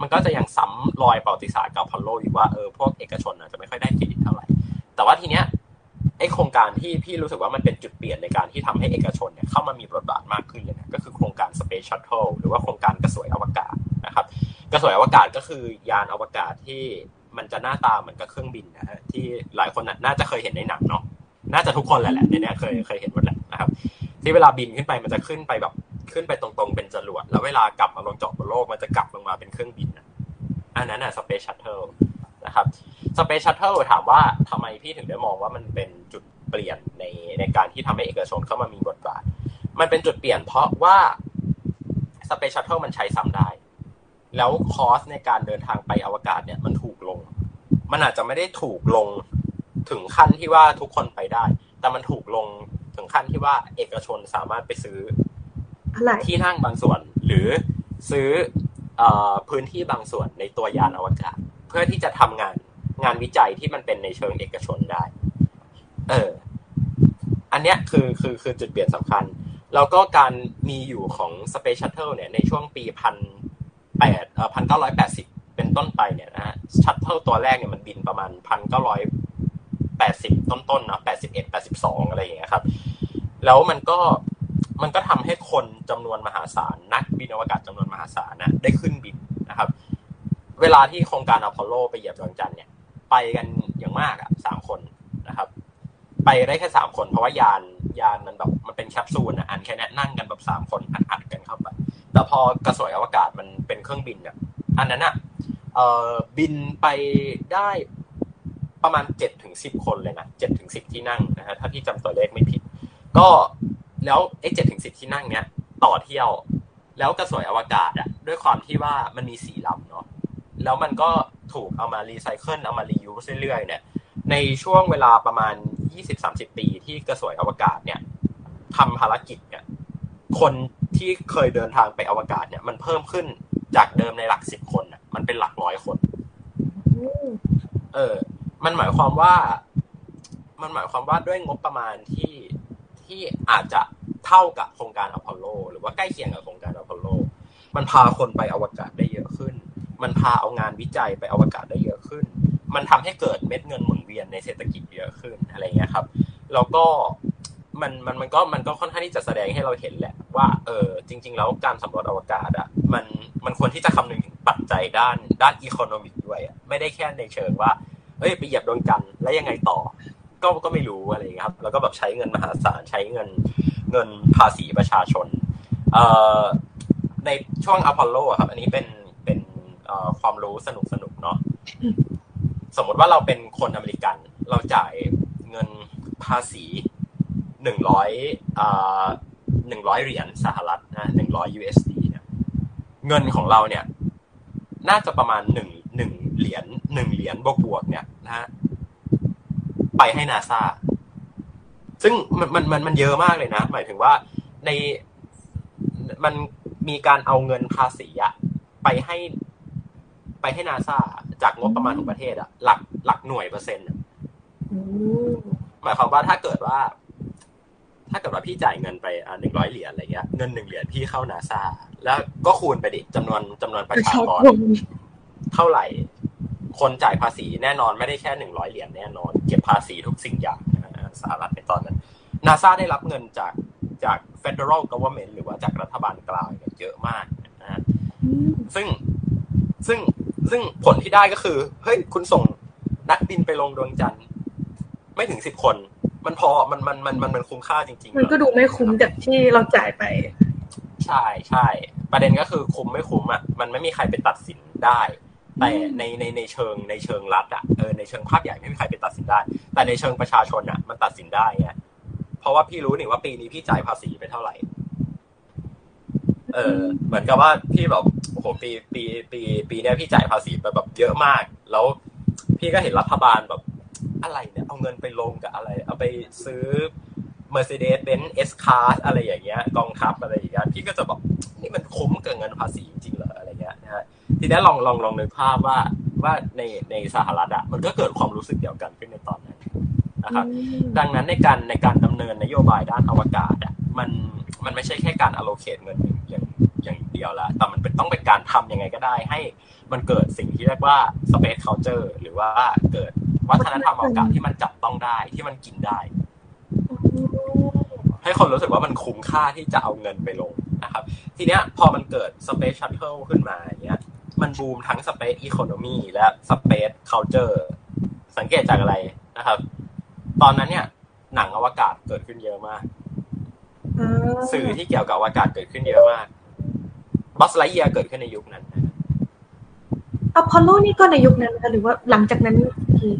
[SPEAKER 2] มันก็จะยังซ้ำรอยประวัติศาสตร์กับอพอลโลอยู่ว่าเออพวกเอกชนอาจจะไม่ค่อยได้เครดิตเท่าไหร่ แต่ว่าทีเนี้ย ไอโครงการที่พี่รู้สึกว่ามันเป็นจุดเปลี่ยนในการที่ทำให้เอกชนเนี่ยเข้ามามีบทบาทมากขึ้นเลยนะก็คือโครงการ Space Shuttle หรือว่าโครงการกระสวยอวกาศนะครับ กระสวยอวกาศก็คือยานอวกาศที่มันจะหน้าตาเหมือนกับเครื่องบินนะฮะที่หลายคนน่าจะเคยเห็นในหนังเนาะน่าจะทุกคนแหละแหละในนี้เคยเคยเห็นหมดแหละนะครับ ที่เวลาบินขึ้นไปมันจะขึ้นไปแบบขึ้นไปตรงๆเป็นจรวดแล้วเวลากลับมาลงจอดบนโลกมันจะกลับลงมาเป็นเครื่องบินอันนั้นอะ Space Shuttle นะครับ Space Shuttle ถามว่าทำไมพี่ถึงได้มองว่ามันเป็นจุดเปลี่ยนในในการที่ทำให้เอกชนเข้ามามีบทบาท มันเป็นจุดเปลี่ยนเพราะว่า Space Shuttle มันใช้ซ้ำได้ แล้ว cost ในการเดินทางไปอวกาศเนี่ยมันถูกลง มันอาจจะไม่ได้ถูกลงถึงขั้นที่ว่าทุกคนไปได้ แต่มันถูกลงถึงขั้นที่ว่าเอกชนสามารถไปซื้อที่นั่งบางส่วน หรือซื้อพื้นที่บางส่วนในตัวยานอวกาศ เพื่อที่จะทำงานงานวิจัยที่มันเป็นในเชิงเอกชนได้ เออ อันเนี้ยคือคือคือจุดเปลี่ยนสำคัญ แล้วก็การมีอยู่ของ Space Shuttle เนี่ยในช่วงปีพันแปดเอ่อพันเก้าร้อยแปดสิบเป็นต้นไปเนี่ยนะฮะ Shuttle ตัวแรกเนี่ยมันบินประมาณพันเก้าร้อยแปดสิบต้นๆเนาะแปดสิบเอ็ดแปดสิบสองอะไรอย่างเงี้ยครับ แล้วมันก็มันก็ทำให้คนจำนวนมหาศาลนักบินอวกาศจำนวนมหาศาลนะได้ขึ้นบินนะครับ เวลาที่โครงการอพอลโลไปเหยียบดวงจันทร์เนี่ยไปกันอย่างมากอะสามคนนะครับ ไปได้แค่สามคนเพราะว่ายานยานมันแบบมันเป็นแคปซูลอะอันแค่นี้นั่งกันแบบสามคนอัดๆกันเข้าไปแต่พอกระสวยอวกาศมันเป็นเครื่องบินอะอันนั้นอะเอ่อบินไปได้ประมาณเจ็ดถึงสิบคนเลยนะเจ็ดถึงสิบที่นั่งนะฮะถ้าพี่จำตัวเลขไม่ผิด ก็แล้วไอ้เจ็ดถึงสิบที่นั่งเนี้ยต่อเที่ยว แล้วกระสวยอวกาศอะด้วยความที่ว่ามันมีสี่ลำเนาะ แล้วมันก็ถูกเอามารีไซเคิลเอามา reuse เรื่อยๆเนี่ย ในช่วงเวลาประมาณยี่สิบสามสิบปีที่กระสวยอวกาศเนี่ยทำภารกิจเนี่ยคนที่เคยเดินทางไปอวกาศเนี่ย มันเพิ่มขึ้นจากเดิมในหลักสิบคนอะ มันเป็นหลักร้อยคน เออ มันหมายความว่า มันหมายความว่าด้วยงบประมาณที่ที่อาจจะเท่ากับโครงการอพอลโล หรือว่าใกล้เคียงกับโครงการอพอลโล มันพาคนไปอวกาศได้เยอะขึ้น มันพาเอางานวิจัยไปอวกาศได้เยอะขึ้น มันทำให้เกิดเม็ดเงินหมุนเวียนในเศรษฐกิจเยอะขึ้นอะไรเงี้ยครับ แล้วก็มันมันมันก็มันก็ค่อนข้างที่จะแสดงให้เราเห็นแหละว่าเออจริง ๆ แล้วการสำรวจอวกาศอะมันมันควรที่จะคำนึงถึงปัจจัยด้านด้านอีโคโนมิกด้วยอะไม่ได้แค่ในเชิงว่าเอ้ยไปเหยียบดวงจันทร์แล้วยังไงต่อ ก็ก็ไม่รู้อะไรครับ แล้วก็แบบใช้เงินมหาศาลใช้เงินเงินภาษีประชาชนเอ่อในช่วงอพอลโลครับ อันนี้เป็น ความรู้สนุกสนุกเนาะสมมติว่าเราเป็นคนอเมริกัน เราจ่ายเงินภาษีหนึ่งร้อยหนึ่งร้อยเหรียญสหรัฐนะหนึ่งร้อย USD เนี่ยเงินของเราเนี่ย น่าจะประมาณหนึ่งหนึ่งเหรียญหนึ่งเหรียญบวกบวกเนี่ยนะฮะไปให้นาซาซึ่งมันมันมันมันเยอะมากเลยนะ หมายถึงว่าในมันมีการเอาเงินภาษีอะไปให้ ไปให้นาซาจากงบประมาณของประเทศอะหลักหลักหน่วยเปอร์เซ็นต์หมายความว่าถ้าเกิดว่า ถ้าเกิดว่าพี่จ่ายเงินไปอ่าหนึ่งร้อยเหรียญอะไรเงี้ยเงินหนึ่งเหรียญพี่เข้านาซาแล้วก็คูณไปดิจำนวนจำนวนประชากรเท่าไหร่ คนจ่ายภาษีแน่นอนไม่ได้แค่หนึ่งร้อยเหรียญแน่นอน เก็บภาษีทุกสิ่งอย่างสหรัฐในตอนนั้นนาซาได้รับเงินจากจาก federal government หรือว่าจากรัฐบาลกลางเยอะมากนะฮะซึ่งซึ่ง ซึ่งผลที่ได้ก็คือ เฮ้ย คุณส่งนักบินไปลงดวงจันทร์ ไม่ถึงสิบคน มันพอ มันมันมันมันมันคุ้มค่าจริง
[SPEAKER 1] ๆ มันก็ดูไม่คุ้มจากที่เราจ่ายไป
[SPEAKER 2] ใช่ใช่ ประเด็นก็คือคุ้มไม่คุ้มอะ มันไม่มีใครไปตัดสินได้ แต่ในในในเชิงในเชิงรัฐอะ เออในเชิงภาพใหญ่ไม่มีใครไปตัดสินได้ แต่ในเชิงประชาชนอะ มันตัดสินได้ไง เพราะว่าพี่รู้นี่ว่าปีนี้พี่จ่ายภาษีไปเท่าไหร่ เออ เหมือนกับว่าพี่แบบโอ้โหปีปีปีปีนี้พี่จ่ายภาษีไปแบบเยอะมาก แล้วพี่ก็เห็นรัฐบาลแบบอะไรเนี่ย เอาเงินไปลงกับอะไร เอาไปซื้อ Mercedes-Benz S-Class อะไรอย่างเงี้ยกองทัพอะไรอย่างเงี้ยพี่ก็จะบอกนี่มันคุ้มกับเงินภาษีจริงเหรออะไรเงี้ยนะฮะทีนี้ลองลองลองนึกภาพว่าว่าในในสหรัฐอะมันก็เกิดความรู้สึกเดียวกันขึ้นในตอนนั้นนะครับ ดังนั้นในการในการดำเนินนโยบายด้านอวกาศอะมันมันไม่ใช่แค่การ allocate เงินอย่าง อย่างเดียวละแต่มันเป็นต้องเป็นการทำยังไงก็ได้ ให้มันเกิดสิ่งที่เรียกว่า space culture หรือว่าเกิดวัฒนธรรมอวกาศที่มันจับต้องได้ที่มันกินได้ ให้คนรู้สึกว่ามันคุ้มค่าที่จะเอาเงินไปลงนะครับ ทีเนี้ยพอมันเกิด space shuttle ขึ้นมาอย่างเงี้ยมันบูมทั้ง space economy และ space culture สังเกตจากอะไรนะครับ ตอนนั้นเนี่ย หนังอวกาศเกิดขึ้นเยอะมากสื่อที่เกี่ยวกับอวกาศเกิดขึ้นเยอะมาก Buzz Lightyear เกิดขึ้นในยุคนั้น
[SPEAKER 1] อพอลโลนี่ก็ในยุคนั้นหรือว่าหลังจากนั้น
[SPEAKER 2] คือ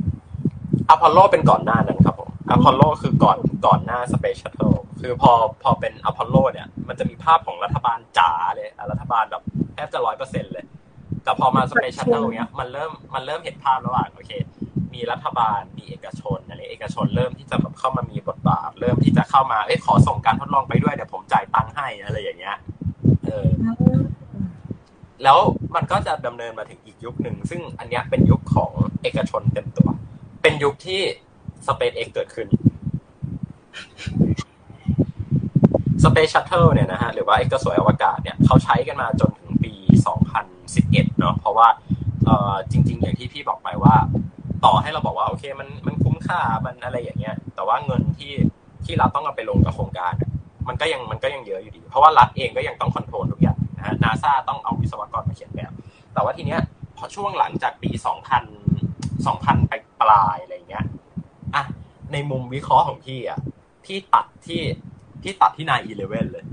[SPEAKER 2] อพอลโลเป็นก่อนหน้านั้นครับผมอพอลโลคือก่อนก่อนหน้า Space Shuttle คือพอพอเป็นอพอลโลเนี่ย มันจะมีภาพของรัฐบาลจ๋าเลยรัฐบาลแบบแทบจะร้อยเปอร์เซ็นเลย แต่พอมา Space Shuttle เนี้ยมันเริ่มมันเริ่มเห็นภาพแล้วว่าโอเค มีรัฐบาลมีเอกชนอะไรเอกชนเริ่มที่จะแบบเข้ามามีบทบาท เริ่มที่จะเข้ามาเอ้ยขอส่งการทดลองไปด้วยเดี๋ยวผมจ่ายตังค์ให้อะไรอย่างเงี้ย เออ แล้วมันก็จะดำเนินมาถึงอีกยุคหนึ่ง ซึ่งอันนี้เป็นยุคของเอกชนเต็มตัว เป็นยุคที่ SpaceX เกิดขึ้น Space Shuttle เนี่ยนะฮะ หรือว่าเอกสวยอวกาศเนี่ยเขาใช้กันมาจนถึงปี 2011 เนาะเพราะว่าเออจริง ๆ อย่างที่พี่บอกไปว่า ต่อให้เราบอกว่า โอเค มันมันคุ้มค่ามันอะไรอย่างเงี้ย แต่ว่าเงินที่ที่เราต้องเอาไปลงกับโครงการ มันก็ยังมันก็ยังเยอะอยู่ดี เพราะว่ารัฐเองก็ยังต้องคอนโทรลทุกอย่างนะฮะนาซาต้องเอาวิศวกรมาเขียนแบบ แต่ว่าทีเนี้ยพอช่วงหลังจากปี 2000 2000 ไปปลายอะไรเงี้ยอะในมุมวิเคราะห์ของพี่อะพี่ตัดที่พี่ตัดที่นายอีเลเว่นเลย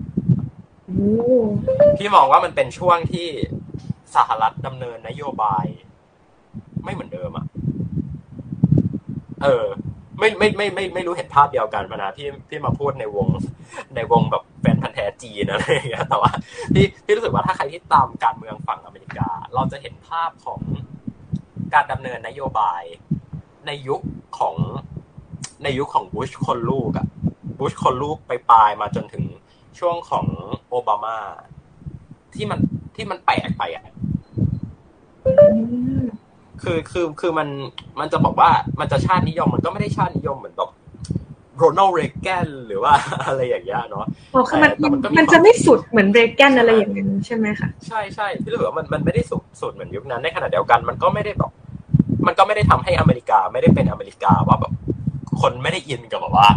[SPEAKER 2] พี่มองว่ามันเป็นช่วงที่สหรัฐดำเนินนโยบาย ไม่เหมือนเดิมอะ เออ ไม่ไม่ไม่ไม่ไม่รู้เห็นภาพเดียวกันนะพี่พี่มาพูดในวงในวงแบบแฟนพันธ์แท้จีนอะไรอย่างเงี้ยแต่ว่าพี่พี่รู้สึกว่าถ้าใครที่ตามการเมืองฝั่งอเมริกา เราจะเห็นภาพของการดำเนินนโยบายในยุคของในยุคของบุชคนลูกอะบุชคนลูกไปปลายมาจนถึงช่วงของโอบามา ที่มันที่มันแปลกไปอะ คือคือคือมันมันจะบอกว่ามันจะชาตินิยมมันก็ไม่ได้ชาตินิยมเหมือนแบบโรนัลเรแกนหรือว่าอะไรอย่างเงี้ยเนาะ
[SPEAKER 1] อ๋อคือมันมันจะไม่สุดเหมือนเรแกนอะไรอย่างนั้นใช่ไหมคะใช่
[SPEAKER 2] ใช่พี่รู้สึกว่ามันมันไม่ได้สุดสุดเหมือนยุคนั้นในขณะเดียวกัน มันก็ไม่ได้แบบมันก็ไม่ได้ทำให้อเมริกาไม่ได้เป็นอเมริกาว่าแบบคนไม่ได้อินกับแบบว่า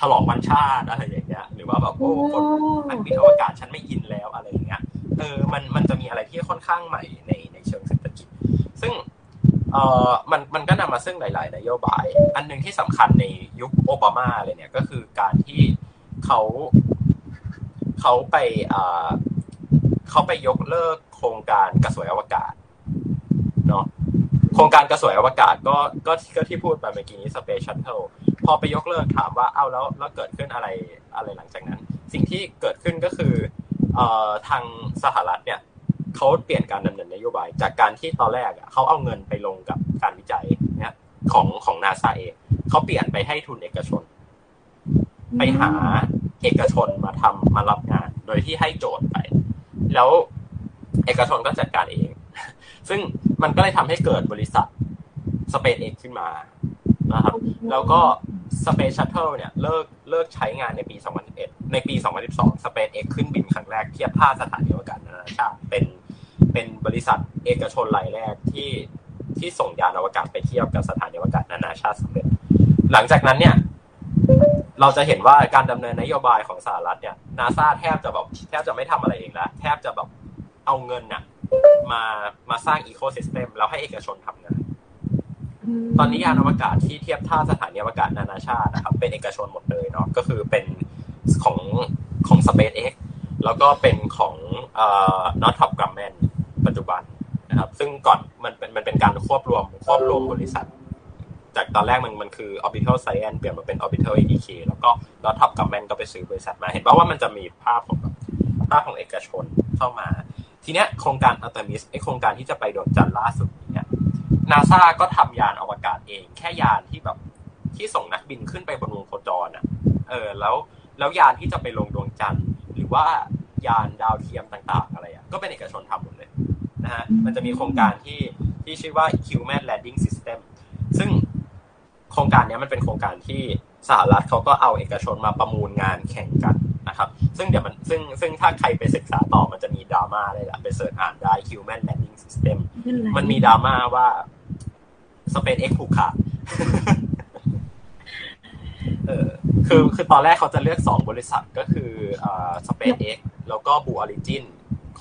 [SPEAKER 2] ฉลองวันชาติอะไรอย่างเงี้ย หรือว่าแบบโอ้คนนักบินอวกาศฉันไม่อินแล้วอะไรอย่างเงี้ยเออมันมันจะมีอะไรที่ค่อนข้างใหม่ในในเชิงเศรษฐกิจ ซึ่ง เอ่อมันมันก็นำมาซึ่งหลาย ๆ นโยบาย อันหนึ่งที่สำคัญในยุคโอบามาเลยเนี่ยก็คือการที่เขาเขาไปอ่าเขาไปยกเลิกโครงการกระสวยอวกาศเนาะโครงการกระสวยอวกาศก็ก็ก็ที่พูดไปเมื่อกี้นี้ Space Shuttle พอไปยกเลิกถามว่าเอาแล้วแล้วเกิดขึ้นอะไรอะไรหลังจากนั้น สิ่งที่เกิดขึ้นก็คือเอ่อทางสหรัฐเนี่ย เขาเปลี่ยนการดำเนินนโยบาย จากการที่ตอนแรกเขาเอาเงินไปลงกับการวิจัยเนี่ยของของนาซาเองเขาเปลี่ยนไปให้ทุนเอกชน ไปหาเอกชนมาทำมารับงาน โดยที่ให้โจทย์ไป แล้วเอกชนก็จัดการเอง ซึ่งมันก็เลยทำให้เกิดบริษัทสเปนเองขึ้นมานะครับแล้วก็ Space Shuttle เนี่ยเลิกเลิกใช้งานในปี 2011 ในปี 2012 SpaceX ขึ้นบินครั้งแรกเทียบท่าสถานีอวกาศนานาชาติเป็น เป็นบริษัทเอกชนรายแรกที่ที่ส่งยานอวกาศไปเทียบกับสถานีอวกาศนานาชาติสำเร็จ หลังจากนั้นเนี่ย เราจะเห็นว่าการดำเนินนโยบายของสหรัฐเนี่ยนาซาแทบจะแบบแทบจะไม่ทำอะไรเองแล้วแทบจะแบบเอาเงินน่ะ มามาสร้างอีโคซิสเต็มแล้วให้เอกชนทำงานตอนนี้ยานอวกาศที่เทียบท่าสถานีอวกาศนานาชาตินะครับ เป็นเอกชนหมดเลยเนาะก็คือเป็นของของ SpaceX แล้วก็เป็นของเอ่อ Northrop Grumman ปัจจุบันนะครับ ซึ่งก่อนมันเป็นมันเป็นการควบรวมควบรวมบริษัท จากตอนแรกมันมันคือ Orbital Science เปลี่ยนมาเป็น Orbital ADK แล้วก็ Northrop Grumman ก็ไปซื้อบริษัทมา เห็นป่าว่ามันจะมีภาพของภาพของเอกชนเข้ามา ทีเนี้ยโครงการ Artemis ไอโครงการที่จะไปดวงจันทร์ล่าสุดเนี่ยนาซาก็ทำยานอวกาศเอง แค่ยานที่แบบที่ส่งนักบินขึ้นไปบนวงโคจรอะ เออ แล้วแล้วยานที่จะไปลงดวงจันทร์หรือว่ายานดาวเทียมต่างๆ อะไรอะก็เป็นเอกชนทำหมดเลย นะฮะมันจะมีโครงการที่ที่ชื่อว่า Human Landing System ซึ่งโครงการนี้มันเป็นโครงการที่สหรัฐเขาก็เอาเอกชนมาประมูลงานแข่งกันนะครับ ซึ่งเดี๋ยวมันซึ่งซึ่งถ้าใครไปศึกษาต่อมันจะมีดราม่าเลยแหละไป search อ่านได้ Human Landing System มันมีดราม่าว่า SpaceX ผูกขาดเออคือคือตอนแรกเขาจะเลือกสองบริษัทก็คืออ่า SpaceX แล้วก็ Blue Origin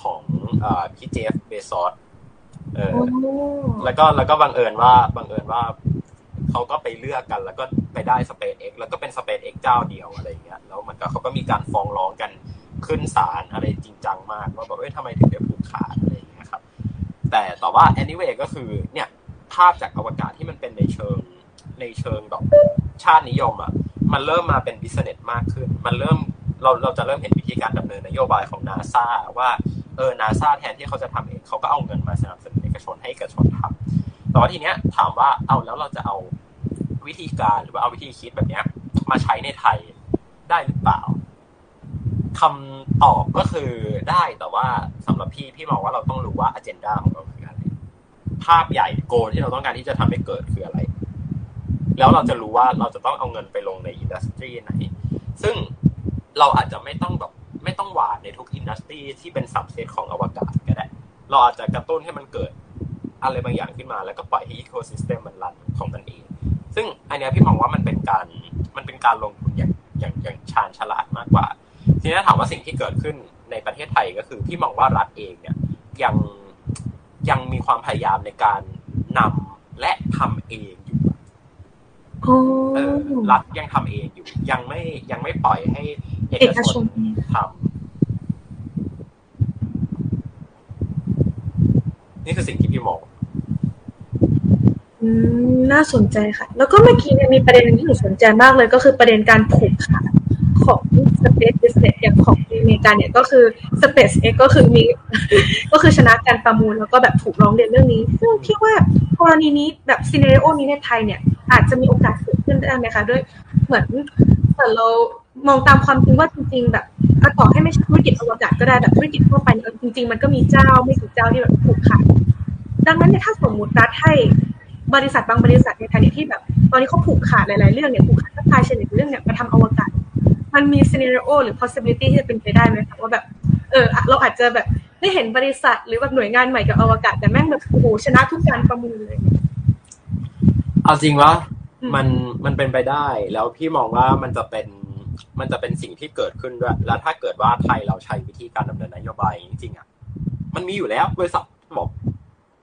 [SPEAKER 2] ของอ่าพี่เจฟเบซอสเออแล้วก็แล้วก็บังเอิญว่าบังเอิญว่าเขาก็ไปเลือกกัน แล้วก็ไปได้ SpaceX แล้วก็เป็น SpaceX เจ้าเดียวอะไรอย่างเงี้ยแล้วมันก็เขาก็มีการฟ้องร้องกันขึ้นศาลอะไรจริงจังมากว่าแบบเอ้ยทำไมถึงได้ผูกขาดอะไรอย่างเงี้ยครับ แต่แต่ว่า anyway ก็คือเนี่ยภาพจากอวกาศที่มันเป็นในเชิงในเชิงแบบชาตินิยมอะมันเริ่มมาเป็น business มากขึ้น มันเริ่มเราเราจะเริ่มเห็นวิธีการดำเนินนโยบายของนาซาว่า เออนาซาแทนที่เขาจะทำเองเขาก็เอาเงินมาสนับสนุนเอกชนให้เอกชนทำแต่ว่าทีเนี้ยถามว่าเอาแล้วเราจะเอาวิธีการหรือว่าเอาวิธีคิดแบบเนี้ย มาใช้ในไทยได้หรือเปล่าคำตอบก็คือได้แต่ว่าสำหรับพี่พี่มองว่าเราต้องรู้ว่าอเจนดาของเราคืออะไรภาพใหญ่โกลที่เราต้องการที่จะทำให้เกิดคืออะไร แล้วเราจะรู้ว่าเราจะต้องเอาเงินไปลงในอินดัสทรีไหน ซึ่งเราอาจจะไม่ต้องแบบ ไม่ต้องหวานในทุกอินดัสทรีที่เป็นสับเซตของอวกาศก็ได้ เราอาจจะกระตุ้นให้มันเกิดอะไรบางอย่างขึ้นมา แล้วก็ปล่อยให้อีโคซิสเต็มมันรันของมันเอง ซึ่งอันเนี้ยพี่มองว่ามันเป็นการมันเป็นการลงทุนอย่างอย่างอย่างชาญฉลาดมากกว่า ทีนี้ถามว่าสิ่งที่เกิดขึ้นในประเทศไทยก็คือพี่มองว่ารัฐเองเนี่ยยังยังมีความพยายามในการนำและทำเองอยู่ รัฐยังทำเองอยู่ ยังไม่ยังไม่ปล่อยให้เอ
[SPEAKER 1] เอกก
[SPEAKER 2] ช
[SPEAKER 1] ช
[SPEAKER 2] น
[SPEAKER 1] น
[SPEAKER 2] ทำนี่คือสิ่งที่พี่มอง
[SPEAKER 1] อืมน่าสนใจค่ะ แล้วก็เมื่อกี้เนี่ยมีประเด็นหนึ่งที่หนูสนใจมากเลยก็คือประเด็นการผูกขาดของ Space Business อย่างของอเมริกาเนี่ยก็คือ SpaceX ก็คือมี ก็คือชนะการประมูลแล้วก็แบบถูกร้องเรียนเรื่องนี้ ซึ่งพี่ว่ากรณีนี้แบบซีเน r โอนี้ในไทยเนี่ย อาจจะมีโอกาสเกิดขึ้นได้ไหมคะด้วยเหมือนเหมือนเรามองตามความจริงว่าจริง ๆ แบบอะต่อให้ไม่ใช่ธุรกิจอวกาศก็ได้แบบธุรกิจทั่วไปเนี่ยจริง ๆ มันก็มีเจ้าไม่กี่เจ้าที่แบบผูกขาดดังนั้นเนี่ยถ้าสมมติรัฐให้บริษัทบางบริษัทในไทยเนี่ยที่แบบ ตอนนี้เขาผูกขาดหลาย ๆ เรื่องเนี่ยผูกขาดทัพพายเชนเรื่องเนี่ยมาทำอวกาศ มันมี scenario หรือ possibility ที่จะเป็นไปได้ไหมคะว่าแบบเออเราอาจจะแบบได้เห็นบริษัทหรือแบบหน่วยงานใหม่กับอวกาศแต่แม่งแบบโอ้โหชนะทุกการประมูลเลย
[SPEAKER 2] เอาจริงว่า
[SPEAKER 1] อืม
[SPEAKER 2] มันมันเป็นไปได้ แล้วพี่มองว่ามันจะเป็นมันจะเป็นสิ่งที่เกิดขึ้นด้วยแล้วถ้าเกิดว่าไทยเราใช้วิธีการดำเนินนโยบายจริงๆอะมันมีอยู่แล้วบริษัทบอก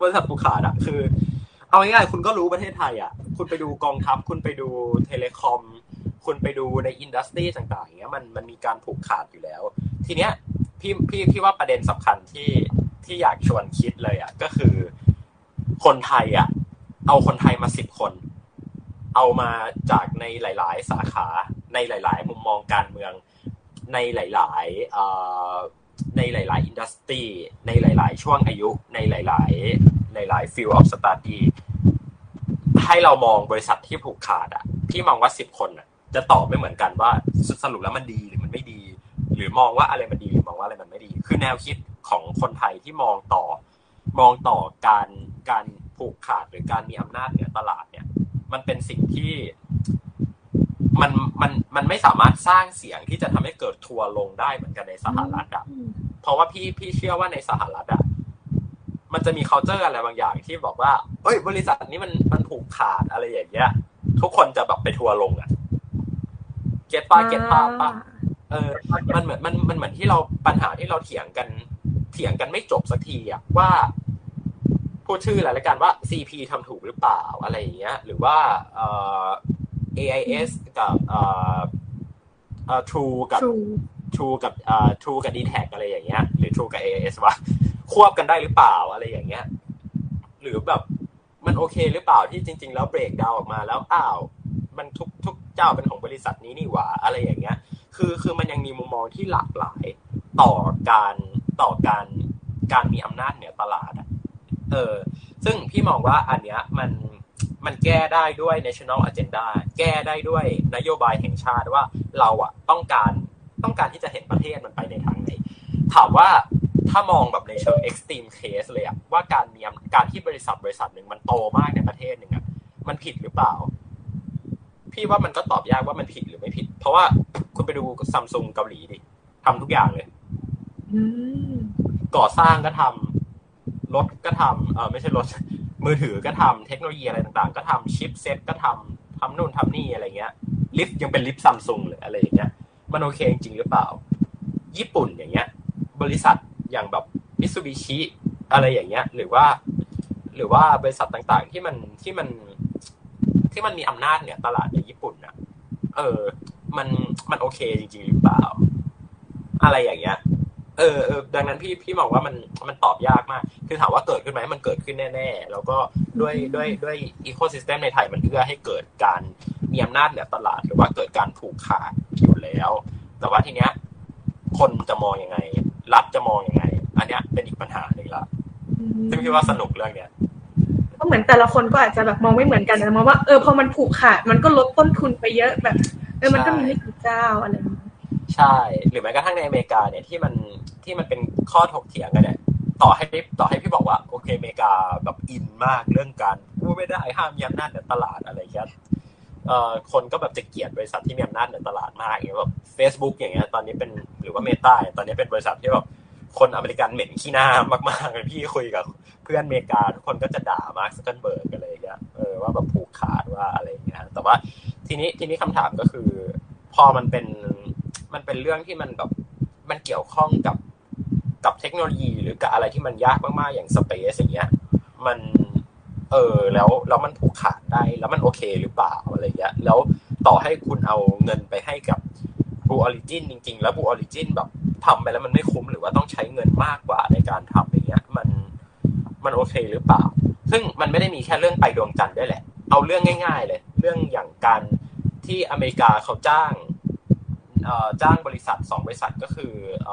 [SPEAKER 2] บริษัทผูกขาดอะคือ เอาง่ายๆคุณก็รู้ประเทศไทยอะ คุณไปดูกองทัพ คุณไปดูเทเลคอม คุณไปดูในอินดัสทรีต่างๆอย่างเงี้ยมันมันมีการผูกขาดอยู่แล้ว ทีเนี้ยพี่พี่พี่ว่าประเด็นสำคัญที่ที่อยากชวนคิดเลยอะก็คือ คนไทยอะ เอาคนไทยมาสิบคน เอามาจากในหลาย ๆ สาขา ในหลาย ๆ มุมมองการเมือง ในหลายๆในหลาย ๆ อินดัสทรีในหลาย ๆ ช่วงอายุ ในหลาย ๆ หลายๆ field of study ให้เรามองบริษัทที่ผูกขาดอะพี่มองว่าสิบคนอะจะตอบไม่เหมือนกันว่าสรุปแล้วมันดีหรือมันไม่ดี หรือมองว่าอะไรมันดีหรือมองว่าอะไรมันไม่ดี คือแนวคิดของคนไทยที่มองต่อมองต่อการการ ผูกขาดหรือการมีอำนาจเหนือตลาดเนี่ย มันเป็นสิ่งที่มันมันมันไม่สามารถสร้างเสียงที่จะทำให้เกิดทัวร์ลงได้เหมือนกันในสหรัฐอะเพราะว่าพี่พี่เชื่อว่าในสหรัฐอะมันจะมี culture อะไรบางอย่างที่บอกว่าเอ้ย บริษัทนี้มันมันผูกขาดอะไรอย่างเงี้ย ทุกคนจะแบบไปทัวร์ลงอะเก็ตป้าเก็ตป้าป้าเออ มันเหมือนมันมันเหมือนที่เราปัญหาที่เราเถียงกัน เถียงกันไม่จบสักทีอะว่า พูดชื่ออะไรละกันว่า CP ทำถูกหรือเปล่าอะไรอย่างเงี้ย หรือว่าเอ่อ AIS กับเอ่อเอ่อ True กับ True กับเอ่อ True กับ d t แทอะไรอย่างเงี้ย หรือ True กับ AIS ว่าควบกันได้หรือเปล่าอะไรอย่างเงี้ย หรือแบบมันโอเคหรือเปล่าที่จริง ๆ แล้วเบรกดาวออกมาแล้วอ้าว มันทุกทุกเจ้าเป็นของบริษัทนี้นี่หว่าอะไรอย่างเงี้ย คือคือมันยังมีมุมมองที่หลากหลายต่อการต่อการการมีอำนาจเหนือตลาดอะ เออ ซึ่งพี่มองว่าอันเนี้ยมันมันแก้ได้ด้วย national agenda แก้ได้ด้วยนโยบายแห่งชาติว่าเราอะต้องการต้องการที่จะเห็นประเทศมันไปในทางไหน ถามว่าถ้ามองแบบในเชิง extreme case เลยอะว่าการมีการที่บริษัทบริษัทหนึ่งมันโตมากในประเทศหนึ่งอะมันผิดหรือเปล่า พี่ว่ามันก็ตอบยากว่ามันผิดหรือไม่ผิด เพราะว่าคุณไปดูซัมซุงเกาหลีดิทำทุกอย่างเลยก่อสร้างก็ทำ รถก็ทำเออไม่ใช่รถมือถือก็ทำเทคโนโลยีอะไรต่างๆ ก็ทำชิปเซ็ตก็ทำทำนู่นทำนี่อะไรเงี้ยลิฟต์ยังเป็นลิฟต์ซัมซุงเลยอะไรอย่างเงี้ยมันโอเคจริงหรือเปล่า ญี่ปุ่นอย่างเงี้ย บริษัทอย่างแบบมิตซูบิชิอะไรอย่างเงี้ย หรือว่า หรือว่าบริษัทต่างๆ ที่มันที่มันที่มันมีอำนาจเนี่ยตลาดในญี่ปุ่นอะเออ มันมันโอเคจริง ๆ หรือเปล่า อะไรอย่างเงี้ย ออเออดังนั้นพี่พี่มองว่ามันมันตอบยากมาก คือถามว่าเกิดขึ้นไหมมันเกิดขึ้นแน่ๆ แล้วก็ด้วยด้วยด้วย ecosystem ในไทยมันเอื้อให้เกิดการมีอำนาจเหนือตลาด หรือว่าเกิดการผูกขาดอยู่แล้ว แต่ว่าทีเนี้ยคนจะมองยังไง รัฐจะมองยังไง อันเนี้ยเป็นอีกปัญหาหนึ่งละซึ่งพี่ว่าสนุกเรื่องเนี้ย
[SPEAKER 1] ก็เหมือนแต่ละคนก็อาจจะแบบมองไม่เหมือนกันนะมองว่าเออพอมันผูกขาดมันก็ลดต้นทุนไปเยอะแบบเออมันก็มีไม่กี่เจ้าอะไร
[SPEAKER 2] ใช่ หรือแม้กระทั่งในอเมริกาเนี่ยที่มันที่มันเป็นข้อถกเถียงกันเนี่ยต่อให้ต่อให้พี่บอกว่าโอเคอเมริกาแบบอินมากเรื่องการพูดไม่ได้ห้ามมีอำนาจเหนือตลาดอะไรเงี้ยเอ่อคนก็แบบจะเกลียดบริษัทที่มีอำนาจเหนือตลาดมากอย่างแบบเฟซบุ๊กอย่างเงี้ยตอนนี้เป็นหรือว่าเมตาตอนนี้เป็นบริษัทที่แบบคนอเมริกันเหม็นขี้หน้ามากๆเลยพี่คุยกับเพื่อนอเมริกาทุกคนก็จะด่ามาร์คซักเกนเบิร์กอะไรอย่างเงี้ยเออว่าแบบผูกขาดว่าอะไรเงี้ยแต่ว่าทีนี้ทีนี้คำถามก็คือ พอมันเป็น มันเป็นเรื่องที่มันแบบมันเกี่ยวข้องกับกับเทคโนโลยีหรือกับอะไรที่มันยากมากๆอย่าง space อย่างเงี้ย มัน เออแล้วแล้วมันผูกขาดได้แล้วมันโอเคหรือเปล่าอะไรเงี้ยแล้วต่อให้คุณเอาเงินไปให้กับ Blue Origin จริง ๆ แล้ว Blue Origin แบบทำไปแล้วมันไม่คุ้มหรือว่าต้องใช้เงินมากกว่าในการทำอย่างเงี้ย มันมันโอเคหรือเปล่า ซึ่งมันไม่ได้มีแค่เรื่องไปดวงจันทร์ด้วยแหละ เอาเรื่องง่าย ๆ เลย เรื่องอย่างการที่อเมริกาเขาจ้าง จ้างบริษัท 2 บริษัทก็คืออ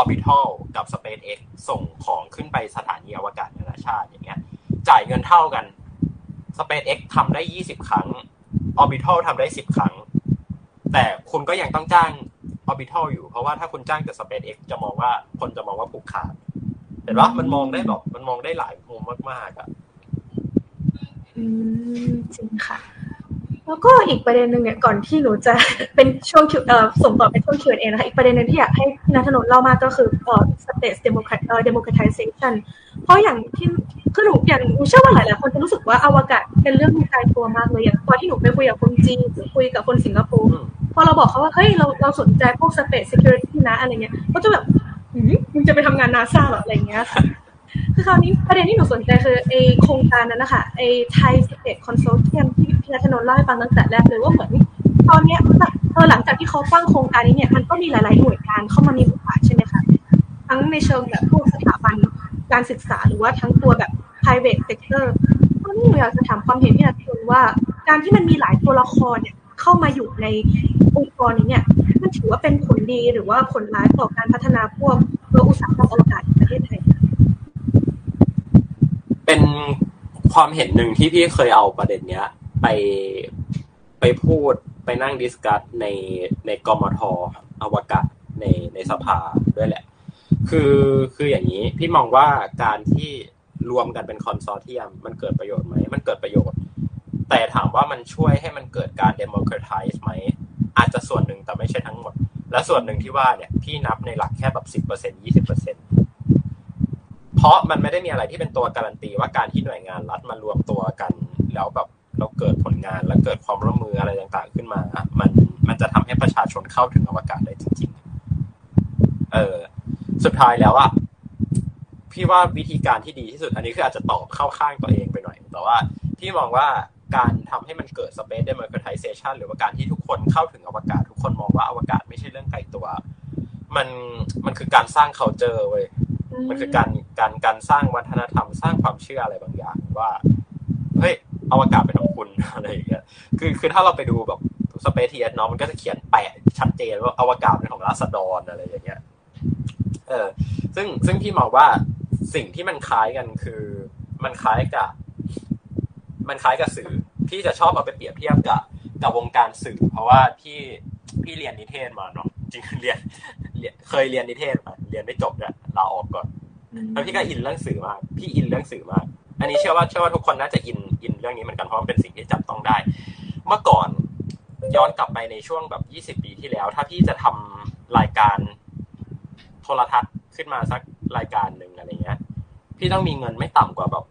[SPEAKER 2] อร์บิทัลกับ SpaceX ส่งของขึ้นไปสถานีอวกาศนานาชาติอย่างเงี้ยจ่ายเงินเท่ากัน SpaceX ทำได้ 20 ครั้ง Orbital ทำได้ 10 ครั้ง แต่คุณก็ยังต้องจ้าง Orbital อยู่ เพราะว่าถ้าคุณจ้างแต่ SpaceX จะมองว่าคนจะมองว่าผูกขาดเห็นปะมันมองได้แบบมันมองได้หลายมุมมากๆอะ
[SPEAKER 1] อืมจริงค่ะ แล้วก็อีกประเด็นหนึ่งเนี่ยก่อนที่หนูจะเป็นช่วงเอ่อส่งต่อเป็นช่วง Q&A นะคะอีกประเด็นหนึ่งที่อยากให้นัทนนท์เล่ามากก็คือเอ่อ space democrat เอ่อ democratization เพราะอย่างที่คือหนูอย่างหนูเชื่อว่าหลายๆคนจะรู้สึกว่าอวกาศเป็นเรื่องที่ไกลตัวมากเลยอย่างตอนที่หนูไปคุยกับคนจีนหรือคุยกับคนสิงคโปร์พอเราบอกเขาว่าเฮ้ยเราเราสนใจพวก space security นะอะไรเงี้ยเขาจะแบบมึงจะไปทำงานนาซาหรออะไรเงี้ย ค่ะคือคราวนี้ประเด็นที่หนูสนใจคือไอโครงการนั้นนะคะไอไทยสเปซคอนโซลเทียมที่พี่นัทนนท์เล่าให้ฟังตั้งแต่แรกเลยว่าเหมือนตอนเนี้ยแบบเออหลังจากที่เขาตั้งโครงการนี้เนี่ยมันก็มีหลาย ๆ หน่วยงานเข้ามามีบทบาทใช่ไหมคะทั้งในเชิงแบบพวกสถาบันการศึกษาหรือว่าทั้งตัวแบบ private sector ตอนนี้หนูอยากจะถามความเห็นพี่นัทนนท์ว่า การที่มันมีหลายตัวละครเนี่ยเข้ามาอยู่ในองค์กรนี้เนี่ยมันถือว่าเป็นผลดีหรือว่าผลร้ายต่อการพัฒนาพวกตัวอุตสาหกรรมอวกาศในประเทศไทย
[SPEAKER 2] เป็นความเห็นหนึ่งที่พี่เคยเอาประเด็นเนี้ย ไปไปพูดไปนั่ง discuss ในในกมทอวกาศในในสภาด้วยแหละ คือคืออย่างนี้พี่มองว่าการที่รวมกันเป็น consortium มันเกิดประโยชน์ไหมมันเกิดประโยชน์ แต่ถามว่ามันช่วยให้มันเกิดการ democratize ไหมอาจจะส่วนหนึ่งแต่ไม่ใช่ทั้งหมด และส่วนหนึ่งที่ว่าเนี่ยพี่นับในหลักแค่แบบสิบเปอร์เซ็นยี่สิบเปอร์เซ็น เพราะมันไม่ได้มีอะไรที่เป็นตัวการันตีว่าการที่หน่วยงานรัฐมารวมตัวกัน แล้วแบบเราเกิดผลงานแล้วเกิดความร่วมมืออะไรต่างๆ ขึ้นมา มันมันจะทำให้ประชาชนเข้าถึงอวกาศได้จริง ๆ เออ สุดท้ายแล้วอะพี่ว่าวิธีการที่ดีที่สุด อันนี้คืออาจจะตอบเข้าข้างตัวเองไปหน่อย แต่ว่าพี่มองว่าการทำให้มันเกิด space democratization หรือว่าการที่ทุกคนเข้าถึงอวกาศ ทุกคนมองว่าอวกาศไม่ใช่เรื่องไกลตัว มันมันคือการสร้าง culture เว้ย มันคือการการการสร้างวัฒนธรรมสร้างความเชื่ออะไรบางอย่างว่าเฮ้ยอวกาศเป็นของคุณอะไรอย่างเงี้ยคือคือถ้าเราไปดูแบบสเปซทีเอสเนาะมันก็จะเขียนแปะชัดเจนว่าอวกาศเป็นของราษฎรอะไรอย่างเงี้ยเออซึ่งซึ่งพี่มองว่าสิ่งที่มันคล้ายกันคือ มันคล้ายกับ มันคล้ายกับสื่อพี่จะชอบเอาไปเปรียบเทียบกับกับวงการสื่อ เพราะว่าพี่พี่เรียนนิเทศมาเนาะจริงเรียน เรียนเคยเรียนนิเทศมาเรียนไม่จบเนี่ยลาออกก่อนแล้วพี่ก็อินเรื่องสื่อมากพี่อินเรื่องสื่อมาก อันนี้เชื่อว่าเชื่อว่าทุกคนน่าจะอินอินเรื่องนี้เหมือนกันเพราะมันเป็นสิ่งที่จับต้องได้ เมื่อก่อนย้อนกลับไปในช่วงแบบยี่สิบปีที่แล้ว ถ้าพี่จะทำรายการโทรทัศน์ขึ้นมาสักรายการหนึ่งอะไรเงี้ย พี่ต้องมีเงินไม่ต่ำกว่าแบบ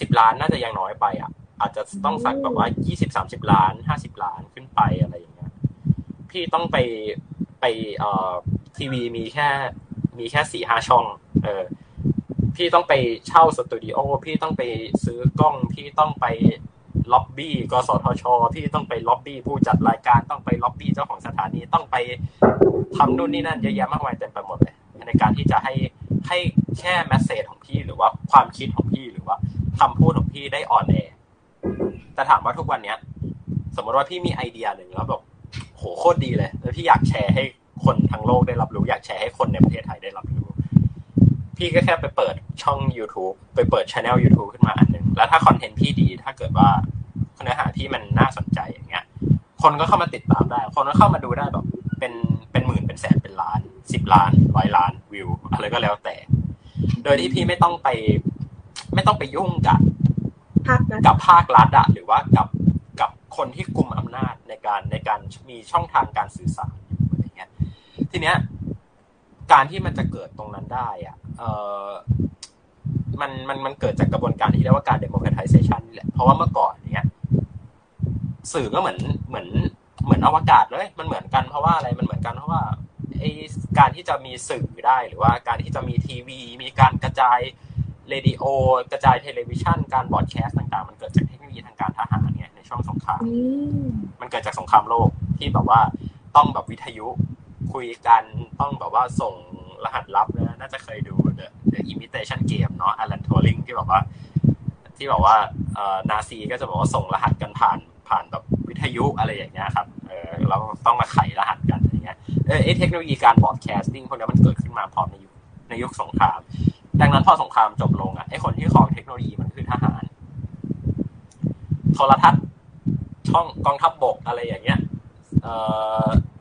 [SPEAKER 2] สิบล้านน่าจะยังน้อยไปอะ อาจจะต้องสักแบบว่ายี่สิบสามสิบล้านห้าสิบล้านขึ้นไปอะไรอย่างเงี้ย พี่ต้องไป ไปเอ่อทีวีมีแค่ มีแค่สี่ห้าช่อง เออ พี่ต้องไปเช่าสตูดิโอ พี่ต้องไปซื้อกล้อง พี่ต้องไปล็อบบี้กสทช พี่ต้องไปล็อบบี้ผู้จัดรายการ ต้องไปล็อบบี้เจ้าของสถานี ต้องไปทำนู่นนี่นั่นเยอะแยะมากมายเต็มไปหมดเลย ในการที่จะให้ให้แค่ message ของพี่หรือว่าความคิดของพี่หรือว่าคำพูดของพี่ได้ on air แต่ถามว่าทุกวันเนี้ย สมมติว่าพี่มีไอเดียหนึ่งแล้วแบบโห โคตรดีเลยแล้วพี่อยากแชร์ให้คนทั้งโลกได้รับรู้ อยากแชร์ให้คนในประเทศไทยได้รับรู้ พี่ก็แค่ไปเปิดช่อง YouTube ไปเปิดช anel YouTube ขึ้นมาอันหนึ่งแล้วถ้าคอนเทนต์พี่ดีถ้าเกิดว่าเนื้อหาที่มันน่าสนใจอย่างเงี้ย คนก็เข้ามาติดตามได้ คนก็เข้ามาดูได้แบบเป็นเป็นหมื่นเป็นแสนเป็นล้านสิบล้านร้อยล้านวิวอะไรก็แล้วแต่ โดยที่พี่ไม่ต้องไป ไม่ต้องไปยุ่งกับ
[SPEAKER 1] ภาครัฐ
[SPEAKER 2] กับภาครัฐอะหรือว่ากับกับ คนที่กลุ่มอำนาจในการในการมีช่องทางการสื่อสารอยู่อะไรเงี้ยทีเนี้ยการที่มันจะเกิดตรงนั้นได้อะเออมันมันมันเกิดจากกระบวนการที่เรียกว่าการ democratization นี่แหละเพราะว่าเมื่อก่อนเนี้ยสื่อก็เหมือนเหมือนเหมือนอวกาศเลย มันเหมือนกันเพราะว่าอะไรมันเหมือนกันเพราะว่าไอการที่จะมีสื่อได้หรือว่าการที่จะมีทีวี มีการกระจายเรดิโอ กระจาย television การ broadcast ต่างๆ มันเกิดจากเทคโนโลยีทางการทหารเนี่ย ช่วงสงคราม
[SPEAKER 1] อืม
[SPEAKER 2] มันเกิดจากสงครามโลกที่แบบว่าต้องแบบวิทยุคุยกันต้องแบบว่าส่งรหัสลับนะน่าจะเคยดู The, The Imitation Game เนาะ Alan Turing ที่แบบว่า ที่บอกว่าเอ่อนาซีก็จะบอกว่าส่งรหัสกันผ่านผ่านแบบวิทยุอะไรอย่างเงี้ยครับเออเราต้องมาไขรหัสกันอะไรเงี้ยเออไอเทคโนโลยีการ broadcasting พวกนี้มันเกิดขึ้นมาพร้อมในยุคในยุคสงคราม ดังนั้นพอสงครามจบลงอะไอคนที่ครองเทคโนโลยีมันคือทหารโทรทัศน์ ช่องกองทัพบบกอะไรอย่างเงี้ย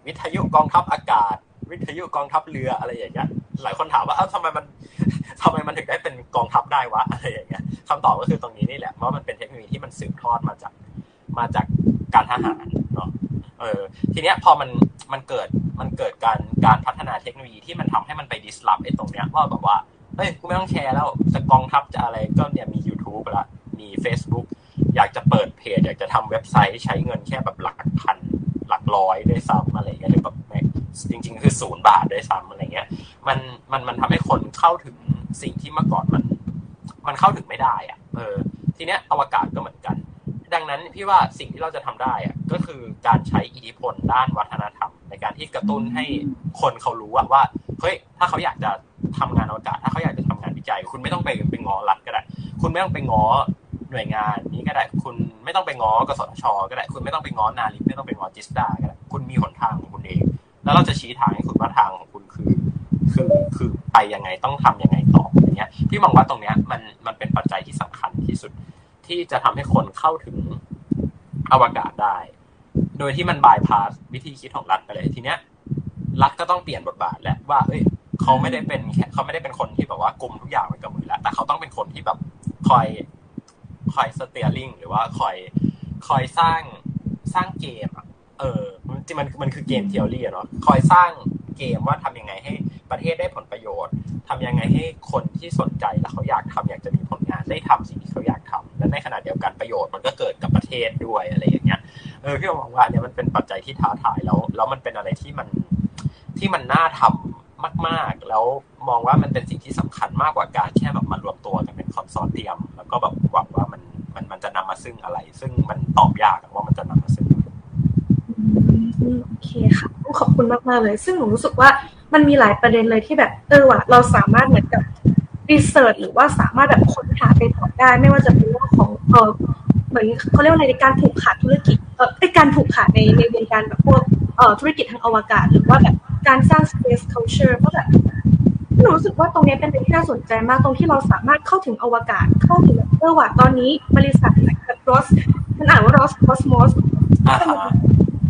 [SPEAKER 2] วิทยุกองทัพอากาศ วิทยุกองทัพเรืออะไรอย่างเงี้ยหลายคนถามว่าเอ้าทำไมมันทำไมมันถึงได้เป็นกองทัพได้วะอะไรอย่างเงี้ยคำตอบก็คือตรงนี้นี่แหละเพราะมันเป็นเทคโนโลยีที่มันสืบทอดมาจากมาจากการทหารเนาะเออทีเนี้ยพอมันมันเกิดมันเกิดการการพัฒนาเทคโนโลยีที่มันทำให้มันไปดิสลอฟไอ้ตรงเนี้ยว่าแบบว่าเฮ้ยกูไม่ต้องแชร์แล้วจะกองทัพจะอะไรก็เนี่ยมี YouTube ละมี Facebook อยากจะเปิดเพจ อยากจะทำเว็บไซต์ใช้เงินแค่แบบหลักพันหลักร้อยด้วยซ้ำอะไรเงี้ยหรือแบบจริง ๆ คือศูนย์บาทด้วยซ้ำอะไรเงี้ย มันมันมันทำให้คนเข้าถึงสิ่งที่เมื่อก่อนมัน มันเข้าถึงไม่ได้อะเออ ทีเนี้ยอวกาศก็เหมือนกัน ดังนั้นพี่ว่าสิ่งที่เราจะทำได้อะก็คือการใช้อิทธิพลด้านวัฒนธรรม ในการที่กระตุ้นให้คนเขารู้อะว่าเฮ้ยถ้าเขาอยากจะทำงานอวกาศ ถ้าเขาอยากจะทำงานวิจัย คุณไม่ต้องไปไปงอรัฐก็ได้ คุณไม่ต้องไปงอ หน่วยงานนี้ก็ได้คุณไม่ต้องไปง้อกสทช ก็ได้คุณไม่ต้องไปง้อนาลิกไม่ต้องไปง้อจิสดาก็ได้คุณมีหนทางของคุณเอง แล้วเราจะชี้ทางให้คุณว่าทางของคุณคือคือคือไปยังไงต้องทำยังไงต่ออย่างเงี้ยพี่มองว่าตรงเนี้ยมันมันเป็นปัจจัยที่สำคัญที่สุดที่จะทำให้คนเข้าถึงอวกาศได้ โดยที่มันบายพาสวิธีคิดของรัฐไปเลยทีเนี้ยรัฐก็ต้องเปลี่ยนบทบาทแหละว่า เอ้ยเขาไม่ได้เป็นเขาไม่ได้เป็นคนที่แบบว่ากลุ่มทุกอย่างไว้กับมือแล้วแต่เขาต้องเป็นคนที่แบบคอย คอยสเตียริงหรือว่าคอยคอยสร้างสร้างเกมอะเออจริงมันมันคือเกมเทอรี่เนาะคอยสร้างเกมว่าทำยังไงให้ประเทศได้ผลประโยชน์ทำยังไงให้คนที่สนใจแล้วเขาอยากทำอยากจะมีผลงานได้ทำสิ่งที่เขาอยากทำและในขณะเดียวกันประโยชน์มันก็เกิดกับประเทศด้วยอะไรอย่างเงี้ยเออพี่มองว่าเนี่ยมันเป็นปัจจัยที่ท้าทายแล้วแล้วมันเป็นอะไรที่มันที่มันน่าทำมาก ๆ แล้วมองว่ามันเป็นสิ่งที่สำคัญมากกว่าการแค่แบบมารวมตัวกันเป็น consortium แล้วก็แบบหวังว่ามัน มันจะนำมาซึ่งอะไร ซึ่งมันตอบยากว่ามันจะนำมาซึ่ง
[SPEAKER 1] โอเคค่ะขอบคุณมากๆเลย ซึ่งหนูรู้สึกว่ามันมีหลายประเด็นเลยที่แบบเออว่ะเราสามารถเหมือนกับ research หรือว่าสามารถแบบค้นหาไปต่อได้ ไม่ว่าจะเป็นเรื่องของเออเหมือนเขาเรียกว่าอะไรในการผูกขาดธุรกิจเออการผูกขาดในในวงการแบบพวกเอ่อธุรกิจทางอวกาศ หรือว่าแบบการสร้าง space culture เพราะแบบ หนูรู้สึกว่าตรงนี้เป็นเรื่องที่น่าสนใจมากตรงที่เราสามารถเข้าถึงอวกาศ เข้าถึงเออว่าตอนนี้บริษัทแบบรอสมันอ่านว่า Roscosmos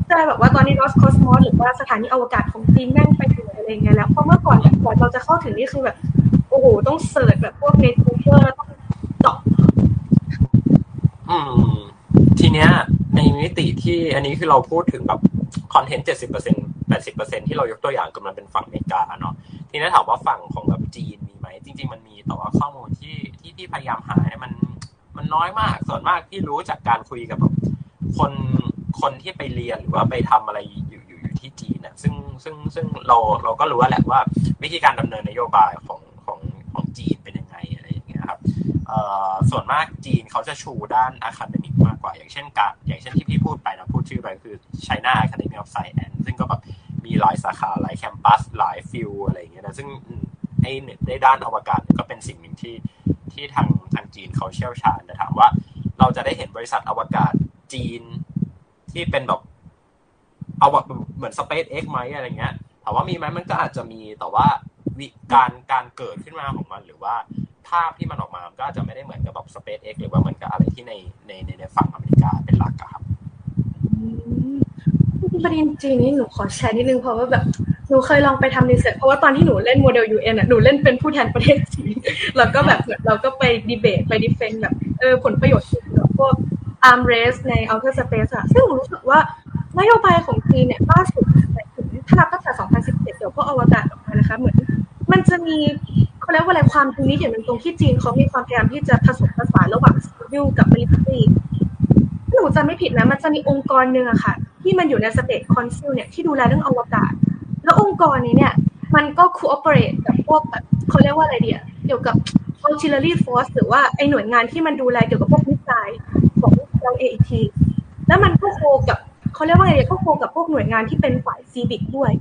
[SPEAKER 1] ใช่แบบว่าตอนนี้ Roscosmos หรือว่าสถานีอวกาศของจีนแม่งไปถึงอะไรเงี้ยแล้วเพราะเมื่อก่อนก่อนเราจะเข้าถึงนี่คือแบบโอ้โหต้อง search แบบพวกในกูเกิลต้องเจาะ
[SPEAKER 2] อืม ทีเนี้ยในมิติที่อันนี้คือเราพูดถึงแบบคอนเทนต์เจ็ดสิบเปอร์เซ็นแปดสิบเปอร์เซ็นที่เรายกตัวอย่างกำลังเป็นฝั่งอเมริกาเนาะทีนี้ถามว่าฝั่งของแบบจีนมีไหมจริง ๆ มันมีแต่ว่าข้อมูลที่ที่ที่พยายามหาเนี่ยมันมันน้อยมากส่วนมากที่รู้จากการคุยกับแบบคนคนที่ไปเรียนหรือว่าไปทำอะไรอยู่อยู่อยู่ที่จีนเนี่ยซึ่งซึ่งซึ่งเราเราก็รู้แหละว่า วิธีการดำเนินนโยบายของของของจีนเป็นยังไงอะไรอย่างเงี้ยครับ ส่วนมากจีนเขาจะชูด้าน academic มากกว่า อย่างเช่นการอย่างเช่นที่พี่พูดไปนะพูดชื่อไปคือ China Academy of Science ซึ่งก็แบบมีหลายสาขาหลาย campus หลาย field อะไรอย่างเงี้ยนะซึ่งไอ้ในด้านอวกาศก็เป็นสิ่งหนึ่งที่ที่ทางทางจีนเขาเชี่ยวชาญแต่ถามว่าเราจะได้เห็นบริษัทอวกาศจีนที่เป็นแบบเอาแบบเหมือน Space X ไหมอะไรเงี้ย ถามว่ามีไหมมันก็อาจจะมีแต่ว่าวิการการเกิดขึ้นมาของมันหรือว่าภาพที่มันออกมาก็อาจจะไม่ได้เหมือนกับแบบ Space X หรือว่าเหมือนกับอะไรที่ในในในฝั่งอเมริกาเป็นหลักครับ
[SPEAKER 1] ประเด็นจริงนี่หนูขอแชร์นิดนึงเพราะว่าแบบหนูเคยลองไปทำ research เพราะว่าตอนที่หนูเล่นโมเดล UN อะหนูเล่นเป็นผู้แทนประเทศจีนแล้วก็แบบเราก็ไปดีเบตไป defend แบบเออผลประโยชน์แบบพวก arms race ใน outer space อะซึ่งหนูรู้สึกว่านโยบายของจีนเนี่ยล่าสุด ถ้านับตั้งแต่ 2017 เดี๋ยวพวกอวกาศออกมานะคะ เหมือน มันจะมีเขาเรียกว่าอะไรความตรงนี้อย่างหนึ่งตรงที่จีนเขามีความพยายามที่จะผสมผสานระหว่าง civil กับ military หนูจะไม่ผิดนะ มันจะมีองค์กรหนึ่งอะค่ะ ที่มันอยู่ใน State Council เนี่ยที่ดูแลเรื่องอวกาศ แล้วองค์กรนี้เนี่ย มันก็ cooperate กับพวกแบบเขาเรียกว่าอะไรเดียเกี่ยวกับ auxiliary force หรือว่าไอหน่วยงานที่มันดูแลเกี่ยวกับพวก missile ของเราเอทีแล้วมันก็ co กับ เขาเรียกว่าไงก็ co กับพวกหน่วยงานที่เป็นฝ่าย civic ด้วย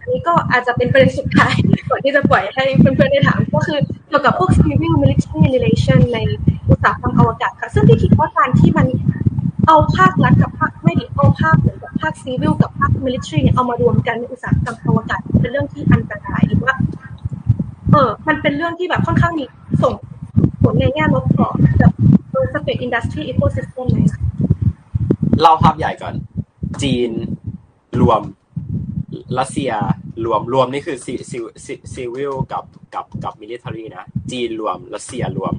[SPEAKER 1] อันนี้ก็อาจจะเป็นประเด็นสุดท้ายก่อนที่จะปล่อยให้เพื่อนๆได้ถามก็คือเกี่ยวกับพวก civil military relation ในอุตสาหกรรมอวกาศค่ะ ซึ่งที่คิดว่าการที่มันเอาภาครัฐกับภาคไม่ดีเอาภาคเหมือนกับภาค civil กับภาค military เนี่ยเอามารวมกันในอุตสาหกรรมอวกาศเป็นเรื่องที่อันตรายหรือว่า เออ มันเป็นเรื่องที่แบบค่อนข้างมีส่งผลในแง่ลบต่อแบบ space industry ecosystem เลย
[SPEAKER 2] เราภาพใหญ่ก่อน จีนรวมรัสเซียรวมรวมนี่คือซีซี civil กับกับกับ military นะ จีนรวมรัสเซียรวม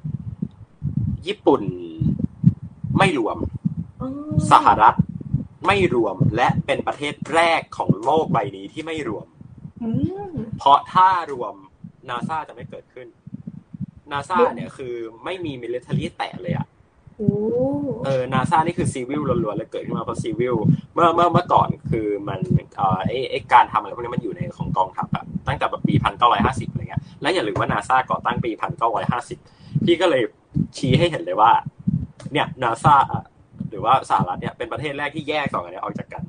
[SPEAKER 2] ญี่ปุ่นไม่รวม สหรัฐไม่รวมและเป็นประเทศแรกของโลกใบนี้ที่ไม่รวม เพราะถ้ารวมนาซาจะไม่เกิดขึ้นนาซาเนี่ยคือไม่มี military แตะเลยอะ เออนาซานี่คือ civil ล้วนๆเลยเกิดขึ้นมาเพราะ civil เมื่อเมื่อเมื่อก่อนคือมันเอ่อไอไอการทำอะไรพวกนี้มันอยู่ในของกองทัพแบบตั้งแต่แบบปีพันเก้าร้อยห้าสิบอะไรเงี้ยแล้วอย่าลืมว่านาซาก่อตั้งปีพันเก้าร้อยห้าสิบพี่ก็เลยชี้ให้เห็นเลยว่า เนี่ยนาซาหรือว่าสหรัฐเนี่ยเป็นประเทศแรกที่แยกสองอันนี้ออกจากกัน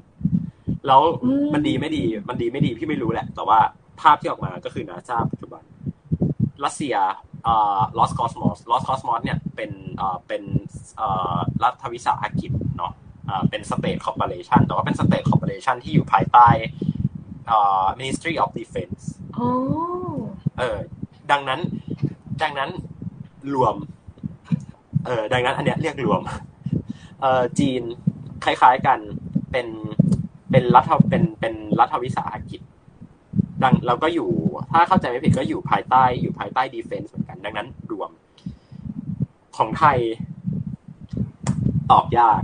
[SPEAKER 2] แล้วมันดีไม่ดีมันดีไม่ดีพี่ไม่รู้แหละ แต่ว่าภาพที่ออกมาก็คือนาซาปัจจุบันรัสเซีย อ่า Lost Cosmos Lost Cosmos เนี่ยเป็นอ่าเป็นอ่ารัฐวิสาหกิจเนาะอ่าเป็น State Corporation แต่ว่าเป็น State Corporation ที่อยู่ภายใต้อ่า Ministry of Defense เออดังนั้นดังนั้นรวมเออดังนั้นอันเนี้ยเรียกรวมเอ่อจีนคล้ายๆกันเป็นเป็นรัฐเป็นเป็นรัฐวิสาหกิจ ดังเราก็อยู่ ถ้าเข้าใจไม่ผิดก็อยู่ภายใต้ อยู่ภายใต้ดีเฟนซ์เหมือนกัน ดังนั้นรวม ของไทย ตอบยาก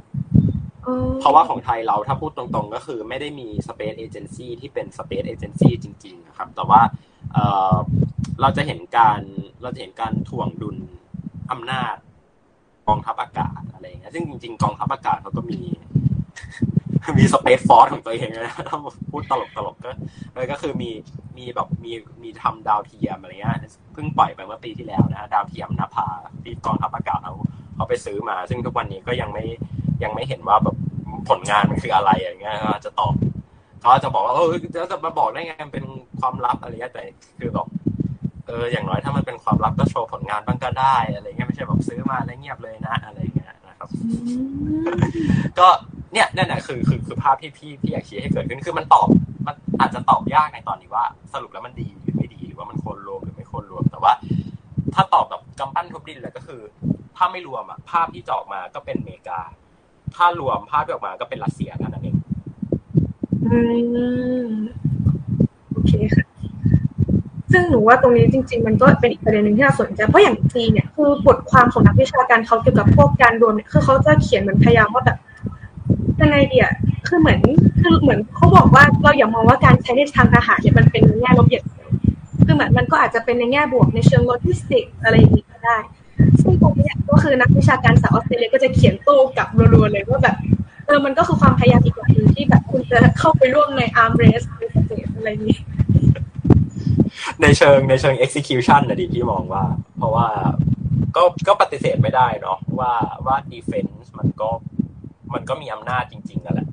[SPEAKER 2] เพราะว่าของไทยเราถ้าพูดตรงๆ ก็คือไม่ได้มี Space Agency ที่เป็น Space Agency จริง ๆ นะครับ แต่ว่าเราจะเห็นการเราจะเห็นการถ่วงดุลอำนาจกองทัพอากาศอะไรเงี้ยซึ่งจริงๆกองทัพอากาศเขาก็มี มีสเปซฟอร์สของตัวเองนะถ้าพูดตลกตลกก็เลยก็คือมีมีแบบมีมีทำดาวเทียมอะไรเงี้ยเพิ่งปล่อยไปเมื่อปีที่แล้วนะดาวเทียมนภาที่กองทัพอากาศเขาเขาไปซื้อมา ซึ่งทุกวันนี้ก็ยังไม่ยังไม่เห็นว่าแบบผลงานมันคืออะไรอย่างเงี้ยจะตอบเขาจะบอกว่าเออจะมาบอกได้ไงมันเป็นความลับอะไรเงี้ยแต่คือแบบเอออย่างน้อยถ้ามันเป็นความลับก็โชว์ผลงานบ้างก็ได้อะไรเงี้ยไม่ใช่แบบซื้อมาแล้วเงียบเลยนะอะไรเงี้ยนะครับ ก็ เนี่ยนั่นแหละคือคือคือภาพที่พี่พี่อยากชี้ให้เกิดขึ้นคือมันตอบมันอาจจะตอบยากในตอนนี้ว่า สรุปแล้วมันดีหรือไม่ดีหรือว่ามันควรรวมหรือไม่ควรรวม แต่ว่า ถ้าตอบแบบกำปั้นทุบดินเลยก็คือถ้าไม่รวมอะภาพที่จะออกมาก็เป็นอเมริกา ถ้ารวมภาพที่ออกมาก็เป็นรัสเซียเท่านั้นเอง
[SPEAKER 1] อืมโอเคค่ะซึ่งหนูว่าตรงนี้จริง ๆ มันก็เป็นอีกประเด็นหนึ่งที่น่าสนใจเพราะอย่างจีเนี่ยคือบทความของนักวิชาการเขาเกี่ยวกับพวกการรวมเนี่ยคือเขาจะเขียนเหมือนพยายามว่าแบบ ยังไงเดียคือเหมือนคือเหมือนเขาบอกว่าเราอย่ามองว่าการใช้ในทางทหารเนี่ยมันเป็นแง่ลบอย่างคือเหมือนมันก็อาจจะเป็นในแง่บวกในเชิงโลจิสติกอะไรอย่างนี้ก็ได้ ซึ่งตรงนี้ก็คือนักวิชาการสาวออสเตรเลียก็จะเขียนโต้กลับรัวๆเลยว่าแบบเออมันก็คือความพยายามอีกอย่างหนึ่งที่แบบคุณจะเข้าไปร่วมใน arms race ใน state อะไรนี้
[SPEAKER 2] ในเชิงในเชิง execution นะดิพี่มองว่า เพราะว่าก็ก็ปฏิเสธไม่ได้เนาะว่าว่า defense มันก็ มันก็มีอำนาจจริงๆนั่นแหละ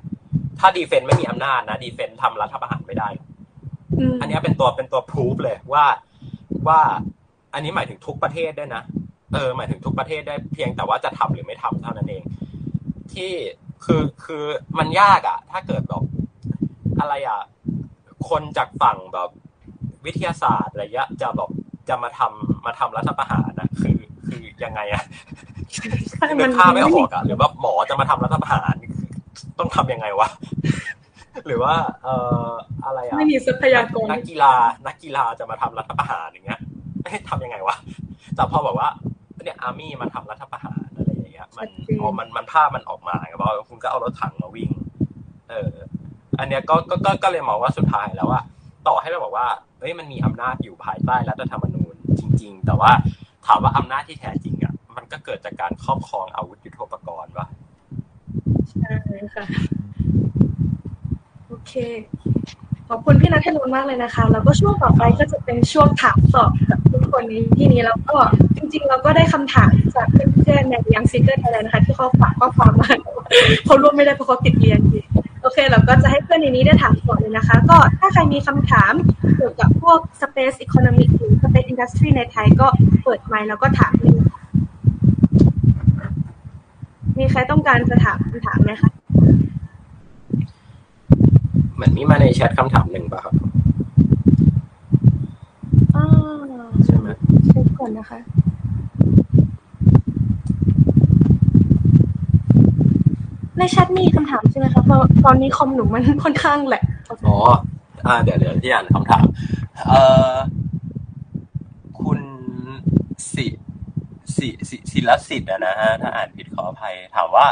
[SPEAKER 2] ถ้า defense ไม่มีอำนาจนะ defense ทำรัฐประหารไม่ได้ อันนี้เป็นตัวเป็นตัวพิสูจเลยว่าว่าอันนี้หมายถึงทุกประเทศได้นะ เออ หมายถึงทุกประเทศได้เพียงแต่ว่าจะทำหรือไม่ทำเท่านั้นเอง ที่คือคือมันยากอะถ้าเกิดแบบอะไรอะคนจากฝั่งแบบวิทยาศาสตร์อะไรเงี้ยจะแบบจะมาทำมาทำรัฐประหารนะคือ คือยังไงอะมันภาพไม่ออกอะหรือว่าหมอจะมาทำรัฐประหารต้องทํำยังไงวะหรือว่าเอ่ออะไรอะ
[SPEAKER 1] ไม่มีทรัพยากร
[SPEAKER 2] นักกีฬา นักกีฬาจะมาทำรัฐประหารอย่างเงี้ยให้ทำยังไงวะแต่พอบอกว่าเนี่ยอาร์มี่มาทำรัฐประหารอะไรอย่างเงี้ยมันพอมันมันภาพมันออกมาก็บอกคุณก็เอารถถังมาวิ่ง เออ อันเนี้ยก็ก็ก็เลยมองว่าสุดท้ายแล้วว่าต่อให้เราบอกว่าเฮ้ยมันมีอำนาจอยู่ภายใต้รัฐธรรมนูญจริง ๆ แต่ว่า ถามว่าอำนาจที่แท้จริงอะมันก็เกิดจากการครอบครองอาวุธยุทโธปกรณ์วะ
[SPEAKER 1] ใช่ค่ะ โอเค ขอบคุณพี่นัทนนท์มากเลยนะคะ แล้วก็ช่วงต่อไปก็จะเป็นช่วงถามตอบกับทุกคนนี้ที่นี้แล้วก็จริง ๆ เราก็ได้คำถามจากเพื่อนๆในยังซิเกอร์ไทยแลนด์นะคะ ที่เขาฝากข้อความมาเขาร่วมไม่ได้เพราะเขาติดเรียน โอเค เราก็จะให้เพื่อนในนี้ได้ถามก่อนเลยนะคะ ก็ถ้าใครมีคำถามเกี่ยวกับพวก Space Economic หรือ Space Industry ในไทยก็เปิดไมค์แล้วก็ถามเลยมีใครต้องการจะถามคำถามไหมคะ
[SPEAKER 2] เหมือนมีมาในแชทคำถามหนึ่งป่ะครับ
[SPEAKER 1] ใช่ไหม เช็คก่อนนะคะ ในแชทมีคำถามใช่ไหมคะเพราะตอนนี้คอมหนูมันค่อนข้างแหละ
[SPEAKER 2] อ๋ออ่าเดี๋ยวเดี๋ยวที่อ่านคำถาม เอ่อ คุณสิสิสิศิลสิทธิ์นะฮะ ถ้าอ่านผิดขออภัย ถามว่า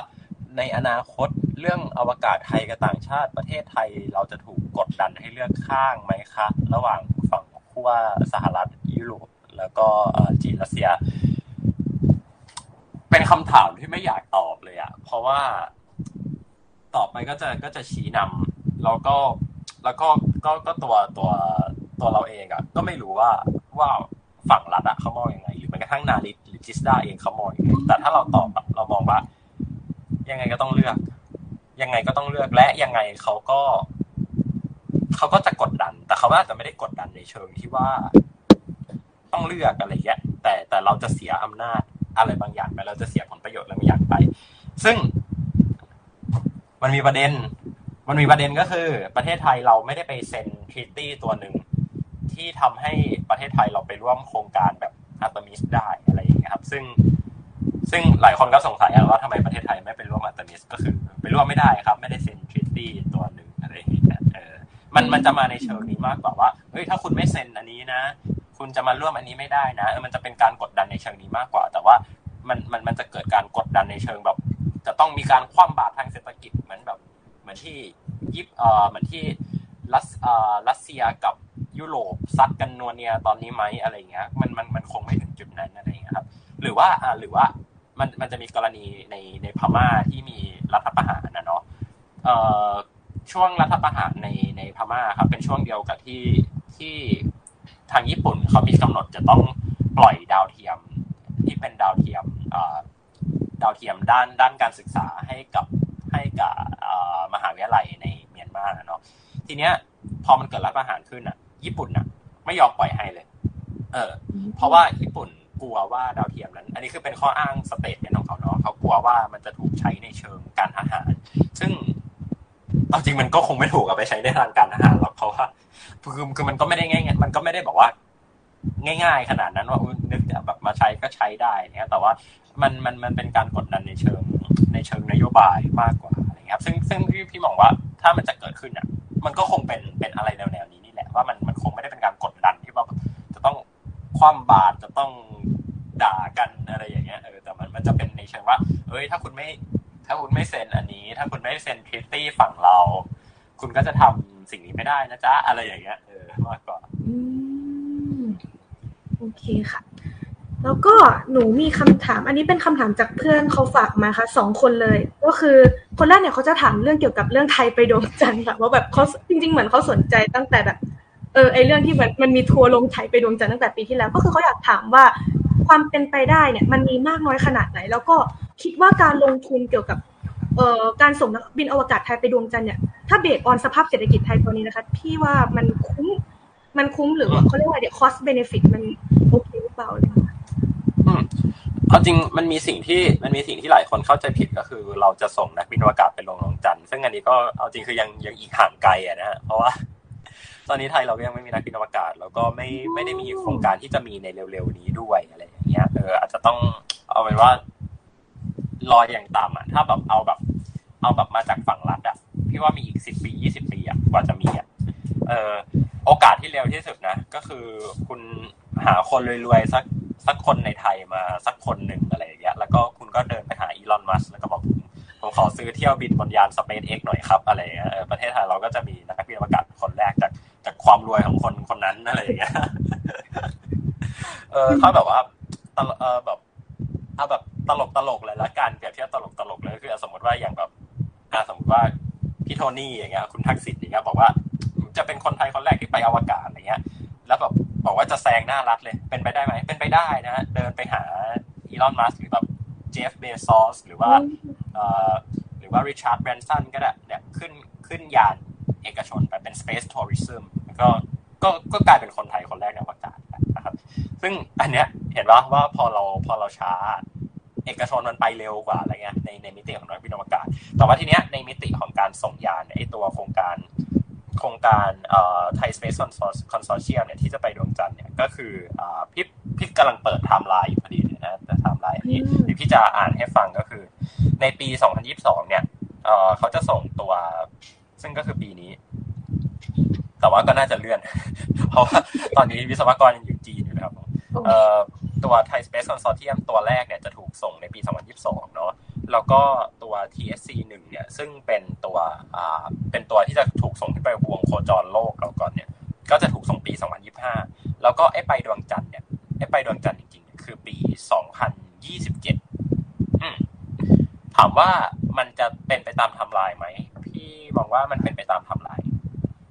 [SPEAKER 2] ในอนาคตเรื่องอวกาศไทยกับต่างชาติประเทศไทย เราจะถูกกดดันให้เลือกข้างไหมคะ ระหว่างฝั่งขั้วสหรัฐยุโรปแล้วก็จีนรัสเซีย เป็นคำถามที่ไม่อยากตอบเลยอะเพราะว่า ต่อไปก็จะก็จะชี้นำแล้วก็แล้วก็ก็ก็ตัวตัวตัวเราเองอะ ก็ไม่รู้ว่าว่าฝั่งรัฐอะเขามองยังไง หรือแม้กระทั่งนาริสหรือจิสดาเองเขามองยังไงแต่ถ้าเราตอบแบบเรามองว่า ยังไงก็ต้องเลือก ยังไงก็ต้องเลือกและยังไงเขาก็เขาก็จะกดดัน แต่เขาอาจจะไม่ได้กดดันในเชิงที่ว่า ต้องเลือกอะไรเงี้ยแต่แต่เราจะเสียอำนาจอะไรบางอย่างไปเราจะเสียผลประโยชน์อะไรบางอย่างไป ซึ่ง มันมีประเด็น มันมีประเด็นก็คือ ประเทศไทยเราไม่ได้ไปเซ็น treaty ตัวหนึ่งที่ทำให้ประเทศไทยเราไปร่วมโครงการแบบอาร์ตมิสได้อะไรอย่างเงี้ยครับ ซึ่งซึ่งหลายคนก็สงสัยว่าทำไมประเทศไทยไม่ไปร่วมอาร์ตมิสก็คือไปร่วมไม่ได้ครับ ไม่ได้เซ็น treaty ตัวหนึ่งอะไรอย่างเงี้ยเออมันมันจะมาในเชิงนี้มากกว่าว่าเฮ้ยถ้าคุณไม่เซ็นอันนี้นะ คุณจะมาร่วมอันนี้ไม่ได้นะเออมันจะเป็นการกดดันในเชิงนี้มากกว่า แต่ว่ามันมันมันจะเกิดการกดดันในเชิงแบบ จะต้องมีการคว่ำบาตรทางเศรษฐกิจเหมือนแบบ เหมือนที่ยิปเอ่อเหมือนที่รัสเอ่อรัสเซียกับยุโรปซัดกันนัวเนียตอนนี้ไหมอะไรเงี้ยมันมันมันคงไม่ถึงจุดนั้นอะไรเงี้ยครับ หรือว่าอ่าหรือว่ามันมันจะมีกรณีในในพม่าที่มีรัฐประหารนะเนาะเอ่อช่วงรัฐประหารในในพม่าครับ เป็นช่วงเดียวกับที่ที่ทางญี่ปุ่นเขามีกำหนดจะต้องปล่อยดาวเทียมที่เป็นดาวเทียม ดาวเทียมด้านด้านการศึกษาให้กับให้กับมหาวิทยาลัยในเมียนมาเนาะทีเนี้ย พอมันเกิดรัฐประหารขึ้นอะ ญี่ปุ่นอะ ไม่ยอมปล่อยให้เลย เออ เพราะว่าญี่ปุ่นกลัวว่าดาวเทียมนั้น อันนี้คือเป็นข้ออ้าง statement ของเขาเนาะเขากลัวว่ามันจะถูกใช้ในเชิงการทหาร ซึ่งเอาจริงมันก็คงไม่ถูกเอาไปใช้ในทางการทหารหรอกเพราะว่าคือคือมันก็ไม่ได้ง่ายมันก็ไม่ได้บอกว่า ง่าย ๆ ขนาดนั้นว่านึกแบบมาใช้ก็ใช้ได้เนี่ยแต่ว่า มันมันมันเป็นการกดดันในเชิงในเชิงนโยบายมากกว่าอะไรเงี้ยซึ่งซึ่งพี่พี่มองว่าถ้ามันจะเกิดขึ้นอะ มันก็คงเป็นเป็นอะไรแนวๆนี้นี่แหละว่ามันมันคงไม่ได้เป็นการกดดันที่ว่าจะต้องคว่ำบาตรจะต้องด่ากันอะไรอย่างเงี้ยเออแต่มันมันจะเป็นในเชิงว่า เอ้ยถ้าคุณไม่ ถ้าคุณไม่เซ็นอันนี้ ถ้าคุณไม่เซ็นทริตตี้ฝั่งเรา คุณก็จะทำสิ่งนี้ไม่ได้นะจ๊ะอะไรอย่างเงี้ยเออมากกว่า
[SPEAKER 1] อืมโอเคค่ะ แล้วก็หนูมีคำถาม อันนี้เป็นคำถามจากเพื่อนเขาฝากมาค่ะสองคนเลย ก็คือคนแรกเนี่ยเขาจะถามเรื่องเกี่ยวกับเรื่องไทยไปดวงจันทร์ค่ะว่าแบบเขาจริง ๆ เหมือนเขาสนใจตั้งแต่แบบ เออไอเรื่องที่มันมันมีทัวร์ลงไทยไปดวงจันทร์ตั้งแต่ปีที่แล้ว ก็คือเขาอยากถามว่าความเป็นไปได้เนี่ย มันมีมากน้อยขนาดไหน แล้วก็คิดว่าการลงทุนเกี่ยวกับเอ่อการส่งนักบินอวกาศไทยไปดวงจันทร์เนี่ยถ้าเบสออนสภาพเศรษฐกิจไทยตอนนี้นะคะพี่ว่ามันคุ้มมันคุ้มหรือว่าเขาเรียกว่าเดี๋ยว cost benefit มันโอเคหรือเปล่า
[SPEAKER 2] เเอาจริงมันมีสิ่งที่มันมีสิ่งที่หลายคนเข้าใจผิดก็คือ เราจะส่งนักบินอวกาศไปลงดวงจันทร์ซึ่งอันนี้ก็เอาจริงคือยังยังอีกห่างไกลอะนะฮะเพราะว่า ตอนนี้ไทยเราก็ยังไม่มีนักบินอวกาศ แล้วก็ไม่ไม่ได้มีโครงการที่จะมีในเร็วๆนี้ด้วยอะไรอย่างเงี้ยเอออาจจะต้องเอาเป็นว่า รออย่างต่ำอะถ้าแบบเอาแบบ เอาแบบมาจากฝั่งรัฐอะพี่ว่ามีอีกสิบปียี่สิบปีอะกว่าจะมีอะเออโอกาสที่เร็วที่สุดนะก็คือคุณหาคนรวยๆสัก สักคนในไทยมาสักคนหนึ่งอะไรอย่างเงี้ยแล้วก็คุณก็เดินไปหาอีลอนมัสแล้วก็บอกผมขอซื้อเที่ยวบินบนยานสเปซเอ็กหน่อยครับอะไรเงี้ยประเทศไทยเราก็จะมีนักบินอวกาศคนแรกจากจากความรวยของคนคนนั้นอะไรอย่างเงี้ยเออถ้าแบบว่าเออแบบเอาแบบตลกตลกเลยละกันเปรียบเทียบตลกตลกเลยคือสมมติว่าอย่างแบบอ่าสมมติว่าพี่โทนี่อย่างเงี้ยคุณทักษิณอย่างเงี้ยบอกว่า จะเป็นคนไทยคนแรกที่ไปอวกาศอะไรเงี้ย แล้วแบบ บอกว่าจะแซงหน้ารัฐเลย เป็นไปได้ไหม เป็นไปได้นะเดินไปหาอีลอน มัสหรือแบบเจฟ เบซอส หรือว่าเอ่อหรือว่าริชาร์ด แบรนสัน ก็ได้เนี่ย ขึ้น ขึ้นยานเอกชนไปเป็น space tourism ก็ ก็ ก็กลายเป็นคนไทยคนแรกในอวกาศนะครับ ซึ่งอันเนี้ย เห็นว่าว่าพอเรา พอเราช้า เอกชนมันไปเร็วกว่าอะไรเงี้ย ใน ในมิติของนักบินอวกาศ แต่ว่าทีเนี้ย ในมิติของการส่งยานไอตัวโครงการ โครงการ Thai Space Consortium เนี่ยที่จะไปดวงจันทร์เนี่ยก็คือพี่พี่กำลังเปิดไทม์ไลน์อยู่พอดีนะแต่ไทม์ไลน์อันนี้เดี๋ยวพี่จะอ่านให้ฟังก็คือ ในปี 2022 เนี่ยเขาจะส่งตัวซึ่งก็คือปีนี้ แต่ว่าก็น่าจะเลื่อน เพราะว่าตอนนี้วิศวกรยังอยู่จีนอยู่นะครับตัว Thai Space Consortium ตัวแรกเนี่ยจะถูกส่งในปี 2022 เนาะ แล้วก็ตัว TSC 1 เนี่ยซึ่งเป็นตัวอ่าเป็นตัวที่จะถูกส่งขึ้นไปวงโคจรโลกเราก่อนเนี่ยก็จะถูกส่งปี 2025 แล้วก็ไอ้ไปดวงจันทร์เนี่ยไอ้ไปดวงจันทร์จริงๆ คือปี 2027 ถามว่ามันจะเป็นไปตามทำลายไหม พี่มองว่ามันเป็นไปตามทำลาย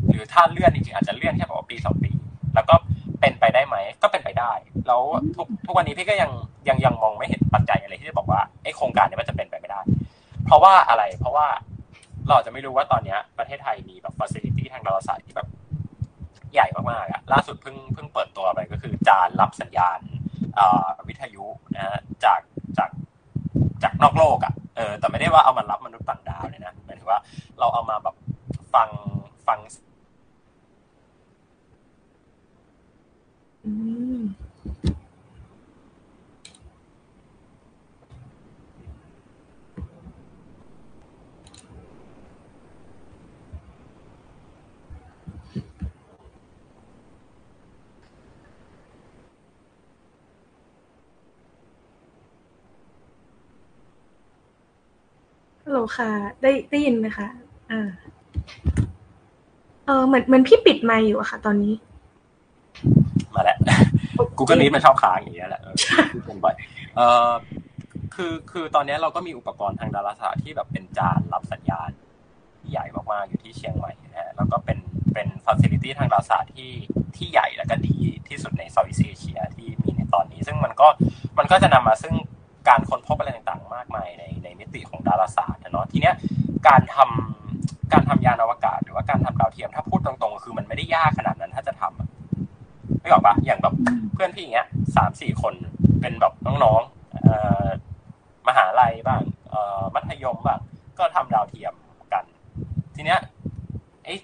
[SPEAKER 2] หรือถ้าเลื่อนจริงๆ อาจจะเลื่อนแค่บอกปีสองปี แล้วก็ เป็นไปได้ไหม ก็เป็นไปได้ แล้วทุกทุกวันนี้พี่ก็ยังยังยังมองไม่เห็นปัจจัยอะไรที่จะบอกว่าไอโครงการนี้มันจะเป็นไปไม่ได้ เพราะว่าอะไร เพราะว่าเราจะไม่รู้ว่าตอนนี้ประเทศไทยมีแบบฟัซิลิตี้ทางดาราศาสตร์ที่แบบใหญ่มากๆอะล่าสุดเพิ่งเพิ่งเปิดตัวไปก็คือจานรับสัญญาณวิทยุนะฮะจากจากจากนอกโลกอะเออแต่ไม่ได้ว่าเอามารับมนุษย์ต่างดาวเลยนะหมายถึงว่าเราเอามาแบบฟังฟัง
[SPEAKER 1] ฮัลโหลค่ะ ได้ได้ยินไหมคะ อ่า เออเหมือนเหมือนพี่ปิดไมค์อยู่อะค่ะ ตอนนี้
[SPEAKER 2] มาแล้วกูก็นี้มันชอบค้างอย่างเงี้ยแหละเออพูดกันบ่อยเออคือคือตอนนี้เราก็มีอุปกรณ์ทางดาราศาสตร์ที่แบบเป็นจานรับสัญญาณ ที่ใหญ่มากๆอยู่ที่เชียงใหม่นะฮะแล้วก็เป็นเป็นฟัซิลิตี้ทางดาราศาสตร์ที่ที่ใหญ่และก็ดีที่สุดในเซาท์อีสเอเชียที่มีในตอนนี้ ซึ่งมันก็มันก็จะนำมาซึ่งการค้นพบอะไรต่างๆ มากมายในในมิติของดาราศาสตร์นะเนาะทีเนี้ยการทำการทำยานอวกาศ หรือว่าการทำดาวเทียมถ้าพูดตรงๆ คือมันไม่ได้ยากขนาดนั้นถ้าจะทำ อะไม่บอกปะอย่างแบบเพื่อนพี่อย่างเงี้ยสามสี่คนเป็นแบบน้องๆเอ่อมหาลัยบ้างเอ่อมัธยมบ้างก็ทำดาวเทียมกัน ทีเนี้ยไอ้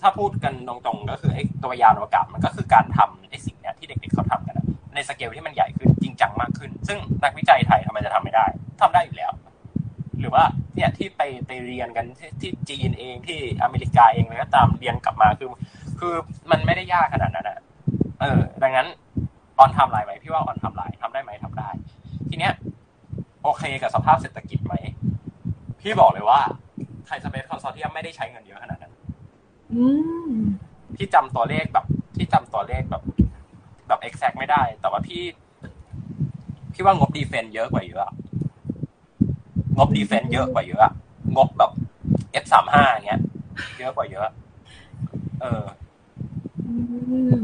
[SPEAKER 2] ถ้าพูดกันตรงๆ ก็คือไอ้ตัวยานอวกาศมันก็คือการทำไอ้สิ่งเนี้ยที่เด็กๆเขาทำกันอะในสเกลที่มันใหญ่ขึ้นจริงจังมากขึ้น ซึ่งนักวิจัยไทยทำไมจะทำไม่ได้ทำได้อยู่แล้ว หรือว่าเนี่ยที่ไปไปเรียนกันที่ที่จีนเองที่อเมริกาเองเลยก็ตามเรียนกลับมาคือ คือมันไม่ได้ยากขนาดนั้นอะ เออ ดังนั้น on timeline ไหมพี่ว่า on timeline ทำได้ไหมทำได้ ทีเนี้ย โอเคกับสภาพเศรษฐกิจไหม พี่บอกเลยว่า Thai Space Consortium ไม่ได้ใช้เงินเยอะขนาดนั้น
[SPEAKER 1] อืม
[SPEAKER 2] พี่จำตัวเลขแบบพี่จำตัวเลขแบบ แบบ exact ไม่ได้ แต่ว่าพี่ พี่ว่างบ defense เยอะกว่าเยอะอะงบ defense เยอะกว่าเยอะอะงบแบบ F สามห้าเงี้ย เยอะกว่าเยอะ เออ
[SPEAKER 1] อืม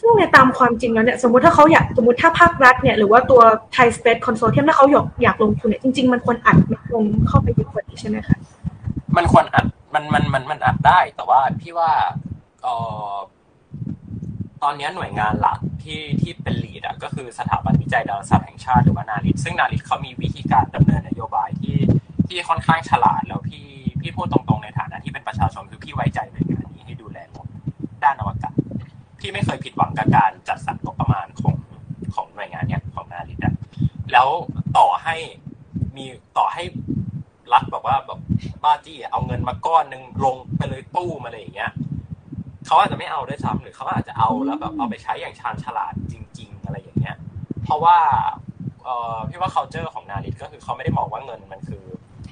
[SPEAKER 1] ซึ่งในตามความจริงแล้วเนี่ยสมมติถ้าเขาอยากสมมติถ้าภาครัฐเนี่ยหรือว่าตัว Thai Space Consortium ถ้าเขาอยากอยากลงทุนเนี่ยจริง ๆ มันควรอัดลงเข้าไปเยอะกว่านี้ใช่ไหมคะ
[SPEAKER 2] มันควรอัดมันมันมันมันอัดได้แต่ว่าพี่ว่าเออตอนนี้หน่วยงานหลักที่ที่เป็นลีดอะก็คือสถาบันวิจัยดาราศาสตร์แห่งชาติหรือว่านาริตซึ่งนาริตเขามีวิธีการดำเนินนโยบายที่ที่ค่อนข้างฉลาดแล้วพี่พี่พูดตรงๆในฐานะที่เป็นประชาชนคือพี่ไว้ใจหน่วยงานนี้ให้ดูแลงบด้านอวกาศ พี่ไม่เคยผิดหวังกับการจัดสรรงบประมาณของของหน่วยงานเนี้ยของนาริตอะแล้วต่อให้มีต่อให้รัฐบอกว่าแบบบ้าจี้เอาเงินมาก้อนหนึ่งลงไปเลยตู้มาเลยอย่างเงี้ยเขาอาจจะไม่เอาด้วยซ้ำหรือเขาอาจจะเอาแล้วแบบเอาไปใช้อย่างชาญฉลาดจริง ๆ อะไรอย่างเงี้ย เพราะว่าเอ่อพี่ว่า culture ของนาริตก็คือเขาไม่ได้มองว่าเงินมันคือ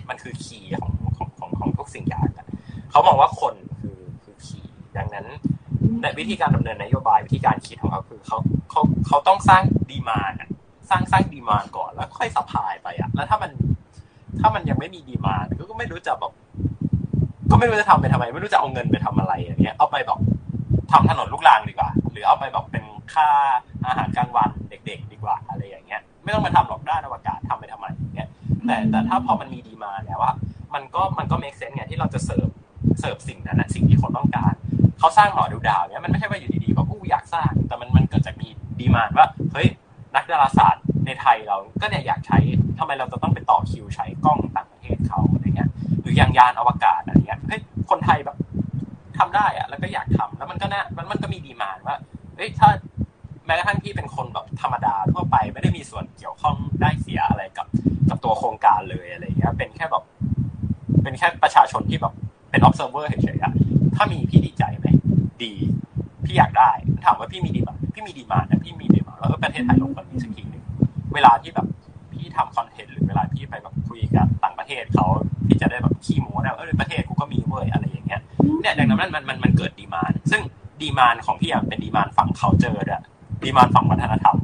[SPEAKER 2] มันคือคีย์ของของของของทุกสิ่งอย่างอะเขามองว่าคนคือคือคีย์ดังนั้น ในวิธีการดำเนินนโยบายวิธีการคิดของเขาคือเขาเขาเขาต้องสร้างดีมานสร้างสร้างดีมานก่อนแล้วค่อยสะพายไปอะแล้วถ้ามัน ถ้ามันยังไม่มีดีมาก็ก็ไม่รู้จะแบบก็ไม่รู้จะทำไปทำไม ไม่รู้จะเอาเงินไปทำอะไรอย่างเงี้ยเอาไปแบบทำถนนลูกรางดีกว่า หรือเอาไปแบบเป็นค่าอาหารกลางวันเด็ก ๆ ดีกว่าอะไรอย่างเงี้ย ไม่ต้องมาทำหรอกด้านอวกาศทำไปทำไมอย่างเงี้ยแต่แต่ถ้าพอมันมีดีมาแล้วว่ามันก็มันก็เมคเซนส์ไงที่เราจะเสิร์ฟเสิร์ฟสิ่งนั้นสิ่งที่คนต้องการ เขาสร้างหอดูดาวเนี่ยมันไม่ใช่ว่าอยู่ดีๆแบบผู้อยากสร้าง แต่มันมันเกิดจากมีดีมาว่าเฮ้ยนักดาราศาสตร์ในไทยเราก็เนี่ยอยากใช้ทำไมเราจะต้องไปต่อคิวใช้กล้องต่างประเทศเขาอะไรเงี้ยหรืออยางยานอวกาศอะไรเงี้ยเฮ้ยคนไทยแบบทำได้อะแล้วก็อยากทำแล้วมันก็น่ามันมันก็มีดีมานว่าเฮ้ยถ้าแม้กระทั่งที่เป็นคนแบบธรรมดาทั่วไปไม่ได้มีส่วนเกี่ยวข้องได้เสียอะไรกับ กับตัวโครงการเลยอะไรเงี้ยเป็นแค่แบบเป็นแค่ประชาชนที่แบบ เป็น observer เฉยๆอะถ้ามีพี่ดีใจไหมดี พี่อยากได้ถามว่าพี่มี demand มั้ยพี่มี demand นะพี่มี demand แล้วประเทศไทยลงคนนี้สักทีหนึ่งเวลาที่แบบพี่ทำคอนเทนต์หรือเวลาพี่ไปแบบคุยกับต่างประเทศเขาพี่จะได้แบบขี้โม้นะเออประเทศกูก็มีเว้ยอะไรอย่างเงี้ยเนี่ยดังนั้นมันมันมันมันเกิด demand ซึ่ง demand ของพี่อะเป็น demand ฝั่ง culture ด้วยdemand ฝั่งวัฒนธรรม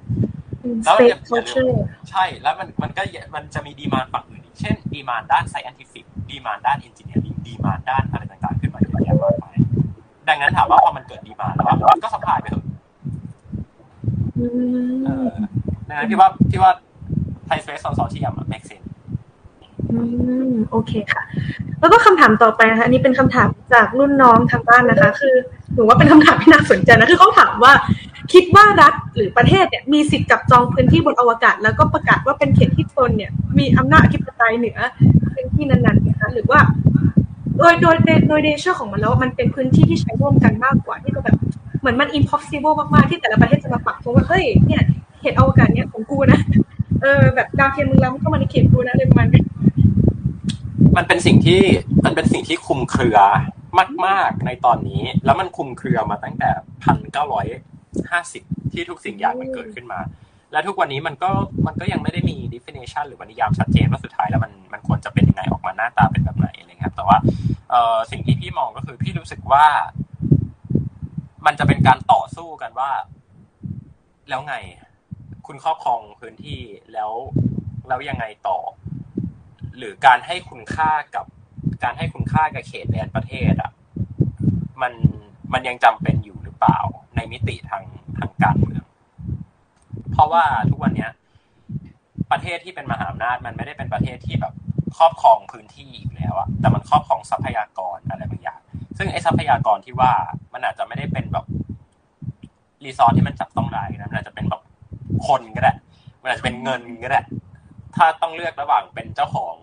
[SPEAKER 2] แล้ว
[SPEAKER 1] state
[SPEAKER 2] อย่าลืม
[SPEAKER 1] culture
[SPEAKER 2] ใช่แล้วมันมันก็มันจะมีดีมานฝั่งอื่นอีกเช่นดีมานด้าน scientific ดีมานด้าน engineering ดีมานด้านอะไรต่างๆ ขึ้นมาเยอะแยะมากมายดังนั้นถามว่าพอมันเกิด demand แล้วมันก็ supply ไปเถอะ
[SPEAKER 1] อื
[SPEAKER 2] เอ
[SPEAKER 1] ม
[SPEAKER 2] อดังนั้นพี่ว่าพี่ว่า Thai Space Consortium อะ make sense
[SPEAKER 1] อืมโอเคค่ะ แล้วก็คำถามต่อไปนะคะอันนี้เป็นคำถามจากรุ่นน้องทางบ้านนะคะ คือหนูว่าเป็นคำถามที่น่าสนใจนะ คือเขาถามว่า คิดว่ารัฐหรือประเทศเนี่ยมีสิทธิ์จับจองพื้นที่บนอวกาศ แล้วก็ประกาศว่าเป็นเขตที่ตนเนี่ย มีอำนาจอธิปไตยเหนือพื้นที่นั้นๆนะคะหรือว่า โดยโดยโดยเนเจอร์ของมันแล้วมันเป็นพื้นที่ที่ใช้ร่วมกันมากกว่าที่จะแบบเหมือนมัน impossible มากๆ ที่แต่ละประเทศจะมาปักธงว่าเฮ้ยเนี่ยเขตอวกาศเนี่ยของกูนะเออแบบดาวเทียมมึงล้ำเข้ามาในเขตกูนะอะไรประมาณนี้
[SPEAKER 2] มันเป็นสิ่งที่มันเป็นสิ่งที่คุมเครือมากๆในตอนนี้ แล้วมันคุมเครือมาตั้งแต่พันเก้าร้อยห้าสิบที่ทุกสิ่งอย่างมันเกิดขึ้นมา และทุกวันนี้มันก็มันก็ยังไม่ได้มี definition หรือว่านิยามชัดเจนว่าสุดท้ายแล้วมันมันควรจะเป็นยังไงออกมาหน้าตาเป็นแบบไหนอะไร แต่ว่าเออสิ่งที่พี่มองก็คือพี่รู้สึกว่า มันจะเป็นการต่อสู้กันว่า แล้วไง คุณครอบครองพื้นที่แล้วแล้วยังไงต่อ หรือการให้คุณค่ากับ การให้คุณค่ากับเขตแดนประเทศอะ มันมันยังจำเป็นอยู่หรือเปล่า ในมิติทางทางการเมือง เพราะว่าทุกวันเนี้ย ประเทศที่เป็นมหาอำนาจมันไม่ได้เป็นประเทศที่แบบ ครอบครองพื้นที่อีกแล้วอะแต่มันครอบครองทรัพยากรอะไรบางอย่าง ซึ่งไอ้ทรัพยากรที่ว่ามันอาจจะไม่ได้เป็นแบบresource ที่มันจับต้องได้นะมันอาจจะเป็นแบบคนก็ได้มันอาจจะเป็นเงินก็ได้ถ้าต้องเลือกระหว่างเป็นเจ้าของ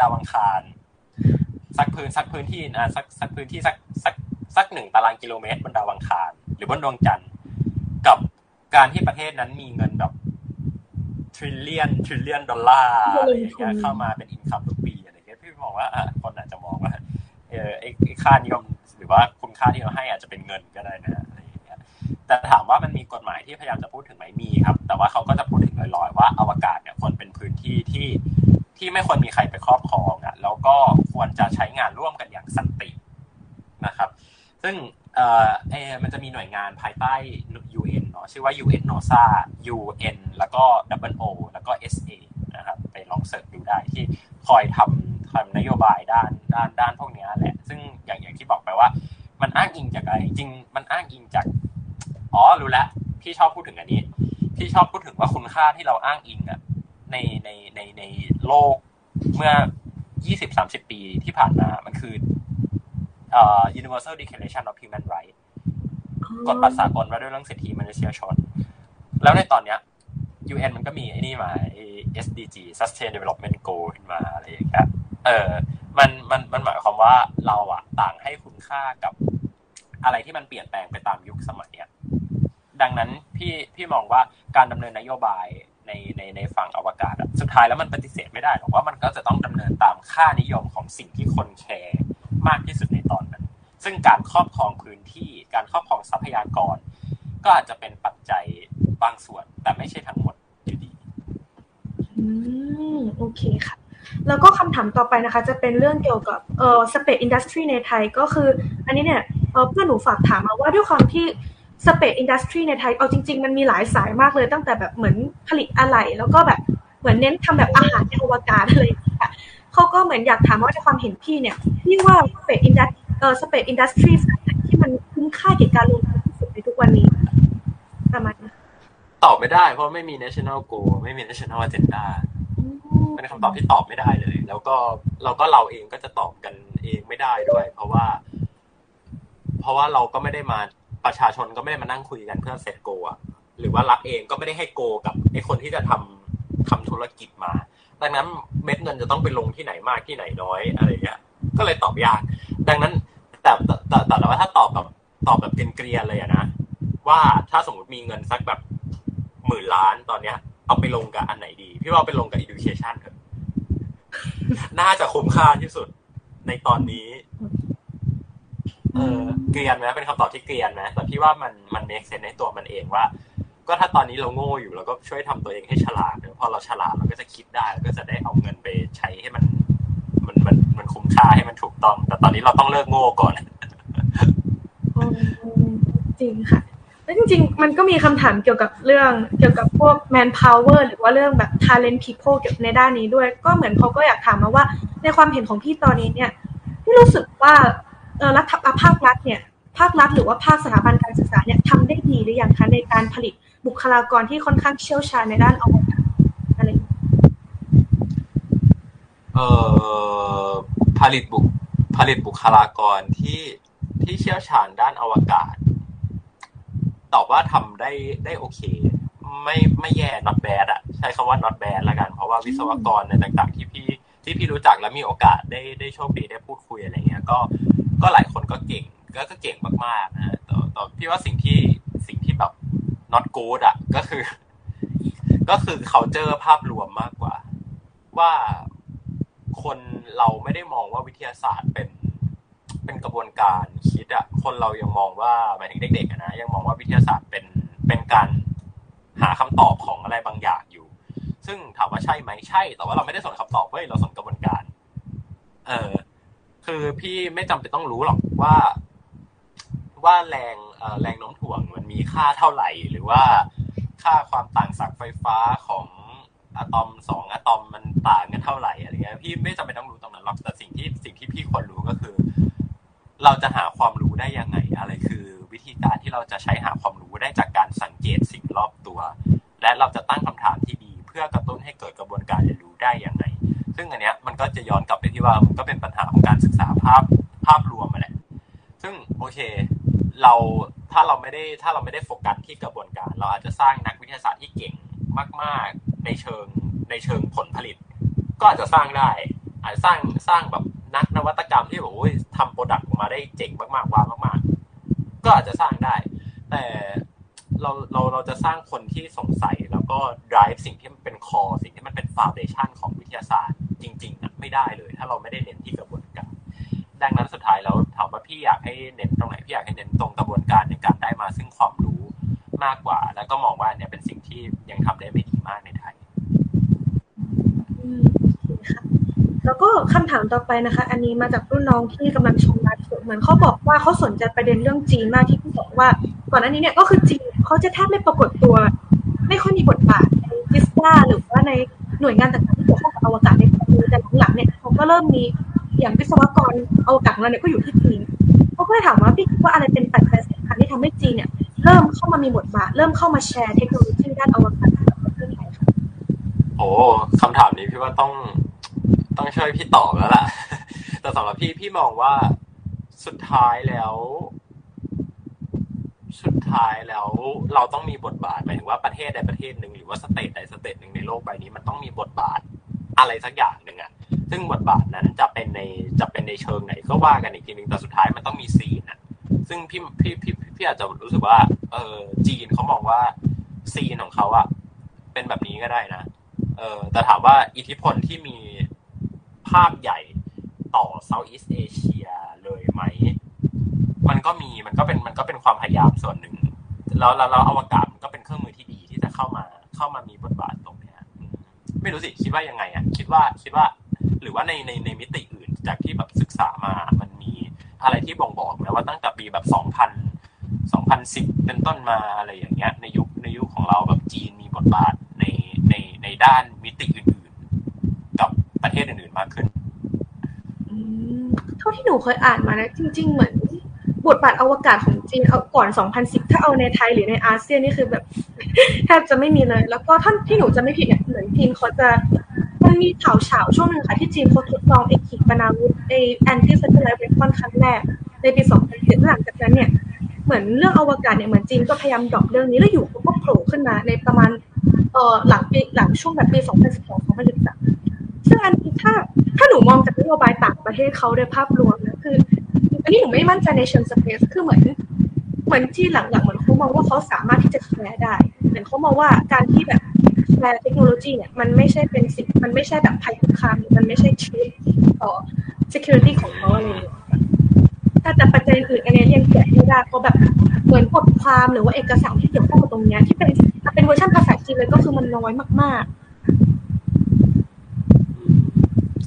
[SPEAKER 2] ดาวอังคารสักพื้นสักพื้นที่นะสักสักพื้นที่สักสักสักหนึ่งตารางกิโลเมตรบนดาวอังคารหรือบนดวงจันทร์กับการที่ประเทศนั้นมีเงินแบบ trillion trillion ดอลลาร์อะไรอย่างเงี้ยเข้ามาเป็น income ทุกปีอะไรเงี้ยพี่มองว่าอะคนอาจจะมองว่าเออไอ้ค่านิยมหรือว่าคุณค่าที่เราให้อาจจะเป็นเงินก็ได้นะอะไรอย่างเงี้ยแต่ถามว่ามันมีกฎหมายที่พยายามจะพูดถึงไหมมีครับ แต่ว่าเขาก็จะพูดถึงลอยๆว่าอวกาศเนี่ยควรเป็นพื้นที่ที่ที่ไม่ควรมีใครไปครอบครองอะแล้วก็ควรจะใช้งานร่วมกันอย่างสันตินะครับ ซึ่ง เอ่อเอมันจะมีหน่วยงานภายใต้ UN เนาะชื่อว่า UN NOSA UN แล้วก็ Double O แล้วก็ SA นะครับไปลองเสิร์ชดูได้ที่คอยทำทำนโยบายด้านด้านด้านพวกนี้แหละ ซึ่งอย่างอย่างที่บอกไปว่า มันอ้างอิงจากอะไรจริงมันอ้างอิงจากอ๋อรู้แล้วพี่ชอบพูดถึงอันนี้พี่ชอบพูดถึงว่าคุณค่าที่เราอ้างอิงอะในในในในโลกเมื่อ20-30ปีที่ผ่านมา มันคือ Universal Declaration of Human Rights กฎบัตรสากลว่าด้วยเรื่องสิทธิมนุษยชน แล้วในตอนเนี้ย UN มันก็มีไอ้นี่มาไอ้ SDG Sustainable Development Goal ขึ้นมาอะไรอย่างเงี้ย เออ มันมันมันหมายความว่าเราอะต่างให้คุณค่ากับอะไรที่มันเปลี่ยนแปลงไปตามยุคสมัยอะดังนั้นพี่พี่มองว่าการดำเนินนโยบายในในในฝั่งอวกาศอะสุดท้ายแล้วมันปฏิเสธไม่ได้หรอกว่ามันก็จะต้องดำเนินตามค่านิยมของสิ่งที่คนแคร์มากที่สุดในตอนนั้น ซึ่งการครอบครองพื้นที่การครอบครองทรัพยากร ก็อาจจะเป็นปัจจัยบางส่วน แต่ไม่ใช่ทั้งหมดอยู่ดี
[SPEAKER 1] อืมโอเคค่ะ แล้วก็คำถามต่อไปนะคะ จะเป็นเรื่องเกี่ยวกับเอ่อ space industry ในไทยก็คือ อันนี้เนี่ยเอ่อเพื่อนหนูฝากถามมาว่าด้วยความที่ space industry ในไทยเอาจริง ๆ มันมีหลายสายมากเลยตั้งแต่แบบเหมือนผลิตอะไหล่แล้วก็แบบเหมือนเน้นทำแบบอาหารในอวกาศอะไรอย่างเงี้ยค่ะเขาก็เหมือนอยากถามว่าในความเห็นพี่เนี่ยพี่ว่า space industry เอ่อ space industry สายไหนที่มันคุ้มค่าแก่การลงทุนที่สุดในทุกวันนี้ประมาณนี้
[SPEAKER 2] ตอบไม่ได้ เพราะไม่มี national goal ไม่มี national agenda เป็นคำตอบที่ตอบไม่ได้เลย แล้วก็เราก็เราเองก็จะตอบกันเองไม่ได้ด้วย เพราะว่า เพราะว่าเราก็ไม่ได้มาประชาชนก็ไม่ได้มานั่งคุยกันเพื่อเซตโกอะหรือว่ารัฐเองก็ไม่ได้ให้โกกับไอ้คนที่จะทำทำธุรกิจมา ดังนั้นเม็ดเงินจะต้องไปลงที่ไหนมากที่ไหนน้อยอะไรเงี้ย ก็เลยตอบยาก ดังนั้น แต่แต่แต่แต่ว่าถ้าตอบแบบตอบแบบเกรียนเลยอะนะว่าถ้าสมมติมีเงินสักแบบหมื่นล้านตอนเนี้ย เอาไปลงกับอันไหนดี พี่ว่าเอาไปลงกับ education เถอะน่าจะคุ้มค่าที่สุดในตอนนี้ เออเกรียนไหมเป็นคำตอบที่เกรียนไหมแต่พี่ว่ามันมัน make sense ในตัวมันเองว่า ก็ถ้าตอนนี้เราโง่อยู่เราก็ช่วยทำตัวเองให้ฉลาดพอเราฉลาดเราก็จะคิดได้แล้วก็จะได้เอาเงินไปใช้ให้มัน มันคุ้มค่าให้มันถูกต้อง แต่ตอนนี้เราต้องเลิกโง่ก่อน
[SPEAKER 1] จริงค่ะ แล้วจริง ๆ มันก็มีคำถามเกี่ยวกับเรื่องเกี่ยวกับพวก manpower หรือว่าเรื่องแบบ talent people เกี่ยวกับในด้านนี้ด้วย ก็เหมือนเขาก็อยากถามมาว่า ในความเห็นของพี่ตอนนี้เนี่ยพี่รู้สึกว่าเออรัฐภาครัฐเนี่ย ภาครัฐหรือว่าภาคสถาบันการศึกษาเนี่ยทำได้ดีหรือยังคะในการผลิตบุคลากรที่ค่อนข้างเชี่ยวชาญในด้านอวกาศอะไรอย่างเงี้ย
[SPEAKER 2] เอ่อผลิตบุคผลิตบุคลากรที่ที่เชี่ยวชาญด้านอวกาศ ตอบว่าทำได้ได้โอเค ไม่ไม่แย่ not bad อะใช้คำว่า not bad ละกัน เพราะว่าวิศวกรในต่างๆ ที่พี่ที่พี่รู้จักและมีโอกาสได้ได้โชคดีได้พูดคุยอะไรเงี้ย ก็ก็หลายคนก็เก่งก็ก็เก่งมากๆนะฮะแต่แต่พี่ว่าสิ่งที่สิ่งที่แบบ not good อะก็คือ ก็คือ culture ภาพรวมมากกว่า ว่า คนเราไม่ได้มองว่าวิทยาศาสตร์เป็นเป็นกระบวนการคิดอะคนเรายังมองว่าหมายถึงเด็กๆนะยังมองว่าวิทยาศาสตร์เป็นเป็นการหาคำตอบของอะไรบางอย่างอยู่ ซึ่งถามว่าใช่ไหมใช่ แต่ว่าเราไม่ได้สนคำตอบเว้ยเราสนกระบวนการ เออคือพี่ไม่จำเป็นต้องรู้หรอกว่า ว่าแรงแรงโน้มถ่วงมันมีค่าเท่าไหร่ หรือว่าค่าความต่างศักย์ไฟฟ้าของ อะตอมสองอะตอมมันต่างกันเท่าไหร่อะไรเงี้ยพี่ไม่จำเป็นต้องรู้ตรงนั้นหรอกแต่สิ่งที่สิ่งที่พี่ควรรู้ก็คือ เราจะหาความรู้ได้ยังไง อะไรคือ วิธีการที่เราจะใช้หาความรู้ได้จากการสังเกตสิ่งรอบตัว และเราจะตั้งคำถามที่ดี เพื่อกระตุ้นให้เกิดกระบวนการเรียนรู้ได้ยังไง ซึ่งอันเนี้ยมันก็จะย้อนกลับไปที่ว่ามันก็เป็นปัญหาของการศึกษาภาพภาพรวมมาแหละซึ่งโอเคเราถ้าเราไม่ได้ถ้าเราไม่ได้โฟกัสที่กระบวนการ เราอาจจะสร้างนักวิทยาศาสตร์ที่เก่งมาก ๆ ในเชิงในเชิงผลผลิต ก็อาจจะสร้างได้ อาจจะสร้างสร้างแบบนักนวัตกรรมที่แบบโอ้ยทำ product ออกมาได้เจ๋งมากๆว้าวมากๆ ก็อาจจะสร้างได้ แต่เราเราเราจะสร้างคนที่สงสัยแล้วก็ drive สิ่งที่มันเป็น core สิ่งที่มันเป็น foundation ของวิทยาศาสตร์จริงๆนะไม่ได้เลย ถ้าเราไม่ได้เน้นที่กระบวนการ ดังนั้นสุดท้ายแล้วถามว่าพี่อยากให้เน้นตรงไหนพี่อยากให้เน้นตรงกระบวนการในการได้มาซึ่งความรู้มากกว่า แล้วก็มองว่าเนี่ยเป็นสิ่งที่ยังทำได้ไม่ดีมากในไทย
[SPEAKER 1] แล้วก็คำถามต่อไปนะคะ อันนี้มาจากรุ่นน้องที่กำลังชมไลฟ์สดเหมือนเขาบอกว่าเขาสนใจประเด็นเรื่องจีนมากที่พี่บอกว่า ก่อนหน้านี้เนี่ยก็คือจีนเขาจะแทบไม่ปรากฏตัว ไม่ค่อยมีบทบาทในฟิสตาหรือว่าในหน่วยงานต่างๆที่เกี่ยวข้องกับอวกาศในประเทศแต่หลังๆเนี่ยเขาก็เริ่มมีอย่างวิศวกรอวกาศของเราเนี่ยก็อยู่ที่จีนเขาก็เลยถามว่าพี่คิดว่าอะไรเป็นปัจจัยสำคัญที่ทำให้จีนเนี่ยเริ่มเข้ามามีบทบาท เริ่มเข้ามาแชร์เทคโนโลยีด้านอวกาศกับประเทศไทยค่ะ
[SPEAKER 2] โอ้คำถามนี้พี่ว่าต้องต้องช่วยพี่ตอบแล้วล่ะ แต่สำหรับพี่พี่มองว่าสุดท้ายแล้ว สุดท้ายแล้ว เราต้องมีบทบาทหมายถึงว่าประเทศใดประเทศหนึ่งหรือว่า state ใด state หนึ่งในโลกใบนี้มันต้องมีบทบาทอะไรสักอย่างหนึ่งอะซึ่งบทบาทนั้นจะเป็นในจะเป็นในเชิงไหนก็ว่ากันอีกทีหนึ่งแต่สุดท้ายมันต้องมีซีนอะซึ่งพี่พี่พี่พี่อาจจะรู้สึกว่า เออจีนเขามองว่าซีนของเขาอะเป็นแบบนี้ก็ได้นะ เออแต่ถามว่าอิทธิพลที่มีภาพใหญ่ต่อ Southeast Asia เลยไหม มันก็มีมันก็เป็นมันก็เป็นความพยายามส่วนหนึ่ง แล้วแล้วอวกาศมันก็เป็นเครื่องมือที่ดีที่จะเข้ามาเข้ามามีบทบาทตรงนี้ไม่รู้สิคิดว่ายังไงอะคิดว่าคิดว่า หรือว่าในในในมิติอื่นจากที่แบบศึกษามามันมีอะไรที่บ่งบอกไหมว่าตั้งแต่ปีแบบสองพันสองพันสิบเป็นต้นมาอะไรอย่างเงี้ย ในยุคในยุคของเราแบบจีนมีบทบาทใน ในในด้านมิติอื่นๆ กับประเทศอื่นๆมากขึ้น
[SPEAKER 1] เท่าที่หนูเคยอ่านมานะ จริง ๆ เหมือนบทบาทอวกาศของจีนเอาก่อน 2010 ถ้าเอาในไทยหรือในอาเซียนนี่คือแบบแทบจะไม่มีเลย แล้วก็ถ้าที่หนูจำไม่ผิดเนี่ยเหมือนจีนเขาจะมันมีข่าวฉาวช่วงหนึ่งค่ะ ที่จีนเขาทดลองไอขีปนาวุธไอ anti-satellite weapon ครั้งแรกในปี 2010หลังจากนั้นเนี่ย เหมือนเรื่องอวกาศเนี่ยเหมือนจีนก็พยายาม drop เรื่องนี้แล้วอยู่ก็โผล่ขึ้นมาในประมาณเอ่อหลังปีหลังช่วงแบบปี 2012-2013ซึ่งอันนี้ถ้าถ้าหนูมองจากนโยบายต่างประเทศเขาโดยภาพรวมนะคือ อันนี้หนูไม่มั่นใจในเชิง space คือเหมือนเหมือนที่หลังๆเหมือนเขามองว่าเขาสามารถที่จะแชร์ได้เหมือนเขามองว่าการที่แบบแชร์เทคโนโลยีเนี่ยมันไม่ใช่เป็นสิ่งมันไม่ใช่แบบภัยคุกคามมันไม่ใช่ชีวิตต่อ security ของเขาอะไรอย่างเงี้ย แต่แต่ปัจจัยอื่นอันนี้ยังแกะไม่ได้เพราะแบบเหมือนบทความหรือว่าเอกสารที่เกี่ยวข้องกับตรงนี้ที่เป็นเป็นเวอร์ชันภาษาจีนเลยก็คือมันน้อยมาก ๆ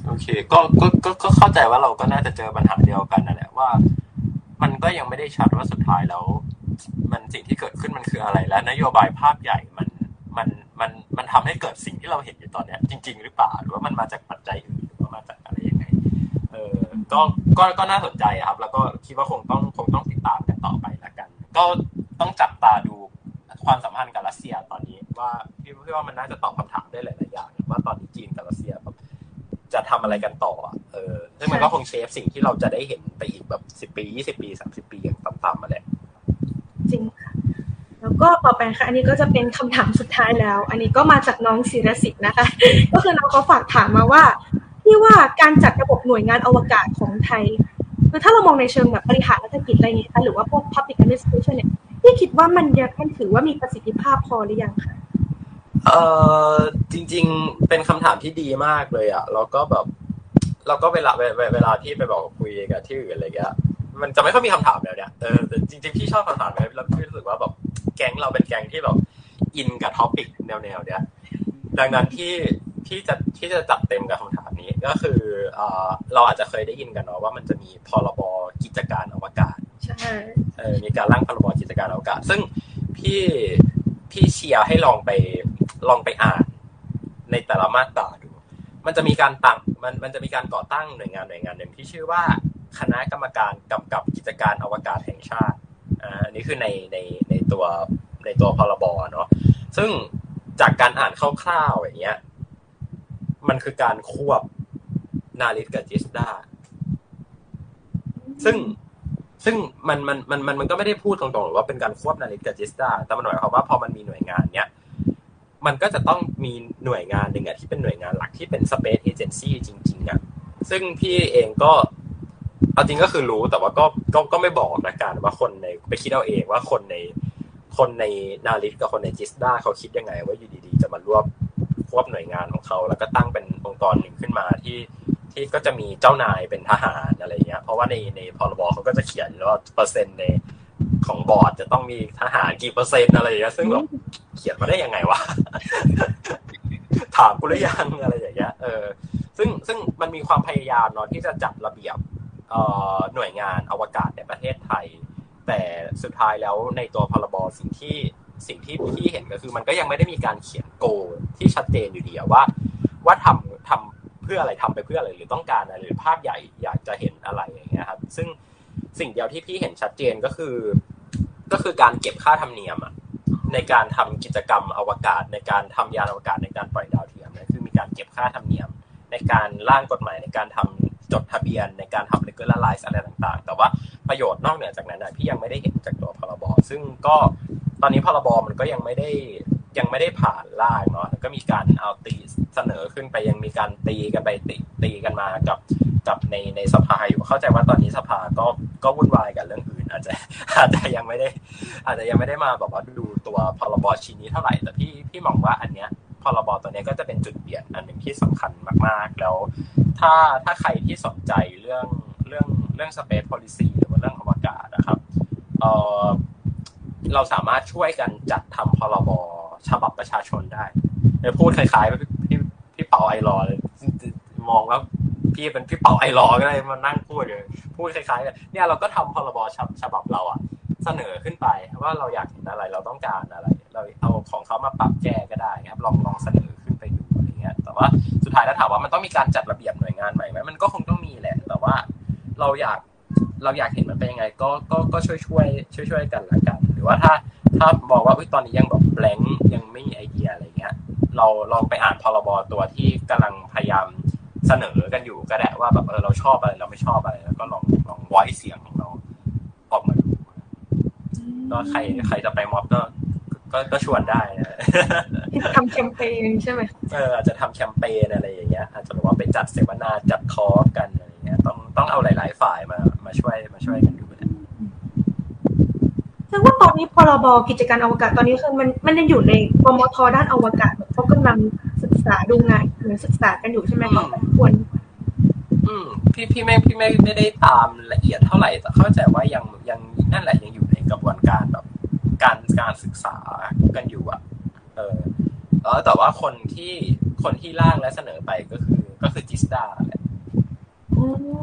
[SPEAKER 2] โอเคก็ก็ก็ก็เข้าใจว่าเราก็น่าจะเจอปัญหาเดียวกันนั่นแหละว่า มันก็ยังไม่ได้ชัดว่าสุดท้ายแล้ว มันสิ่งที่เกิดขึ้นมันคืออะไร และนโยบายภาพใหญ่มันมันมันมันทำให้เกิดสิ่งที่เราเห็นอยู่ตอนเนี้ย จริง ๆ หรือเปล่าหรือว่ามันมาจากปัจจัยอื่น ก็ก็ก็น่าสนใจครับ แล้วก็คิดว่าคงต้องคงต้องติดตามกันต่อไปละกัน ก็ต้องจับตาดูความสัมพันธ์กับรัสเซียตอนนี้ ว่าพี่ว่ามันน่าจะตอบคำถามได้หลายๆอย่างว่าตอนนี้จีนกับรัสเซียแบบจะทำอะไรกันต่อเออซึ่งมันก็คงเชฟสิ่งที่เราจะได้เห็นไปอีกแบบสิบปียี่สิบปีสามสิบปีอย่างต่ำๆมาแหละ
[SPEAKER 1] จริงค่ะแล้วก็ต่อไปค่ะ อันนี้ก็จะเป็นคำถามสุดท้ายแล้ว อันนี้ก็มาจากน้องศิรศิษฐ์นะคะ ก็คือน้องเขาฝากถามมาว่า ที่ว่าการจัดระบบหน่วยงานอวกาศของไทยคือถ้าเรามองในเชิงแบบบริหารรัฐกิจอะไรเงี้ยหรือว่าพวก public administration เนี่ยพี่คิดว่ามันยังถือว่ามีประสิทธิภาพพอหรือยังคะ
[SPEAKER 2] เออจริง ๆ เป็นคำถามที่ดีมากเลยอะแล้วก็แบบเราก็เวลาเวลาที่ไปบอกคุยกับที่อื่นอะไรเงี้ยมันจะไม่ค่อยมีคำถามแบบเนี้ยเออจริงๆพี่ชอบคำถามนี้แล้วพี่รู้สึกว่าแบบแก๊งเราเป็นแก๊งที่แบบอินกับ topic แนวๆเนี้ยดังนั้นที่ ที่จะที่จะจัดเต็มกับคำถามนี้ก็คือเอ่อเราอาจจะเคยได้ยินกันเนาะว่ามันจะมีพรบกิจการอวกาศ
[SPEAKER 1] ใช่
[SPEAKER 2] เออมีการร่างพรบกิจการอวกาศ ซึ่งพี่พี่เชียร์ให้ลองไปลองไปอ่านในแต่ละมาตราดู มันจะมีการตั้งมันมันจะมีการก่อตั้งหน่วยงานหน่วยงานหนึ่งที่ชื่อว่าคณะกรรมการกำกับกิจการอวกาศแห่งชาติอ่าอันนี้คือในในในตัวในตัวพรบเนาะซึ่งจากการอ่านคร่าวๆอย่างเงี้ย มันคือการควบนาริสกับจิสดาซึ่งซึ่งมันมันมันมันมันก็ไม่ได้พูดตรงๆหรอกว่าเป็นการควบนาฬิกาจิสตาแต่มันหมายความว่าพอมันมีหน่วยงานเนี้ยมันก็จะต้องมีหน่วยงานหนึ่งอะที่เป็นหน่วยงานหลักที่เป็น Space Agency จริงๆอะซึ่งพี่เองก็เอาจริงก็คือรู้แต่ว่าก็ก็ก็ไม่บอกนะการว่าคนในไปคิดเอาเองว่าคนในคนในนาริสกับคนในจิสดาเขาคิดยังไง ว่าอยู่ดีๆ จะมารวบ ควบหน่วยงานของเขา แล้วก็ตั้งเป็นองค์กรหนึ่งขึ้นมาที่ที่ก็จะมีเจ้านายเป็นทหารอะไรเงี้ยเพราะว่าในในพรบเขาก็จะเขียนว่าเปอร์เซ็นต์ในของบอร์ดจะต้องมีทหารกี่เปอร์เซ็นต์อะไรอย่างเงี้ยซึ่งแบบเขียนมาได้ยังไงวะถามกูหรือยังอะไรอย่างเงี้ยเออซึ่งซึ่งมันมีความพยายามเนาะที่จะจัดระเบียบเอ่อหน่วยงานอวกาศในประเทศไทย แต่สุดท้ายแล้วในตัวพรบสิ่งที่สิ่งที่พี่เห็นก็คือ มันก็ยังไม่ได้มีการเขียน โกที่ชัดเจนอยู่ดีว่า ว่าทำทำเพื่ออะไรทำไปเพื่ออะไรหรือต้องการอะไรหรือภาพใหญ่อยากจะเห็นอะไรอย่างเงี้ยครับ ซึ่งสิ่งเดียวที่พี่เห็นชัดเจนก็คือ ก็คือการเก็บค่าธรรมเนียมอะในการทำกิจกรรมอวกาศ ในการทำยานอวกาศในการปล่อยดาวเทียมนี่ยคือมีการเก็บค่าธรรมเนียม ในการร่างกฎหมายในการทำจดทะเบียนในการทำ regularize อะไรต่างๆ แต่ว่าประโยชน์นอกเหนือจากนั้นพี่ยังไม่ได้เห็นจากตัวพรบ ซึ่งก็ตอนนี้พรบมันก็ยังไม่ได้ ยังไม่ได้ผ่านร่างเนาะก็มีการเอาตีเสนอขึ้นไปยังมีการตีกันไปตีตีกันมากับกับในในสภาอยู่เข้าใจว่าตอนนี้สภาก็ก็วุ่นวายกับเรื่องอื่น อาจจะอาจจะยังไม่ได้ อาจจะยังไม่ได้มาแบบว่าดูตัวพรบชิ้นนี้เท่าไหร่แต่พี่พี่มองว่าอันเนี้ยพรบตัวเนี้ยก็จะเป็นจุดเปลี่ยนอันหนึ่งที่สำคัญมาก ๆ แล้ว ถ้าถ้าใครที่สนใจเรื่องเรื่องเรื่อง space policy หรือว่าเรื่องอวกาศนะครับเออเราสามารถช่วยกันจัดทำพรบ ฉบับประชาชนได้เดี๋ยวพูดคล้ายๆพี่พี่พี่เป๋าไอรอเลย มองว่าพี่เป็นพี่เป๋าไอรอก็ได้มานั่งพูดเลยพูดคล้ายๆกันเนี่ยเราก็ทำพรบฉบับเราอะเสนอขึ้นไปว่าเราอยากเห็นอะไรเราต้องการอะไร เราเอาของเขามาปรับแก้ก็ได้ครับ ลองลองเสนอขึ้นไปดูอะไรเงี้ยแต่ว่าสุดท้ายแล้วถามว่ามันต้องมีการจัดระเบียบหน่วยงานใหม่ไหมมันก็คงต้องมีแหละ แต่ว่าเราอยาก เราอยากเห็นมันเป็นยังไง ก็ก็ก็ช่วยช่วยช่วยช่วยกันละกัน หรือว่าถ้าถ้าบอกว่าตอนนี้ยังแบบแบงยังไม่มีไอเดียอะไรเงี้ย เราลองไปอ่านพรบตัวที่กำลังพยายามเสนอกันอยู่ก็ได้ว่าแบบเออเราชอบอะไรเราไม่ชอบอะไรแล้วก็ลองลองไว้เสียงของเราออกมาดูก็ใครใครจะไปม็อบก็ก็ก็ชวนได้นะ
[SPEAKER 1] ทำแคมเปญใช่ไหม
[SPEAKER 2] เอออาจจะทำแคมเปญอะไรอย่างเงี้ยอาจจะแบบว่าไปจัดเสวนาจัดคอร์สกันอะไรเงี้ย ต้องต้องเอาหลาย ๆ ฝ่ายมา มาช่วยมาช่วยกันดูนะ
[SPEAKER 1] ซึ่งว่าตอนนี้พรบกิจการอวกาศตอนนี้คือมันมันยังอยู่ในกมทด้านอวกาศเขากำลังศึกษาดูงานหรือศึกษากันอยู่ใช่ไหมคะควร
[SPEAKER 2] อืมพี่พี่ไม่พี่ไม่ไม่ได้ตามละเอียดเท่าไหร่แต่เข้าใจว่ายังยังนั่นแหละยังอยู่ในกระบวนการแบบการการศึกษากันอยู่อะเออเออแต่ว่าคนที่คนที่ร่างและเสนอไปก็คือ ก็คือจิสตาแหละ
[SPEAKER 1] อืมอื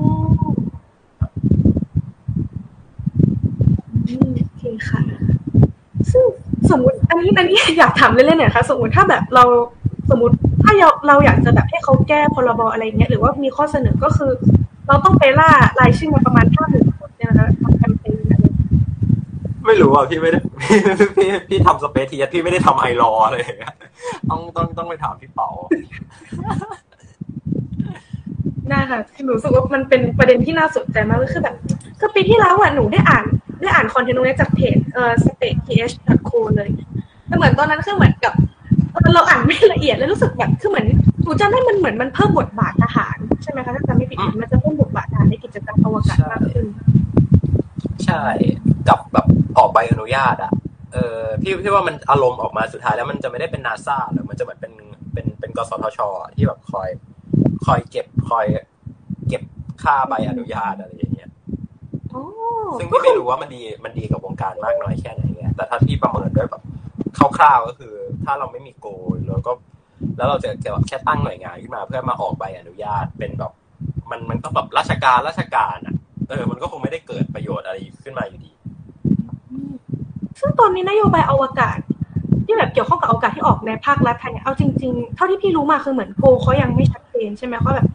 [SPEAKER 1] ม โอเคค่ะ ซึ่งสมมติอันนี้อันนี้อยากถามเล่นๆหน่อยค่ะ สมมติถ้าแบบเราสมมติถ้าเราเราอยากจะแบบให้เขาแก้พรบอะไรเงี้ยหรือว่ามีข้อเสนอก็คือ เราต้องไปล่ารายชื่อมาประมาณห้าหมื่นคนเนี่ยนะคะทำแคมเปญอะไร
[SPEAKER 2] ไม่รู้อะพี่ไม่ได้พี่พี่พี่ทำสเปซทีพี่ไม่ได้ทำไอรออะไรอย่างเงี้ยต้องต้องต้องไปถามพี่เป๋า
[SPEAKER 1] ได้ค่ะคือหนูรู้สึกว่ามันเป็นประเด็นที่น่าสนใจมากก็คือแบบคือปีที่แล้วอะหนูได้อ่าน ได้อ่านคอนเทนต์ตรงนี้จากเพจเอ่อ spaceth.co เลยแต่เหมือนตอนนั้นคือเหมือนกับเออเราอ่านไม่ละเอียดแล้วรู้สึกแบบคือเหมือนหนูจำได้มันเหมือนมันเพิ่มบทบาททหารใช่ไหมคะถ้าจำไม่ผิดมันจะเพิ่มบทบาททหารในกิจกรรมอวกาศมากขึ้น
[SPEAKER 2] ใช่กับแบบออกใบอนุญาตอะเออพี่พี่ว่ามันอารมณ์ออกมาสุดท้ายแล้วมันจะไม่ได้เป็นนาซาหรือมันจะเหมือนเป็นเป็นเป็นกสทชอะที่แบบคอย คอยเก็บคอย เก็บค่าใบอนุญาตอะไรอย่างเงี้ย
[SPEAKER 1] อ๋อ
[SPEAKER 2] ซึ่งพี่ไม่รู้ว่ามันดีมันดีกับวงการมากน้อยแค่ไหนไงแต่ถ้าพี่ประเมินด้วยแบบคร่าวๆก็คือ ถ้าเราไม่มีโกลแล้วก็ แล้วเราจะแค่ตั้งหน่วยงานขึ้นมา เพื่อมาออกใบอนุญาตเป็นแบบมันมันก็แบบราชการราชการอะเออ มันก็คงไม่ได้เกิดประโยชน์อะไรขึ้นมาอยู่ดี
[SPEAKER 1] ซึ่งตอนนี้นโยบายอวกาศ ที่แบบเกี่ยวข้องกับอวกาศที่ออกในภาครัฐไทยเนี่ยเอาจริงๆ เท่าที่พี่รู้มาคือเหมือนโพเขายังไม่ชัดเจนใช่ไหมเขาแบบ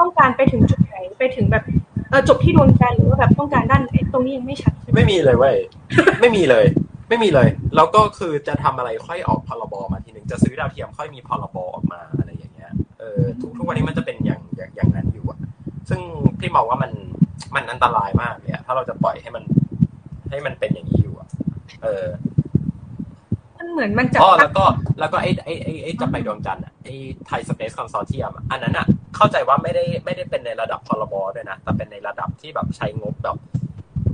[SPEAKER 1] ต้องการไปถึงจุดไหนไปถึงแบบเออ จบที่ดวงจันทร์หรือว่าแบบต้องการด้านไหนตรงนี้ยังไม่ชัด
[SPEAKER 2] ไม่มีเลยเว้ยไม่มีเลย ไม่มีเลยแล้วก็คือจะทำอะไรค่อยออกพรบมาทีหนึ่งจะซื้อดาวเทียมค่อยมีพรบออกมาอะไรอย่างเงี้ยเออทุกทุกวันนี้มันจะเป็นอย่างอย่างอย่างนั้นอยู่อะซึ่งพี่มองว่ามันมันอันตรายมากเนี่ยถ้าเราจะปล่อยให้มัน ให้มันเป็นอย่างนี้อยู่อะเออ
[SPEAKER 1] เหมือนมันจะ
[SPEAKER 2] อ๋อแล้วก็แล้วก็ไอ้ไอ้ไอ้จะไปดวงจันทร์อะไอ้ Thai Space Consortium อันนั้นอะเข้าใจว่าไม่ได้ไม่ได้เป็นในระดับพรบด้วยนะแต่เป็นในระดับที่แบบใช้งบแบบ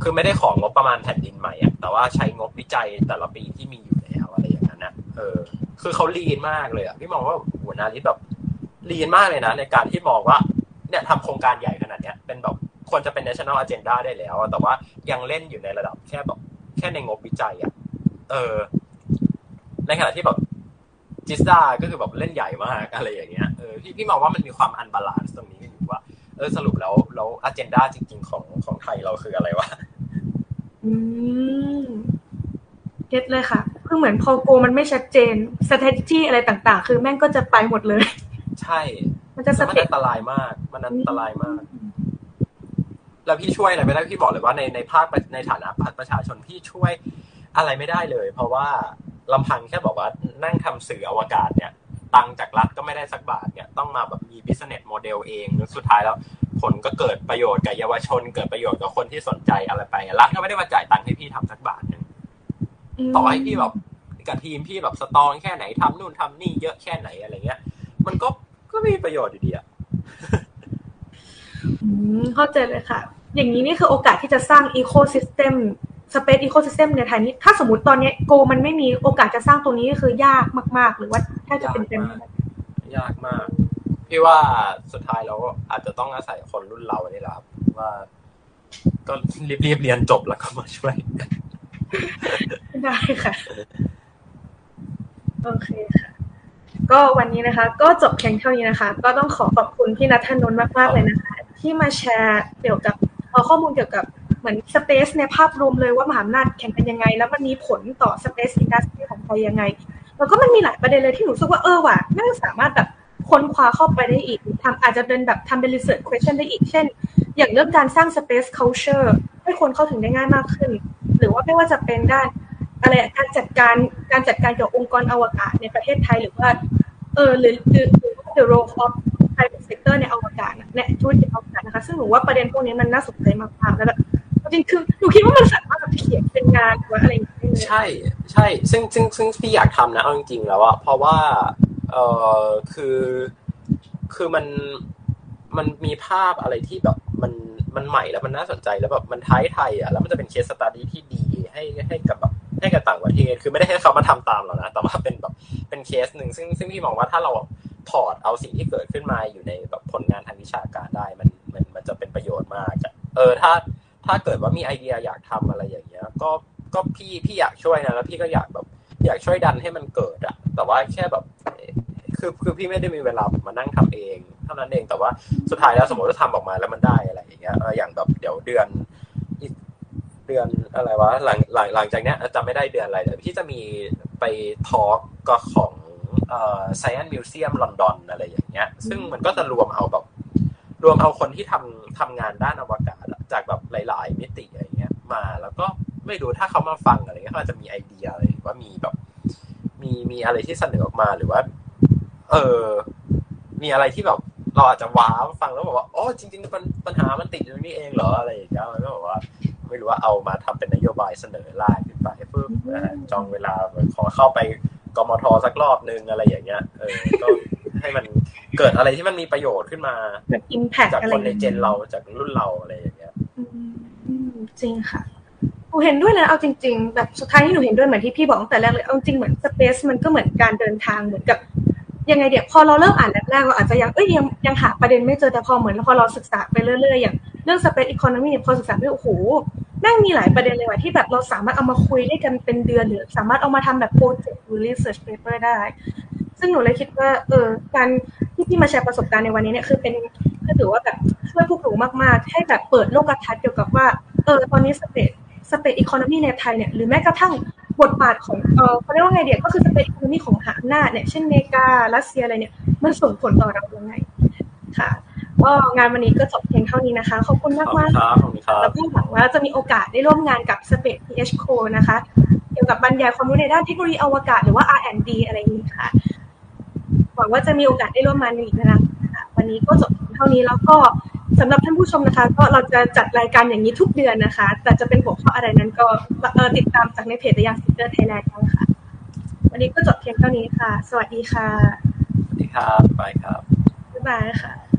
[SPEAKER 2] คือไม่ได้ของงบประมาณแผ่นดินใหม่อะแต่ว่าใช้งบวิจัยแต่ละปีที่มีอยู่แล้วอะไรอย่างนั้นนะเออ คือเขา lean มากเลยอะพี่มองว่าหัวหน้าที่แบบ lean มากเลยนะ ในการที่มองว่าเนี่ยทำโครงการใหญ่ขนาดเนี้ยเป็นแบบควรจะเป็น national agenda ได้แล้ว แต่ว่ายังเล่นอยู่ในระดับแค่แบบแค่ในงบวิจัยอะ เออ ในขณะที่แบบ GISTDA ก็คือแบบเล่นใหญ่มากอะไรอย่างเงี้ยเออพี่พี่มองว่ามันมีความ unbalance ตรงนี้อยู่ว่าเออสรุปแล้วแล้ว agenda จริง ๆ ของของไทยเราคืออะไรวะ
[SPEAKER 1] อืม get เลยค่ะคือเหมือนพอ goal มันไม่ชัดเจน strategy อะไรต่าง ๆ คือแม่งก็จะไปหมดเลย
[SPEAKER 2] ใช่
[SPEAKER 1] มันจะส
[SPEAKER 2] แล้วมัน
[SPEAKER 1] เต็ป
[SPEAKER 2] อันตรายมาก มันอันตรายมาก แล้วพี่ช่วยอะไรไม่ได้พี่บอกเลยว่าในในภาคในฐานะประชาชนพี่ช่วยอะไรไม่ได้เลย เพราะว่า ลำพังแค่บอกว่านั่งทำสื่ออวกาศเนี่ย ตังค์จากรัฐก็ไม่ได้สักบาทเนี่ยต้องมาแบบมี business model เองแล้วสุดท้ายแล้วผลก็เกิดประโยชน์กับเยาวชน เกิดประโยชน์กับคนที่สนใจอะไรไปรัฐก็ไม่ได้มาจ่ายตังค์ให้พี่ทำสักบาทหนึ่งต่อให้พี่แบบกับทีมพี่แบบ strong แค่ไหนทำนู่นทำนี่เยอะแค่ไหนอะไรเงี้ย มันก็ก็ไม่มีประโยชน์อยู่ดีอะ
[SPEAKER 1] อืมเข้าใจเลยค่ะ อย่างนี้นี่คือโอกาสที่จะสร้าง ecosystem space ecosystem ในไทยนี้ ถ้าสมมติตอนนี้ goal มันไม่มีโอกาสจะสร้างตรงนี้ก็คือยากมาก ๆ หรือว่าแทบจะเป็นไปไม่ได้
[SPEAKER 2] ยากมากพี่ว่าสุดท้ายเราอาจจะต้องอาศัยคนรุ่นเรานี่แหละครับว่า ก็รีบๆเรียนจบแล้วก็มาช่วย
[SPEAKER 1] ได้ค่ะ โอเคค่ะ ก็วันนี้นะคะ ก็จบเพียงเท่านี้นะคะ ก็ต้องขอขอบคุณพี่นัทธนนท์มากๆเลยนะคะ ที่มาแชร์เกี่ยวกับเอาข้อมูลเกี่ยวกับ เหมือนสเปซในภาพรวมเลยว่ามหาอำนาจแข่งกันยังไง แล้วมันมีผลต่อสเปซอินดัสทรีของไทยยังไง แล้วก็มันมีหลายประเด็นเลยที่หนูรู้สึกว่าเออว่ะน่าจะสามารถแบบค้นคว้าเข้าไปได้อีกทำอาจจะเป็นแบบทำเป็น research question ได้อีก เช่น อย่างเรื่องการสร้าง space culture ให้คนเข้าถึงได้ง่ายมากขึ้น หรือว่าไม่ว่าจะเป็นด้านอะไรการจัดการการจัดการเกี่ยวกับองค์กรอวกาศในประเทศไทยหรือว่าเออหรือหรือหรือว่า the role of private sector ในอวกาศน่ะในธุรกิจอวกาศนะคะ ซึ่งหนูว่าประเด็นพวกนี้มันน่าสนใจมากๆแล้วแบบ จริงคือหนูคิดว่ามันสามารถแบบเขียนเป็นงานหรือว่าอะไรอย่างเงี้ย
[SPEAKER 2] ใช่ใช่ซึ่งซึ่งซึ่งพี่อยากทำนะเอาจริงๆแล้วอะเพราะว่าเออคือคือมันมันมีภาพอะไรที่แบบมันมันใหม่แล้วมันน่าสนใจแล้วแบบมันท้ายไทยอะแล้วมันจะเป็นเคสสตาดี้ที่ดีให้ให้กับแบบให้กับต่างประเทศคือไม่ได้ให้เขามาทำตามเรานะแต่ว่าเป็นแบบเป็นเคสหนึ่งซึ่งซึ่งพี่มองว่าถ้าเราถอดเอาสิ่งที่เกิดขึ้นมาอยู่ในแบบผลงานทางวิชาการได้มันมันมันจะเป็นประโยชน์มากอะเออถ้า ถ้าเกิดว่ามีไอเดียอยากทำอะไรอย่างเงี้ย ก็ก็พี่พี่อยากช่วยนะแล้วพี่ก็อยากแบบ อยากช่วยดันให้มันเกิดอะแต่ว่าแค่แบบคือคือพี่ไม่ได้มีเวลามานั่งทำเอง เท่านั้นเองแต่ว่าสุดท้ายแล้วสมมติว่าทำออกมาแล้วมันได้อะไรอย่างเงี้ยอย่างแบบเดี๋ยวเดือนเดือนอะไรวะหลังหลังหลังจากเนี้ยจำไม่ได้เดือนอะไรแต่พี่จะมีไปทอล์กก็ของเอ่อ Science Museum ลอนดอนอะไรอย่างเงี้ย ซึ่งมันก็จะรวมเอาแบบ รวมเอาคนที่ทำทำงานด้านอวกาศ จากแบบหลาย ๆ มิติอะไรเงี้ย มาแล้วก็ไม่รู้ถ้าเขามาฟังอะไรเงี้ยเขาอาจจะมีไอเดียอะไรหรือว่ามีแบบ มีมีอะไรที่เสนอออกมาหรือว่า เออ มีอะไรที่แบบเราอาจจะว้าวฟังแล้วบอกว่าอ๋อจริงๆปัญปัญหามันติดอยู่ตรงนี้เองเหรออะไรอย่างเงี้ยมันก็บอกว่า ไม่รู้ว่าเอามาทำเป็นนโยบายเสนอไล่ขึ้นไปเพื่อจองเวลาขอเข้าไปกมทสักรอบนึงอะไรอย่างเงี้ยเออก็ให้มันเกิดอะไรที่มันมีประโยชน์ขึ้นมา
[SPEAKER 1] แบบอิมแพ
[SPEAKER 2] จาก
[SPEAKER 1] อะไร
[SPEAKER 2] คนในเจนเราจากรุ่นเราอะไรอย่างเงี้ย
[SPEAKER 1] อืมอืม จริงค่ะหนูเห็นด้วยเลยนะเอาจริง ๆ แบบสุดท้ายที่หนูเห็นด้วยเหมือนที่พี่บอกตั้งแต่แรกเลยเอาจริงเหมือนสเปซมันก็เหมือนการเดินทางเหมือนกับยังไงเดี๋ยวพอเราเริ่มอ่านแรกๆเราอาจจะยังเอ้ยยังยังหาประเด็นไม่เจอแต่พอเหมือนพอเราศึกษาไปเรื่อยๆอย่างเรื่อง space economy เนี่ยพอศึกษาไปโอ้โหแม่งมีหลายประเด็นเลยว่ะที่แบบเราสามารถเอามาคุยได้กันเป็นเดือนหรือสามารถเอามาทำแบบโปรเจกต์หรือ research paper ได้ ซึ่งหนูเลยคิดว่า เออ การที่พี่มาแชร์ประสบการณ์ในวันนี้เนี่ยคือเป็นคือถือว่าแบบช่วยพวกหนูมากๆ ให้แบบเปิดโลกทัศน์เกี่ยวกับว่า เออ ตอนนี้สเปซสเปซอีโคโนมีในไทยเนี่ยหรือแม้กระทั่งบทบาทของเออเขาเรียกว่าไงเดียก็คือสเปซอีโคโนมีของมหาอำนาจเนี่ยเช่นเมการัสเซียอะไรเนี่ยมันส่งผลต่อเรายังไงค่ะก็งานวันนี้ก็จบเพียงเท่านี้นะคะ ขอบคุณมาก
[SPEAKER 2] ขอบ
[SPEAKER 1] มา
[SPEAKER 2] คุ
[SPEAKER 1] ก
[SPEAKER 2] ณครับขอบคุณครับ
[SPEAKER 1] แล้วก็หวังว่าจะมีโอกาสได้ร่วมงานกับ Space PH Co นะคะ เกี่ยวกับบรรยายความรู้ในด้านเทคโนโลยีอวกาศหรือว่า R&D อะไรอย่างนี้ค่ะ หวังว่าจะมีโอกาสได้ร่วมงานอีกนะคะวันนี้ก็จบเท่านี้แล้วก็สำหรับท่านผู้ชมนะคะ ก็เราจะจัดรายการอย่างนี้ทุกเดือนนะคะ แต่จะเป็นหัวข้ออะไรนั้นก็เอ่อติดตามจากในเพจ Young SEAkers Thailand กันค่ะวันนี้ก็จบเพียงเท่านี้ค่ะ สวัสดีค่ะ
[SPEAKER 2] สวัสดีครับ bye ครับ
[SPEAKER 1] บ๊ายบายค่ะ